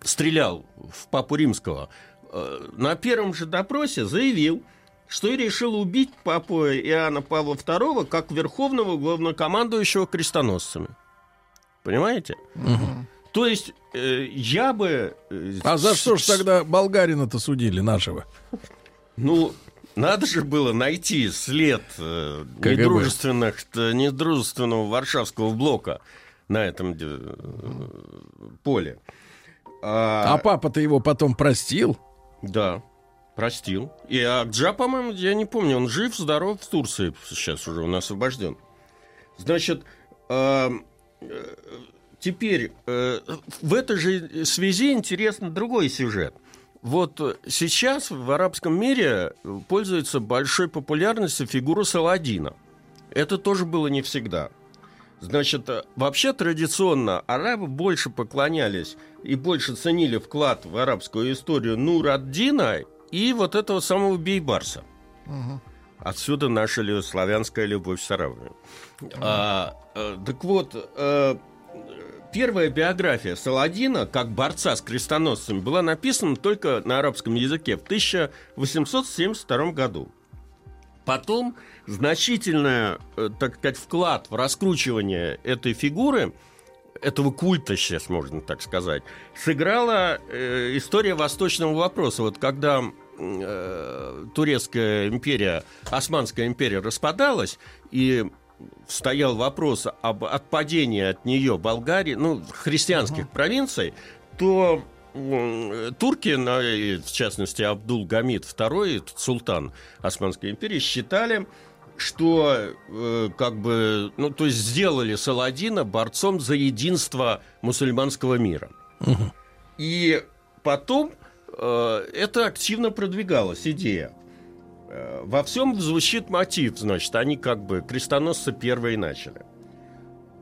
стрелял в Папу Римского, э, на первом же допросе заявил, что и решил убить папу Иоанна Павла II как верховного главнокомандующего крестоносцами. Понимаете? То есть э, я бы... э, А за что ж тогда болгарина-то судили нашего? Ну, надо же было найти след э, КГБ. недружественных, т- недружественного Варшавского блока на этом э, поле. А папа-то его потом простил. Да, простил. И Акджа, по-моему, я не помню, он жив, здоров в Турции сейчас уже, он освобожден. Значит, э, э, теперь э, в этой же связи интересен другой сюжет. Вот сейчас в арабском мире пользуется большой популярностью фигура Саладина. Это тоже было не всегда. Значит, вообще традиционно арабы больше поклонялись и больше ценили вклад в арабскую историю Нур-ад-Дина и вот этого самого Бейбарса. Отсюда наша славянская любовь с арабами. А, э, так вот, э, первая биография Саладина, как борца с крестоносцами, была написана только на арабском языке в 1872 году. Потом значительный, э, так сказать, вклад в раскручивание этой фигуры, этого культа, сейчас можно так сказать, сыграла э, история восточного вопроса. Вот когда э, Турецкая империя, Османская империя распадалась, и стоял вопрос об отпадении от нее Болгарии, ну, христианских провинций, то турки, в частности Абдул Гамид II, султан Османской империи, считали, что э, как бы, ну, то есть сделали Саладина борцом за единство мусульманского мира. И потом э, это активно продвигалась идея. Э, Во всем звучит мотив, значит, они как бы крестоносцы первые начали.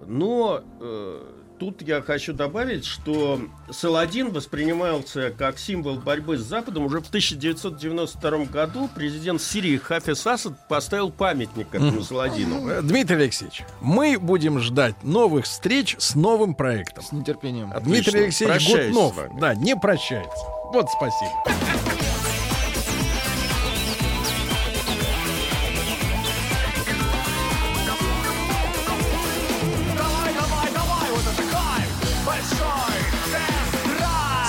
Но э, тут я хочу добавить, что Саладин воспринимался как символ борьбы с Западом. Уже в 1992 году президент Сирии Хафиз Асад поставил памятник этому. Саладину. Э, Дмитрий Алексеевич, мы будем ждать новых встреч с новым проектом. С нетерпением. Дмитрий Отлично. Алексеевич Прощаюсь Гутнов, да, не прощается. Вот спасибо.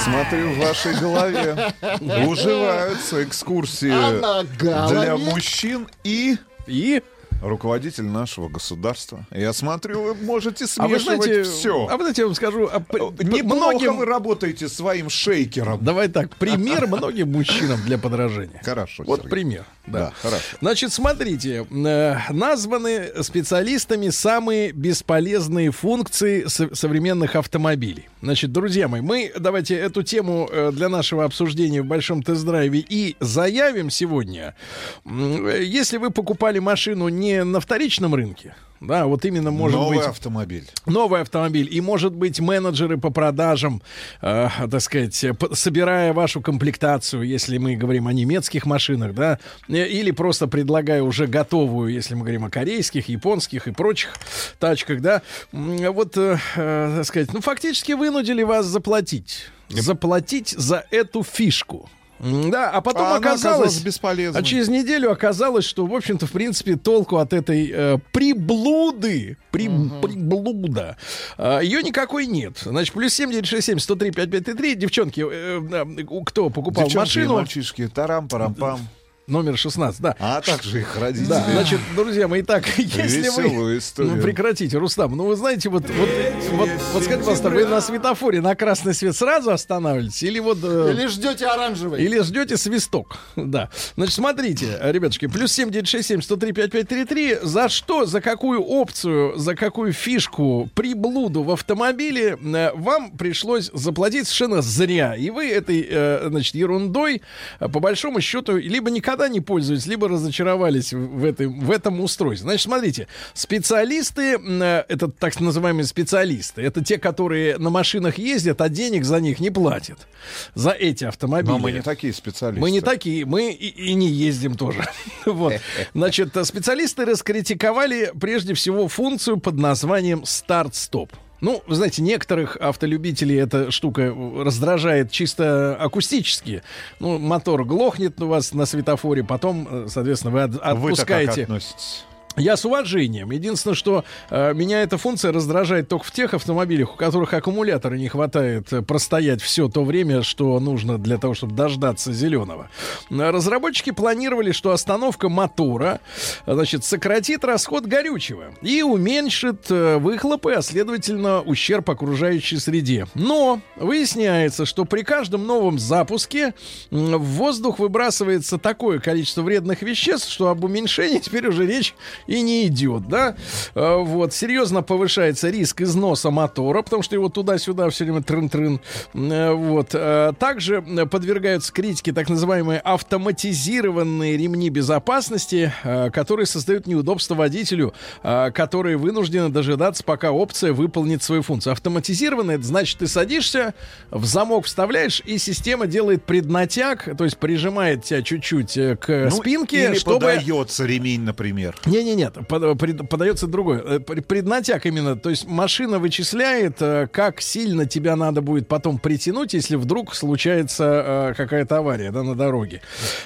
Смотрю, в вашей голове уживаются экскурсии А для мужчин и... И? Руководитель нашего государства. Я смотрю, вы можете А вы смешивать знаете, все. а вы знаете, я вам скажу, а Неплохо многим- вы работаете своим шейкером. Давай так, пример многим мужчинам для подражания. Хорошо, Вот Сергей. пример. Да. Да, хорошо. Значит, смотрите, э, названы специалистами самые бесполезные функции со- современных автомобилей. Значит, друзья мои, мы давайте эту тему э, для нашего обсуждения в большом тест-драйве и заявим сегодня. Э, Если вы покупали машину не на вторичном рынке, да, вот именно может Новый быть автомобиль. новый автомобиль и может быть менеджеры по продажам, э, так сказать, э, собирая вашу комплектацию, если мы говорим о немецких машинах, да, э, или просто предлагая уже готовую, если мы говорим о корейских, японских и прочих тачках, да, вот, э, э, так сказать, ну фактически вынудили вас заплатить, заплатить за эту фишку. Да, а потом А оказалось, бесполезной. а через неделю оказалось, что, в общем-то, в принципе, толку от этой э, приблуды, при, приблуда, э, ее никакой нет. Значит, плюс 7967 103 5533. Девчонки, э, э, кто покупал Девчонки машину, мальчишки, тарам-парам-пам. Номер 16, да. А также их родители. Да, значит, друзья мои, так, если Веселую вы... историю. Ну, прекратите, Рустам. Ну, вы знаете, вот, вот, вот, вот скажите, пожалуйста, вы на светофоре на красный свет сразу останавливаетесь? Или вот... э, Или ждете оранжевый? или ждете свисток. Да. Значит, смотрите, ребятушки, плюс 7967 103 5533. За что, за какую опцию, за какую фишку, приблуду в автомобиле э, вам пришлось заплатить совершенно зря. И вы этой, э, значит, ерундой, по большому счету, либо никогда не пользуетесь, либо разочаровались в, в этой, в этом устройстве. Значит, смотрите, специалисты, э, это так называемые специалисты, это те, которые на машинах ездят, а денег за них не платят. За эти автомобили. Но мы не такие специалисты. Мы не такие, мы и, и не ездим тоже. вот. Значит, э, специалисты раскритиковали прежде всего функцию под названием старт-стоп. Ну, вы знаете, некоторых автолюбителей эта штука раздражает чисто акустически. Ну, мотор глохнет у вас на светофоре, потом, э, соответственно, вы от- Вы-то как отпускаете. относитесь? Я с уважением. Единственное, что э, меня эта функция раздражает только в тех автомобилях, у которых аккумулятора не хватает э, простоять все то время, что нужно для того, чтобы дождаться зеленого. Э, Разработчики планировали, что остановка мотора значит, сократит расход горючего и уменьшит э, выхлопы, а следовательно ущерб окружающей среде. Но выясняется, что при каждом новом запуске в воздух выбрасывается такое количество вредных веществ, что об уменьшении теперь уже речь и не идет, да? Э, Вот, серьезно повышается риск износа мотора, потому что его туда-сюда все время трын-трын. Э, Вот. э, Также подвергаются критике так называемые автоматизированные ремни безопасности, э, которые создают неудобства водителю, которые вынуждены дожидаться, пока опция выполнит свою функцию. Автоматизированные, это значит, ты садишься, в замок вставляешь, и система делает преднатяг, то есть прижимает тебя чуть-чуть э, к Ну, спинке, или чтобы... подается ремень, например. Не-не-нет, пред- подается другое. Э, пр- Преднатяг именно. То есть машина вычисляет, э, как сильно тебя надо будет потом притянуть, если вдруг случается э, какая-то авария да, на дороге.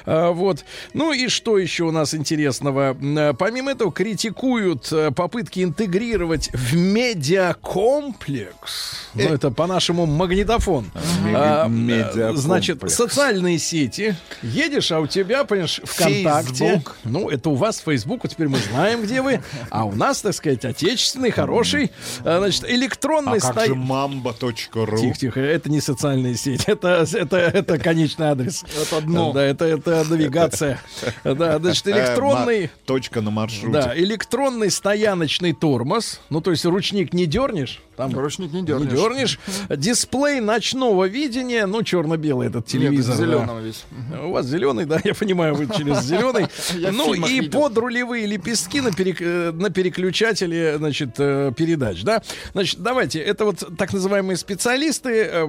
А, Вот. Ну и что еще у нас интересного? Помимо этого, критикуют попытки интегрировать в медиакомплекс. Ну, это по-нашему магнитофон. А, э, медиакомплекс. Значит, социальные сети. Едешь, а у тебя, понимаешь, ВКонтакте. Facebook. Ну, это у вас Facebook, вот теперь мы знаем, где вы. А у нас, так сказать, отечественный, хороший, э, значит, электронный А как же mamba.ru? Тихо, тихо, это не социальная сеть, это, это, это конечный адрес. Это дно. Да, это, это навигация. Да, значит, электронный... Э, ма- Точка на маршруте. Да, электронный стояночный тормоз. Ну, то есть ручник не дернешь. Там Ручник не не дернешь. дернешь. Дисплей ночного видения. Ну, черно-белый этот телевизор. Нет, да. зеленого весь. У вас зеленый, да, я понимаю, вы через зеленый. Ну и видел. подрулевые лепестки на, перек- э, на переключателе, значит, э, передач, да. Значит, давайте, это вот так называемые специалисты, э,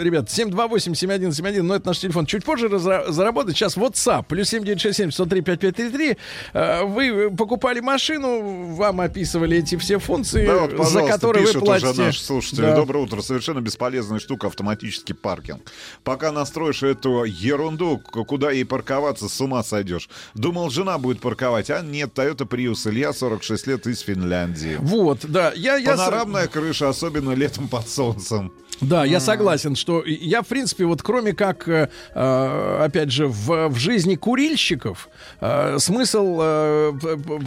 ребят, 728-7171, но это наш телефон. Чуть позже разра- заработать. Сейчас WhatsApp, плюс 7967 103 5533. Э, Вы покупали машину, вам описывали эти все функции, Да, вот, за которые вы платите. уже наш слушатель. Да. Доброе утро. Совершенно бесполезная штука автоматический паркинг. Пока настроишь эту ерунду, куда ей парковаться, с ума сойдешь. Думал, жена будет парковать, а нет, Toyota Prius. Илья, 46 лет, из Финляндии. Вот, да, я... я Панорамная крыша, особенно летом под солнцем. Да, я согласен, что я, в принципе, вот кроме как, э, э, опять же, в, в жизни курильщиков, э, смысл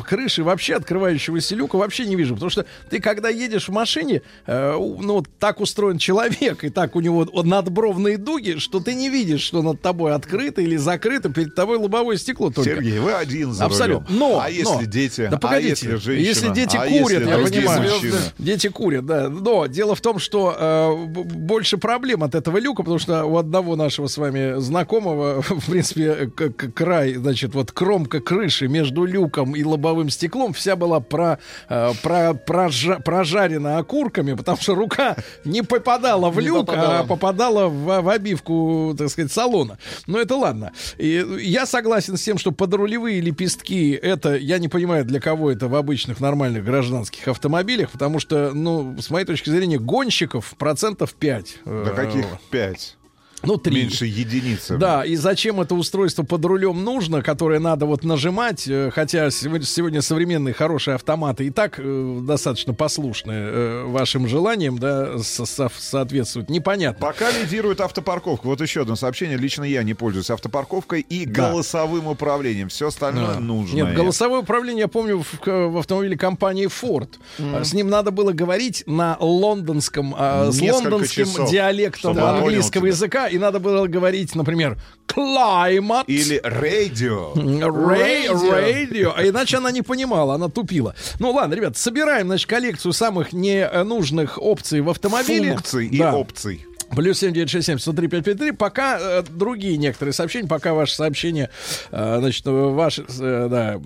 крыши вообще открывающегося люка вообще не вижу. Потому что ты, когда едешь в машине, ну, вот так устроен человек, и так у него надбровные дуги, что ты не видишь, что над тобой открыто или закрыто, перед тобой лобовое стекло только. Сергей, вы один за Абсолютно. Но, а если но- дети? Да погодите. А если женщина? Если дети а курят, если я понимаю. мужчины? Дети курят, да. Но дело в том, что больше проблем от этого люка, потому что у одного нашего с вами знакомого, в принципе, край, значит, вот кромка крыши между люком и лобовым стеклом вся была про, э, про, прожа- прожарена окурками, потому что рука не попадала в Не люк, попадала. а попадала в, в обивку, так сказать, салона. Но это ладно. И я согласен с тем, что подрулевые лепестки, это, я не понимаю, для кого это в обычных нормальных гражданских автомобилях, потому что, ну, с моей точки зрения, гонщиков процентов 5. Да каких пять? Ну, три. Меньше единицы. Да, и зачем это устройство под рулем нужно, которое надо вот нажимать, э, хотя сегодня, современные хорошие автоматы и так э, достаточно послушны э, вашим желаниям, да, со- со- соответствуют. Непонятно. Пока лидирует автопарковка. Вот еще одно сообщение. Лично я не пользуюсь автопарковкой и Да. голосовым управлением. Все остальное Да. нужно. Нет, голосовое управление, я помню, в, в автомобиле компании Ford. А, С ним надо было говорить на лондонском, а, с лондонским часов, диалектом английского тебя. И надо было говорить, например, climate. Или радио. Radio. радио. А иначе она не понимала, она тупила. Ну ладно, ребят, собираем, значит, коллекцию самых ненужных опций в автомобиле. Функций и Да. опций. Плюс 7967 103 553. Пока э, другие некоторые сообщения, пока ваши сообщения, э, значит, ваши, э, да,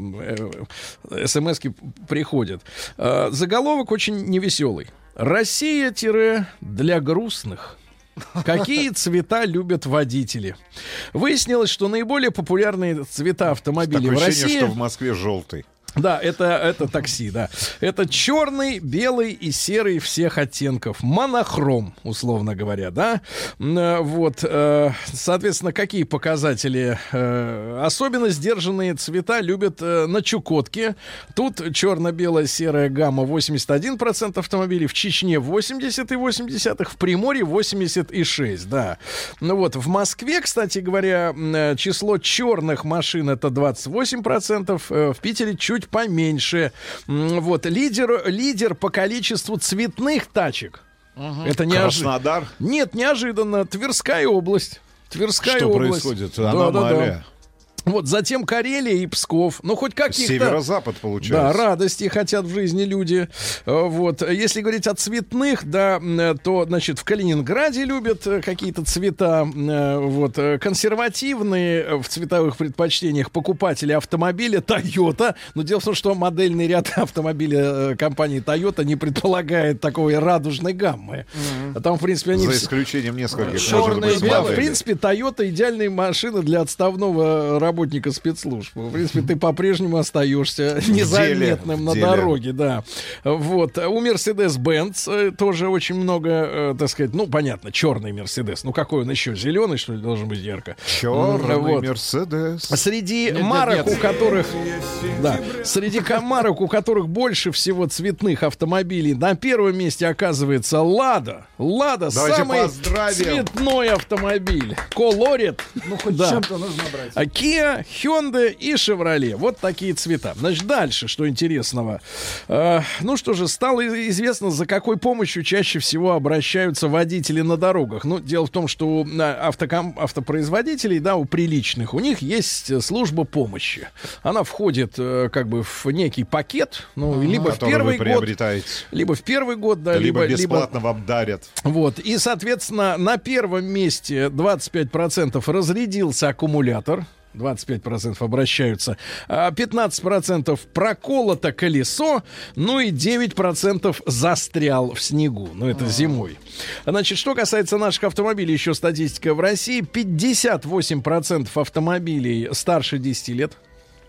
э, смски приходят. Э, заголовок очень невеселый. Россия-для грустных. Какие цвета любят водители? Выяснилось, что наиболее популярные цвета автомобилей Такое в ощущение, России... что в Москве желтый. Да, это, это такси, да. Это черный, белый и серый всех оттенков. Монохром, условно говоря, да. Э, Вот, э, соответственно, какие показатели? Э, Особенно сдержанные цвета любят на Чукотке. Тут черно-бело-серая гамма 81% автомобилей, в Чечне 80,8, в Приморье 86, да. Ну вот, в Москве, кстати говоря, число черных машин это 28%, э, в Питере чуть поменьше. М, Вот, лидер, лидер по количеству цветных тачек. Это неожиданно. Краснодар. Нет, неожиданно. Тверская область. Тверская Что область. происходит? Да, да, да. Вот, затем Карелия и Псков. Ну, хоть каких-то... Северо-запад, Да, получается. радости хотят в жизни люди. Э, Вот. Если говорить о цветных, да, м, то, значит, в Калининграде любят э, какие-то цвета. э, Вот. э, Консервативные э, в цветовых предпочтениях покупатели автомобиля Toyota. Но дело в том, что модельный ряд автомобиля э, компании Toyota не предполагает такой радужной гаммы. А Там, в принципе, они... За исключением нескольких. Черные белые. В принципе, Toyota идеальная машина для отставного работника спецслужб. В принципе, ты по-прежнему остаешься незаметным на дороге, да. Вот. У Mercedes-Benz э, тоже очень много, э, так сказать, ну, понятно, черный Mercedes. Ну, какой он еще? Зеленый, что ли, должен быть ярко? Черный. Мерседес. Среди марок, у которых, да, среди марок, у которых больше всего цветных автомобилей, на первом месте оказывается Лада. Лада самый цветной автомобиль. Колорит. Ну, хоть Да. чем-то нужно брать. А Kia, Hyundai и Chevrolet. Вот такие цвета. Значит, дальше, что интересного. Э, ну что же, стало известно, за какой помощью чаще всего обращаются водители на дорогах. Ну, дело в том, что у автоком- автопроизводителей, да, у приличных, у них есть служба помощи. Она входит э, как бы в некий пакет, ну, либо в первый вы год, либо в первый год, да, либо, либо, бесплатно вам дарят. вот, и, соответственно, на первом месте 25% разрядился аккумулятор. 25% обращаются, а 15% проколото колесо, ну и 9% застрял в снегу. Ну, это зимой. Значит, что касается наших автомобилей, еще статистика в России. 58% автомобилей старше 10 лет.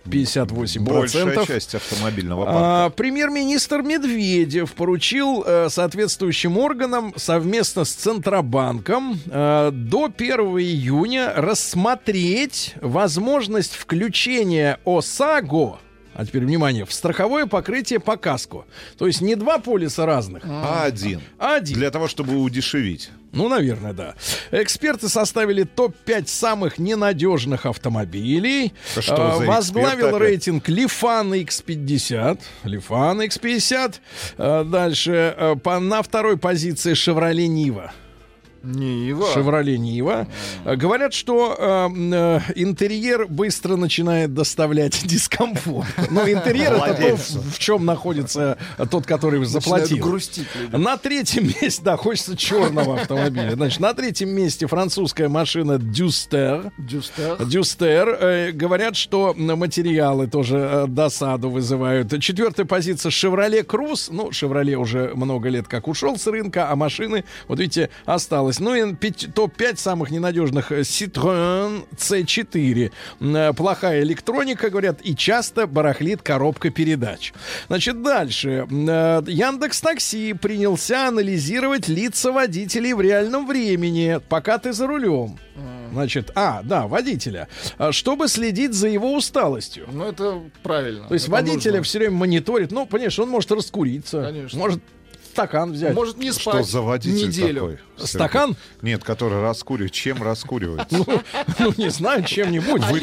58%. Большая часть автомобильного парка. А, премьер-министр Медведев поручил э, соответствующим органам совместно с Центробанком э, до 1 июня рассмотреть возможность включения ОСАГО а теперь внимание, в страховое покрытие по каску. То есть не два полиса разных, А один. а один. Для того, чтобы удешевить. Ну, наверное, да. Эксперты составили топ-5 самых ненадежных автомобилей. Что А, за Возглавил эксперты опять? рейтинг Лифан X50. Лифан X50. А, Дальше а, по, на второй позиции Шевроле Нива. Нива. Шевроле Нива. Говорят, что э, м, э, интерьер быстро начинает доставлять дискомфорт. Ну, интерьер это то, в, в чем находится тот, который заплатил. грустить. На третьем месте, да, хочется черного автомобиля. Значит, на третьем месте французская машина Дюстер. Дюстер. Дюстер. Э, говорят, что материалы тоже э, досаду вызывают. Четвертая позиция Шевроле Круз. Ну, Шевроле уже много лет как ушел с рынка, а машины, вот видите, осталось. Ну и пять- топ-5 самых ненадежных э, Citroёn C4. М, э, Плохая электроника, говорят, и часто барахлит коробка передач. Значит, дальше. Яндекс Такси принялся анализировать лица водителей в реальном времени, пока ты за рулем. Значит, а, да, водителя, а, чтобы следить за его усталостью. Ну, это правильно. То есть Это водителя нужно. все время мониторит. Ну, понимаешь, он может раскуриться, Конечно. может стакан взять. Может не Что спать за водитель неделю. такой? Стакан? Нет, который раскуривает. Чем раскуривает? Ну, не знаю, чем-нибудь. Вы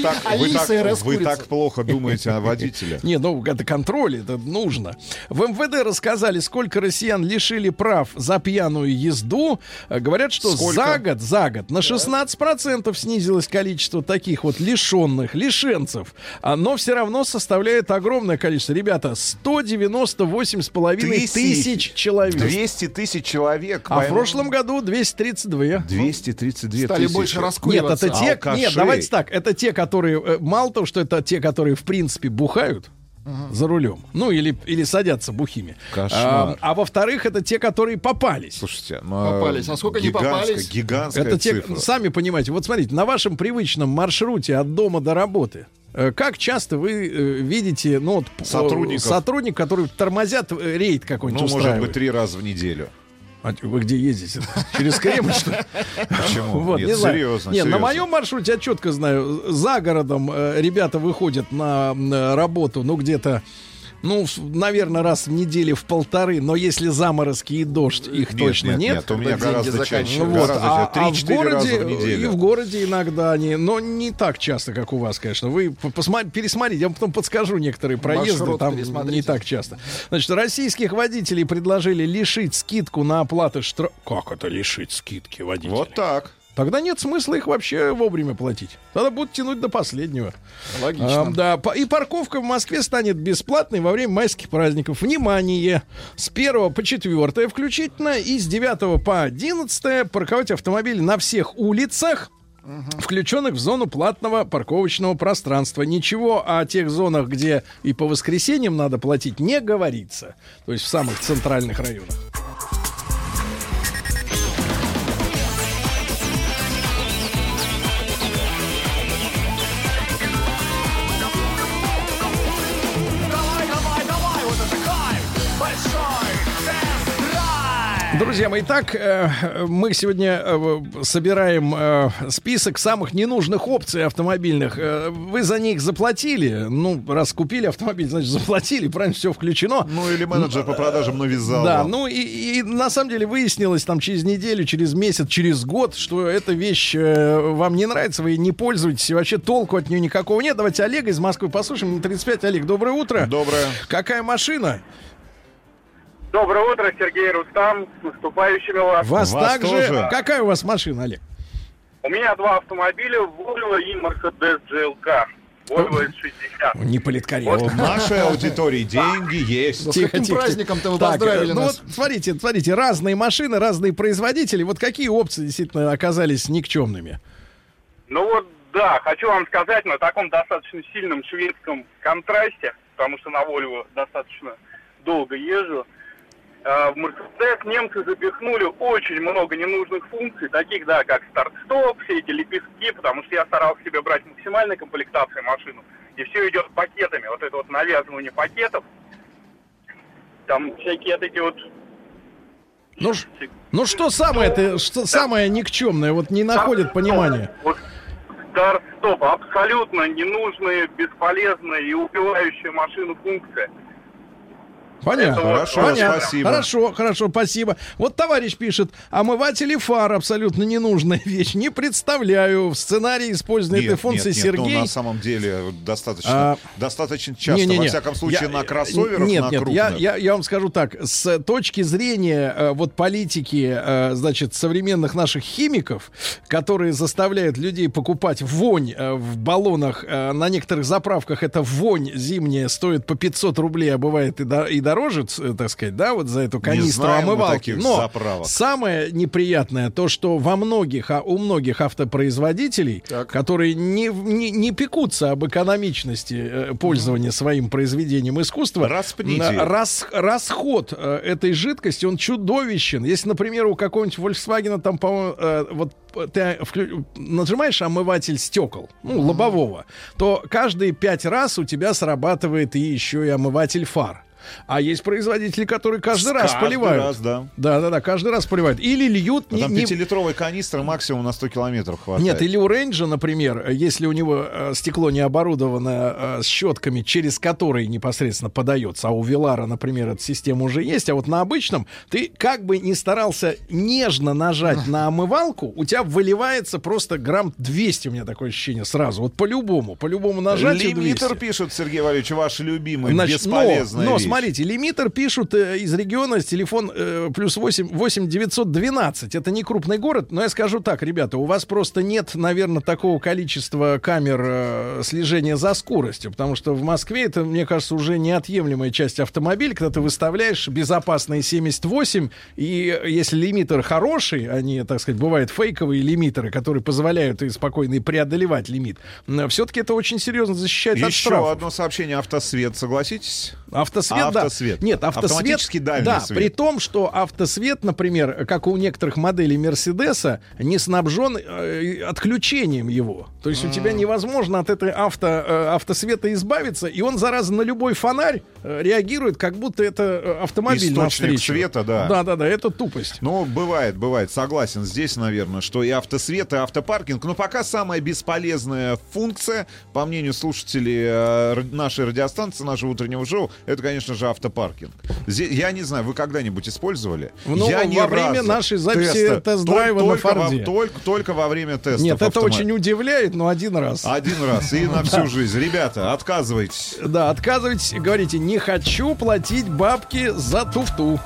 так, плохо думаете о водителе. Не, ну это контроль, это нужно. В МВД рассказали, сколько россиян лишили прав за пьяную езду. Говорят, что за год, за год на 16% снизилось количество таких вот лишенных, лишенцев. Но все равно составляет огромное количество. Ребята, 198,5 Тысяч. тысяч человек. 200 тысяч человек. А в прошлом году 232. 232 Стали тысячи. больше Нет, раскуриваться. это те, Алкашей. нет, давайте так, это те, которые, э, мало того, что это те, которые в принципе бухают за рулем, ну или, или садятся бухими. Кошмар. А, а во-вторых, это те, которые попались. Слушайте, ну, Попались. А сколько не попались? Гигантская это те, цифра. сами понимаете, вот смотрите, на вашем привычном маршруте от дома до работы, э, как часто вы э, видите, ну, вот, Сотрудников. сотрудник, который тормозят рейд какой-нибудь Ну, может быть, три раза в неделю. А вы где ездите? Через Кремль, что ли? Почему? Вот, Нет, не знаю. серьезно, Не, на серьезно. моем маршруте я четко знаю, за городом э, ребята выходят на, м, работу, ну, где-то, ну, наверное, раз в неделю в полторы, но если заморозки и дождь, их Нет, точно нет, нет. нет, у меня гораздо чаще. Ну вот, Гораздо а, а в 3-4 городе раза в и неделю. в городе иногда они, но не так часто, как у вас, конечно. Вы по- посма- пересмотрите, я вам потом подскажу некоторые проезды, Маршрут там не так часто. Значит, российских водителей предложили лишить скидку на оплату штрафа. Как это лишить скидки водителей? Вот так. Тогда нет смысла их вообще вовремя платить. Тогда будут тянуть до последнего. Логично. А, да, и парковка в Москве станет бесплатной во время майских праздников. Внимание! С 1 по 4 включительно и с 9 по 11 парковать автомобили на всех улицах, включенных в зону платного парковочного пространства. Ничего о тех зонах, где и по воскресеньям надо платить, не говорится. То есть в самых центральных районах. Друзья мои, итак, э, мы сегодня э, собираем э, список самых ненужных опций автомобильных. Вы за них заплатили. Ну, раз купили автомобиль, значит, заплатили, правильно, все включено. Ну или менеджер по продажам навязал. Да, ну и, и на самом деле выяснилось там через неделю, через месяц, через год, что эта вещь вам не нравится, вы не пользуетесь, и вообще толку от нее никакого нет. Давайте Олега из Москвы послушаем. Ему 35. Олег, доброе утро. Доброе. Какая машина? Доброе утро, Сергей Рустам. С наступающими вас. Вас, также. Какая у вас машина, Олег? У меня два автомобиля, Volvo и Mercedes GLK. Volvo S60. Не политкорректно. В нашей аудитории деньги есть. Тихо, тихо, тихо. праздником-то вы Так, поздравили ну нас. вот смотрите, смотрите, разные машины, разные производители. Вот какие опции действительно оказались никчемными? Ну вот, да, хочу вам сказать, на таком достаточно сильном шведском контрасте, потому что на Volvo достаточно долго езжу, в Mercedes немцы запихнули очень много ненужных функций, таких, да, как старт-стоп, все эти лепестки, потому что я старался себе брать максимальной комплектации машину, и все идет пакетами, вот это вот навязывание пакетов, там всякие вот эти вот Ну, ну что самое это, что самое никчемное, вот не находит понимания. Вот старт-стоп абсолютно ненужная, бесполезная и убивающая машину функция. Понятно. Хорошо, Понятно. спасибо. Хорошо, хорошо, спасибо. Вот товарищ пишет, омыватели фар абсолютно ненужная вещь. Не представляю в сценарии использования этой функции нет, нет, Сергей. ну, на самом деле достаточно, А, достаточно часто, Не-не-не. во всяком случае, Я- на кроссоверах, Нет, на нет, крупных. я, я, я вам скажу так. С точки зрения э, вот политики, э, значит, современных наших химиков, которые заставляют людей покупать вонь э, в баллонах, э, на некоторых заправках эта вонь зимняя стоит по 500 рублей, а бывает и, до- и дороже, ц- так сказать, да, вот за эту канистру омывалки. Но заправок. самое неприятное то, что во многих, а у многих автопроизводителей, которые не, не, не пекутся об экономичности э, пользования своим произведением искусства, Распните. рас- расход э, этой жидкости, он чудовищен. Если, например, у какого-нибудь Volkswagen там, по-моему, э, вот э, ты вклю- нажимаешь омыватель стекол, ну, лобового, то каждые пять раз у тебя срабатывает и еще и омыватель фар. А есть производители, которые каждый раз Каждый поливают. раз, да. Да, да, да, каждый раз поливают. Или льют А не- там не- пятилитровая канистра максимум на 100 километров хватает. нет, или у Рейнджа, например, если у него э, стекло не оборудовано э, щетками, через которые непосредственно подается, а у Вилара, например, эта система уже есть, а вот на обычном ты как бы не старался нежно нажать на омывалку, у тебя выливается просто грамм 200, у меня такое ощущение сразу, вот по-любому, по-любому нажатию 200. Лимитер пишет, Сергей Валерьевич, ваш любимый, Значит, бесполезная но, но вещь. Смотрите, лимитер пишут э, из региона, телефон э, плюс 8, 8 912. Это не крупный город, но я скажу так, ребята, у вас просто нет, наверное, такого количества камер э, слежения за скоростью, потому что в Москве это, мне кажется, уже неотъемлемая часть автомобиля, когда ты выставляешь безопасные 78, и если лимитер хороший, они, так сказать, бывают фейковые лимитеры, которые позволяют и спокойно и преодолевать лимит, все-таки это очень серьезно защищает от Еще штрафов. одно сообщение. Автосвет, согласись? Автосвет, да. Автосвет. Нет, автосвет. Автоматический дальний да, свет. при том, что автосвет, например, как у некоторых моделей Мерседеса, не снабжен э, отключением его. То есть у тебя невозможно от этой авто, э, автосвета избавиться, и он, зараза, на любой фонарь э, реагирует, как будто это э, автомобиль Источник света, да. Да, да, да, это тупость. Ну, бывает, бывает. Согласен здесь, наверное, что и автосвет, и автопаркинг. Но пока самая бесполезная функция, по мнению слушателей э, нашей радиостанции, нашего утреннего шоу, это, конечно же, автопаркинг. Зе- я не знаю, вы когда-нибудь использовали? Ну, я во ни время нашей записи тест-драйва на только во- Форде. только, только во время теста. Нет, это очень удивляет, но один раз. Один раз и на всю жизнь. Ребята, отказывайтесь. Да, отказывайтесь, говорите, не хочу платить бабки за туфту.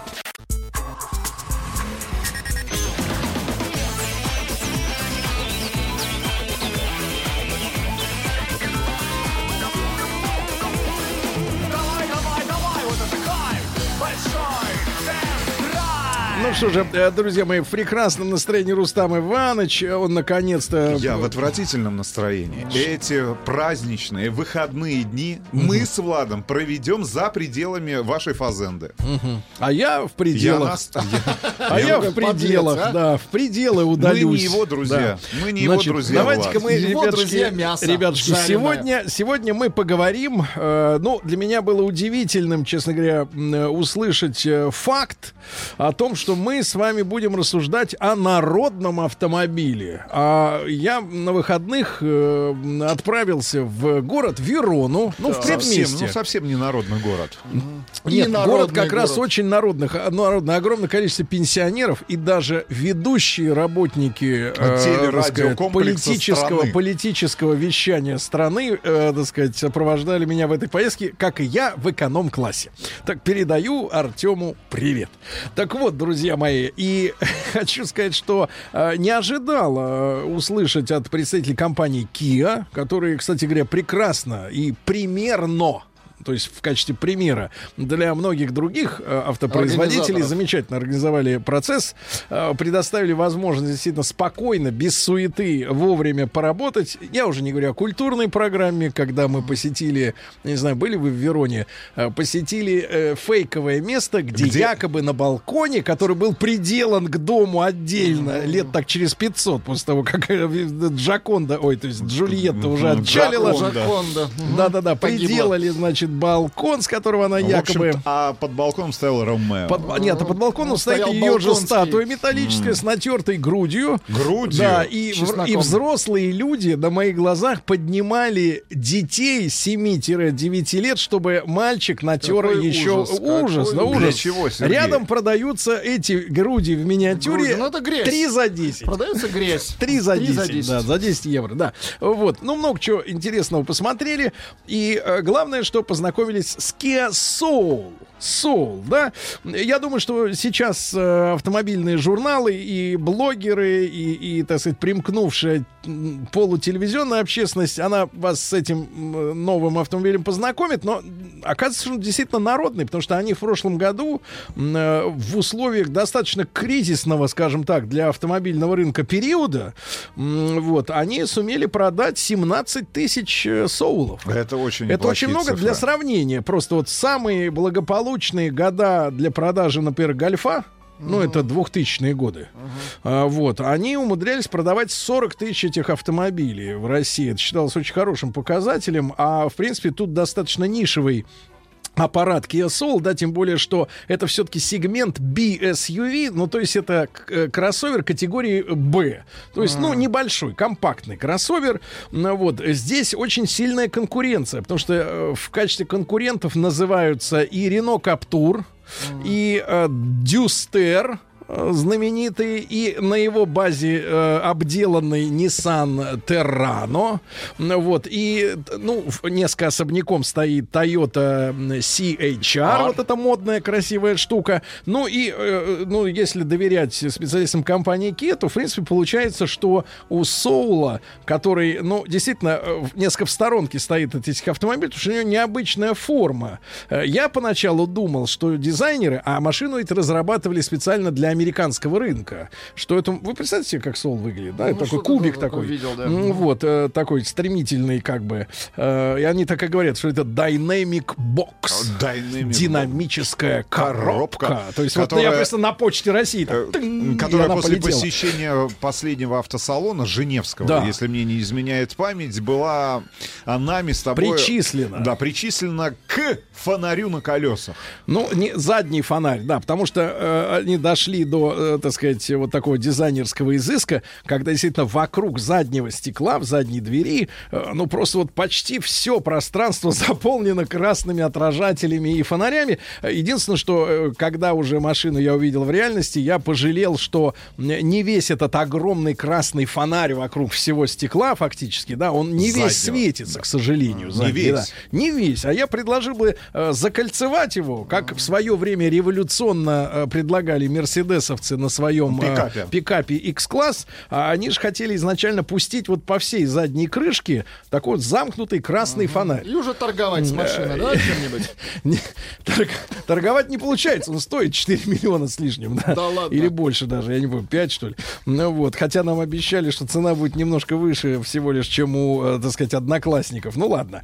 Что же, э, друзья мои, в прекрасном настроении Рустам Иванович, он наконец-то... Я в отвратительном настроении. Эти праздничные выходные дни мы с Владом проведем за пределами вашей фазенды. А я в пределах. Я нас- А я в пределах, Подлец, а? да, в пределы удалюсь. Мы не его друзья. Да. Мы не его друзья, Давайте-ка мы, Его ребятушки, друзья мясо ребятушки, сегодня, сегодня мы поговорим. э, ну, для меня было удивительным, честно говоря, э, услышать э, факт о том, что мы с вами будем рассуждать о народном автомобиле. А я на выходных э, отправился в город Верону, ну, в Совсем, предместье. ну, совсем не народный город. Нет, И город как раз город. очень народных, а, народное, огромное количество пенсионеров и даже ведущие работники э, так сказать, политического, страны. политического вещания страны, э, так сказать, сопровождали меня в этой поездке, как и я, в эконом-классе. Так, передаю Артему привет. Так вот, друзья мои, и хочу сказать, что э, не ожидал э, услышать от представителей компании Kia, которые, кстати говоря, прекрасно и примерно то есть в качестве примера для многих других э, автопроизводителей замечательно организовали процесс, э, предоставили возможность действительно спокойно, без суеты, вовремя поработать. Я уже не говорю о культурной программе, когда мы посетили, не знаю, были вы в Вероне, э, посетили фейковое место, где, Где? якобы на балконе, который был приделан к дому отдельно лет так через 500 после того, как Джаконда, ой, то есть Джульетта уже отчалила. Джаконда. Да-да-да, приделали, значит, балкон, с которого она якобы... а под балконом стоял Ромео. Под, нет, а под балконом Ну, стоит ее же статуя металлическая с натертой грудью. Грудью? Да, и, и взрослые люди на моих глазах поднимали детей 7-9 лет, чтобы мальчик натер Какой еще ужас, ужас, какой да ужас. Для чего, Сергей? Рядом продаются эти груди в миниатюре Груди, ну, это грязь. 3 за 10. Продается грязь. 3 за Три 10, за 10. да, за 10 евро, да. Вот, ну, много чего интересного посмотрели. И э, главное, что познакомились с Kia Soul. Soul, да. Я думаю, что сейчас э, автомобильные журналы и блогеры, и, и, так сказать, примкнувшая полутелевизионная общественность, она вас с этим новым автомобилем познакомит, но оказывается, что он действительно народный, потому что они в прошлом году э, в условиях достаточно кризисного, скажем так, для автомобильного рынка периода, вот, они сумели продать 17 тысяч э, соулов. Это очень Это очень много цифры. для сравнения. Просто вот самые благополучные года для продажи, например, гольфа, ну, это 2000-е годы. А, вот. Они умудрялись продавать 40 тысяч этих автомобилей в России. Это считалось очень хорошим показателем. А, в принципе, тут достаточно нишевый аппарат Kia Soul, да, тем более, что это все-таки сегмент BSUV, ну, то есть это э, кроссовер категории B. То есть, ну, небольшой, компактный кроссовер. Ну, вот. Здесь очень сильная конкуренция, потому что э, в качестве конкурентов называются и Renault Captur, и э, Duster, э, знаменитый, и на его базе э, обделанный Nissan Terrano. Вот, и, ну, несколько особняком стоит Toyota CHR, вот эта модная, красивая штука. Ну, и, э, ну, если доверять специалистам компании Kia, то, в принципе, получается, что у Соула, который, ну, действительно, э, несколько в сторонке стоит от этих автомобилей, потому что у него необычная форма. Э, Я поначалу думал, что дизайнеры, а машину ведь разрабатывали специально для американского рынка. Что это, вы представьте себе, как Соул выглядит, да? Ну, Это такой кубик такой. видел, да. Вот, э, такой стремительный, как бы. Э, И они так и говорят, что это dynamic box. Dynamic Динамическая коробка. Коробка, То есть вот которая- я просто на почте России так, тынь, и Которая после полетела. посещения последнего автосалона Женевского, Да. если мне не изменяет память, была а, нами с тобой... Причислена. Да, причислена к фонарю на колесах. Ну, не задний фонарь, да, потому что э, они дошли до, э, так сказать, вот такого дизайнерского изыска, когда действительно вокруг заднего стекла, в задней двери, э, ну, просто вот почти все пространство заполнено красными отражателями и фонарями. Единственное, что э, когда уже машину я увидел в реальности, я пожалел, что не весь этот огромный красный фонарь вокруг всего стекла, фактически, да, он не весь Заднего. светится, к сожалению. Не задний, весь. да. Не весь. А я предложил бы э, закольцевать его, как в свое время революционно э, предлагали Mercedes мерседесовцы на своем э, Пикапе. пикапе X-класс, а они же хотели изначально пустить вот по всей задней крышке такой вот замкнутый красный фонарь. И уже торговать с машиной, да, чем-нибудь? Торговать не получается, он стоит 4 миллиона с лишним, да? Да ладно. Или больше даже, я не помню, 5 что ли. Ну вот, хотя нам обещали, что цена будет немножко выше всего лишь, чем у, э, так сказать, одноклассников. Ну ладно,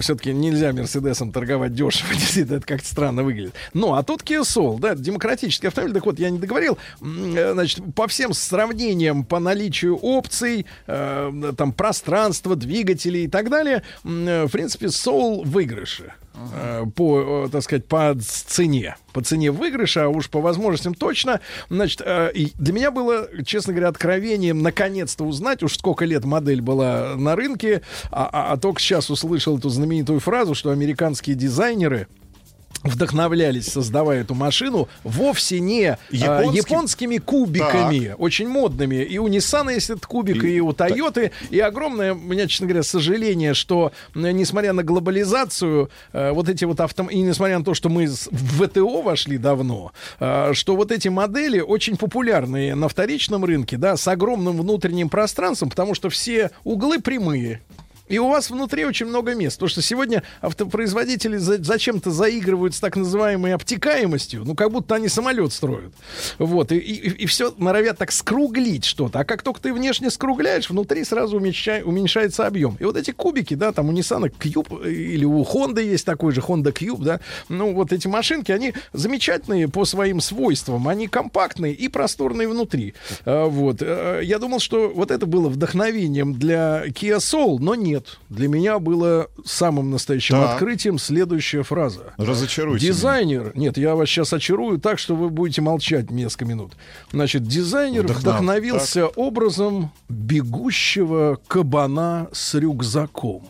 все-таки нельзя Мерседесом торговать дешево, действительно, это как-то странно выглядит. Ну, а тут Kia Soul, да, демократический автомобиль, так вот, я не договорил, э, значит, по всем сравнениям, по наличию опций, э, там, пространства, двигателей и так далее, э, в принципе, Soul в выигрыше э, по, так сказать, по цене. По цене выигрыша, а уж по возможностям точно. Значит, для меня было, честно говоря, откровением наконец-то узнать, уж сколько лет модель была на рынке, а, а- а только сейчас услышал эту знаменитую фразу, что американские дизайнеры вдохновлялись, создавая эту машину, вовсе не а, Японским? японскими кубиками, очень модными. И у Nissan есть этот кубик, и, у Toyota. И огромное, у меня, честно говоря, сожаление, что, несмотря на глобализацию, э, вот эти вот автом... И несмотря на то, что мы в ВТО вошли давно, э, что вот эти модели очень популярные на вторичном рынке, да, с огромным внутренним пространством, потому что все углы прямые. И у вас внутри очень много мест. Потому что сегодня автопроизводители за- зачем-то заигрывают с так называемой обтекаемостью, ну, как будто они самолет строят. Вот, и, и, все норовят так скруглить что-то. А как только ты внешне скругляешь, внутри сразу уменьшай- уменьшается объем. И вот эти кубики, да, там у Nissan Cube или у Honda есть такой же Honda Cube, да, ну, вот эти машинки, они замечательные по своим свойствам. Они компактные и просторные внутри. А, Вот. Э, Я думал, что вот это было вдохновением для Kia Soul, но нет. Для меня было самым настоящим Так. открытием следующая фраза. Разочаруйте Дизайнер, нет, я вас сейчас очарую так, что вы будете молчать несколько минут. Значит, дизайнер Вдохнов- вдохновился образом бегущего кабана с рюкзаком.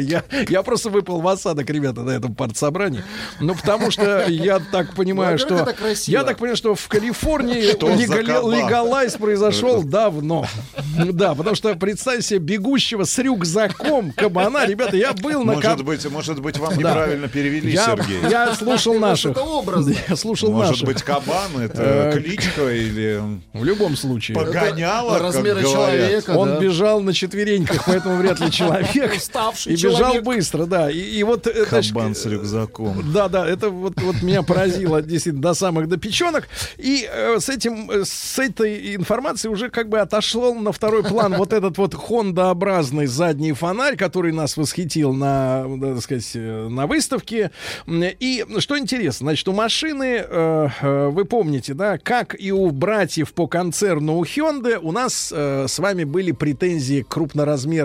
Я, я просто выпал в осадок, ребята, на этом партсобрании. Ну, потому что я так понимаю, что... Я так понимаю, что в Калифорнии легалайз произошел давно. Да, потому что представь себе бегущего с рюкзаком кабана. Ребята, я был на Может быть, может быть, вам неправильно перевели, Сергей. я слушал наших. Я слушал Может наших. быть, кабан это Э, кличка или В любом случае. погоняло, размеры человека. Он бежал на четвереньках, поэтому вряд ли человек. Уставший И бежал человек. быстро, да. И, и вот... э, значит, Кабан с рюкзаком. Да, да, это вот, вот меня поразило действительно до самых до печенок. И э, с этим, э, с этой информацией уже как бы отошел на второй план вот этот вот Honda-образный задний фонарь, который нас восхитил на, да, так сказать, э, на выставке. И что интересно, значит, у машины, э, э, вы помните, да, как и у братьев по концерну у Hyundai, у нас э, с вами были претензии к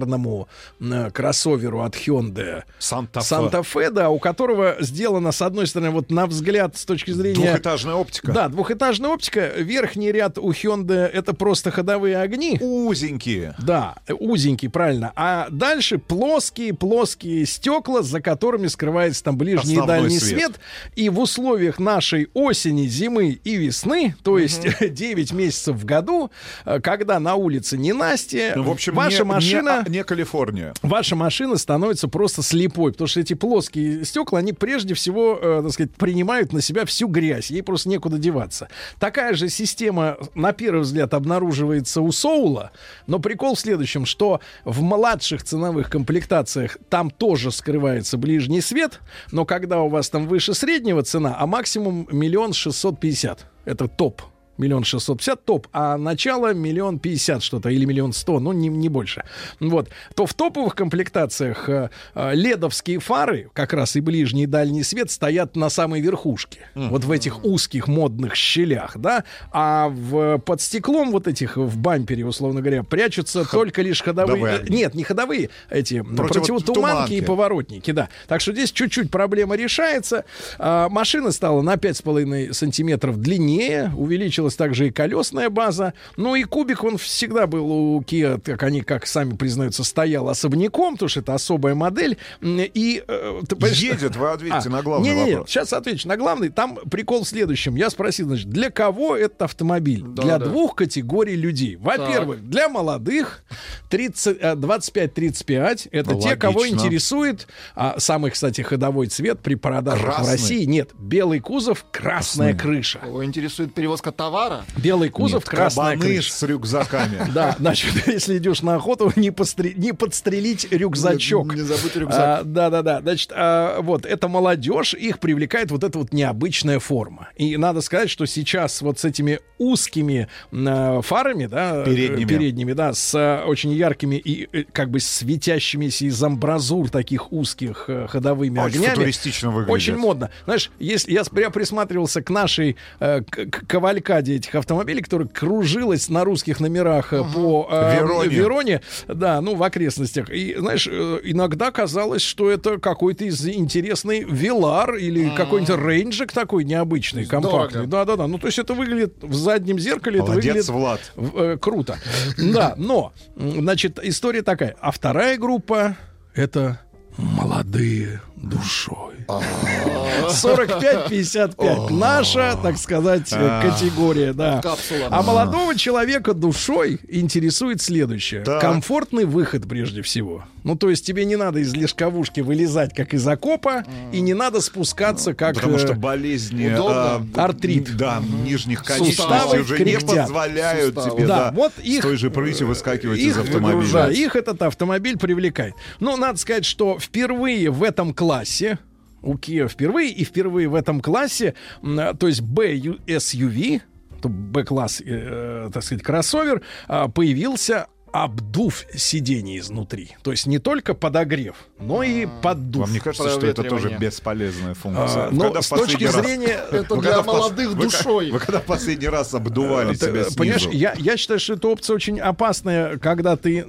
крупноразмерному э, кроссоверу от Hyundai. Санта-Фе. Санта-Фе, да, у которого сделано, с одной стороны, вот на взгляд с точки зрения... Двухэтажная оптика. Да, двухэтажная оптика. Верхний ряд у Hyundai это просто ходовые огни. Узенькие. Да, узенький, правильно. А дальше плоские-плоские стекла, за которыми скрывается там ближний и Основной дальний свет. свет. И в условиях нашей осени, зимы и весны, то есть 9 месяцев в году, э, когда на улице не Настя, Ну, в общем, ваша не, машина... Не, не Калифорния. Ваша машина становится просто слепой, потому что эти плоские стекла, они прежде всего, э, так сказать, принимают на себя всю грязь, ей просто некуда деваться. Такая же система, на первый взгляд, обнаруживается у Соула, но прикол в следующем, что в младших ценовых комплектациях там тоже скрывается ближний свет, но когда у вас там выше среднего цена, а максимум миллион шестьсот пятьдесят, это топ миллион шестьсот пятьдесят топ, а начало миллион пятьдесят что-то или миллион сто, ну не, не больше. Вот. То в топовых комплектациях э, э, ледовские фары, как раз и ближний и дальний свет, стоят на самой верхушке. Вот в этих узких модных щелях, да. А в, под стеклом вот этих в бампере, условно говоря, прячутся только лишь ходовые... э. Нет, не ходовые, эти Противотуманки. противотуманки и поворотники, да. Так что здесь чуть-чуть проблема решается. А, машина стала на 5,5 сантиметров длиннее, увеличилась появилась также и колесная база. Ну и кубик, он всегда был у Kia, как они, как сами признаются, стоял особняком, потому что это особая модель. И, э, Едет, вы ответите А, на главный не-не-не, вопрос. Сейчас отвечу на главный. Там прикол в следующем. Я спросил, значит, для кого этот автомобиль? для да. двух категорий людей. Во-первых, для молодых 30, э, 25-35. Это те, кого Логично. интересует а, самый, кстати, ходовой цвет при продажах в Красный. России. Нет, белый кузов, красная крыша. Его интересует перевозка товара? Белый кузов, Нет, красная крыша. с рюкзаками. Да, значит, если идешь на охоту, не, постре- не подстрелить рюкзачок. Не забудь рюкзак. А, да, да, да. Значит, а, вот это молодежь, их привлекает вот эта вот необычная форма. И надо сказать, что сейчас вот с этими узкими а, фарами, да, Передними. передними, да, с а, очень яркими и э, как бы светящимися из амбразур таких узких э, ходовыми Очень огнями. футуристично выглядит. Очень модно. Знаешь, если я, я присматривался к нашей э, к- к- кавалькаде этих автомобилей, которая кружилась на русских номерах э, по э, Вероне. Вероне, да, ну, в окрестностях. И, знаешь, э, иногда казалось, что это какой-то из интересный Вилар или какой-нибудь рейнджик такой необычный, компактный. Да-да-да. Ну, то есть это выглядит в заднем зеркале, это Молодец, выглядит Влад. в- э, круто. Да, но, значит, история такая. А вторая группа — это молодые душой. 45-55. Наша, так сказать, э, категория, да. А молодого человека душой интересует следующее. Комфортный выход прежде всего. Ну, то есть тебе не надо из лежковушки вылезать, как из окопа, и не надо спускаться, как... Потому э, что болезни а, Артрит. да, нижних конечностей уже не позволяют тебе Да, вот их- с той же прытью выскакивать из автомобиля. Да, их этот автомобиль привлекает. Но надо сказать, что впервые в этом классе у Kia впервые и впервые в этом классе, м, то есть B SUV, B-класс, э, так сказать, кроссовер, а, появился обдув сидений изнутри. То есть не только подогрев, но и поддув. Вам не кажется, что это тоже бесполезная функция? А, Вы но когда с точки раз- зрения... Это вы для в пос- молодых вы душой. Вы когда в последний раз обдували Ты, себя э, Понимаешь, снизу? я, я считаю, что эта опция очень опасная, когда ты э,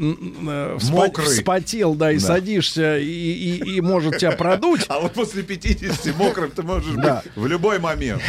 вспо- Мокрый. вспотел, да, и Да. садишься, и, и- и может тебя продуть, А вот после 50 мокрым ты можешь Да. быть в любой момент.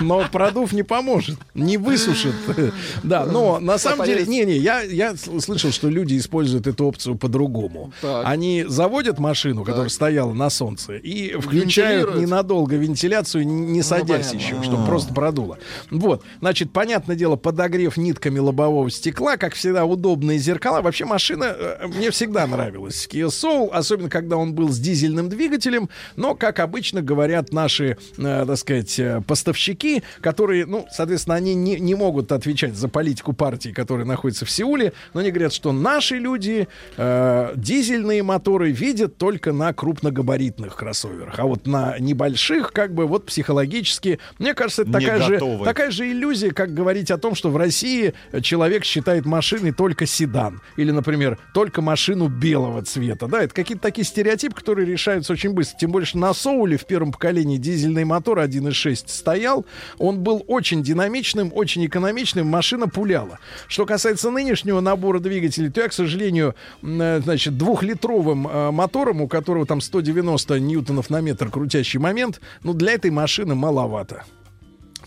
но продув не поможет, не высушит. Да, но на самом деле, не-не, я, я слышал, что люди используют эту опцию по-другому. Так. Они заводят машину, которая стояла на солнце, и включают ненадолго вентиляцию, не садясь понятно. еще, чтобы просто продуло. Вот, значит, понятное дело, подогрев нитками лобового стекла, как всегда, удобные зеркала. Вообще машина э, мне всегда нравилась. Kia Soul, особенно когда он был с дизельным двигателем, но, как обычно говорят наши, э, так сказать, э, поставщики, которые, ну, соответственно, они не, не могут отвечать за политику партии, которая находится в Сеуле, но они говорят, что наши люди э, дизельные моторы видят только на крупногабаритных кроссоверах, а вот на небольших, как бы, вот психологически, мне кажется, это такая же, такая же иллюзия, как говорить о том, что в России человек считает машиной только седан. Или, например, только машину белого цвета. Да, это какие-то такие стереотипы, которые решаются очень быстро. Тем более, что на Соуле в первом поколении дизельный мотор 1.6 стоял. Он был очень динамичным, очень экономичным. Машина пуляла. Что касается нынешнего набора двигателей, то я, к сожалению, э, значит, двухлитровым э, мотором, у которого там 190 ньютонов на метр крутящий момент, ну, для этой машины маловато.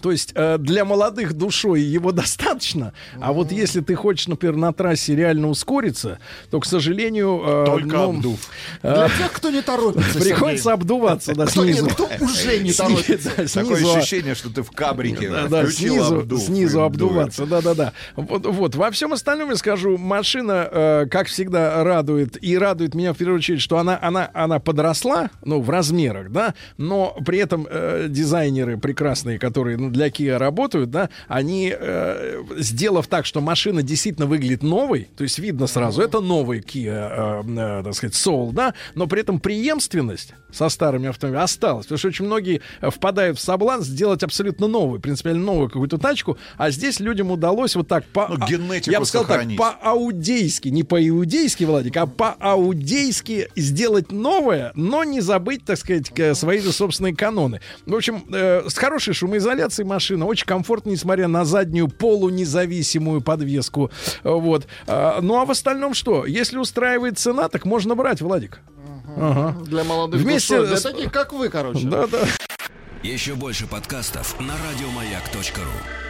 То есть э, для молодых душой его достаточно, а вот если ты хочешь, например, на трассе реально ускориться, то, к сожалению... э, Только ну, обдув. э, Для тех, кто не торопится, Приходится Сергей. обдуваться, да, Кто, нет, снизу. кто уже не торопится. да, Такое снизу, а- ощущение, что ты в кабрике. да, да, снизу, обдув снизу обдуваться, да, да, да. Вот, вот. Во всем остальном я скажу, машина, э, как всегда, радует и радует меня в первую очередь, что она, она, она подросла, ну, в размерах, да, но при этом э, дизайнеры прекрасные, которые ну, для Kia работают, да, они, э, сделав так, что машина действительно выглядит новой, то есть видно сразу, это новый Kia, э, э, так сказать, Soul, да, но при этом преемственность со старыми автомобилями осталась, потому что очень многие э, впадают в соблазн сделать абсолютно новую, принципиально новую какую-то тачку, а здесь людям удалось вот так по... Ну, а, генетику я бы сказал сохранить. так, по-аудейски, не по-иудейски, Владик, а по-аудейски сделать новое, но не забыть, так сказать, свои же собственные каноны. В общем, э, с хорошей шумоизоляцией машина, очень комфортно, несмотря на заднюю полунезависимую подвеску. Вот. А, Ну а в остальном что? Если устраивает цена, так можно брать, Владик. Ага. Для молодых Вместе душой. Для с- таких, как вы, короче. Да, да. Еще больше подкастов на радиомаяк.ру.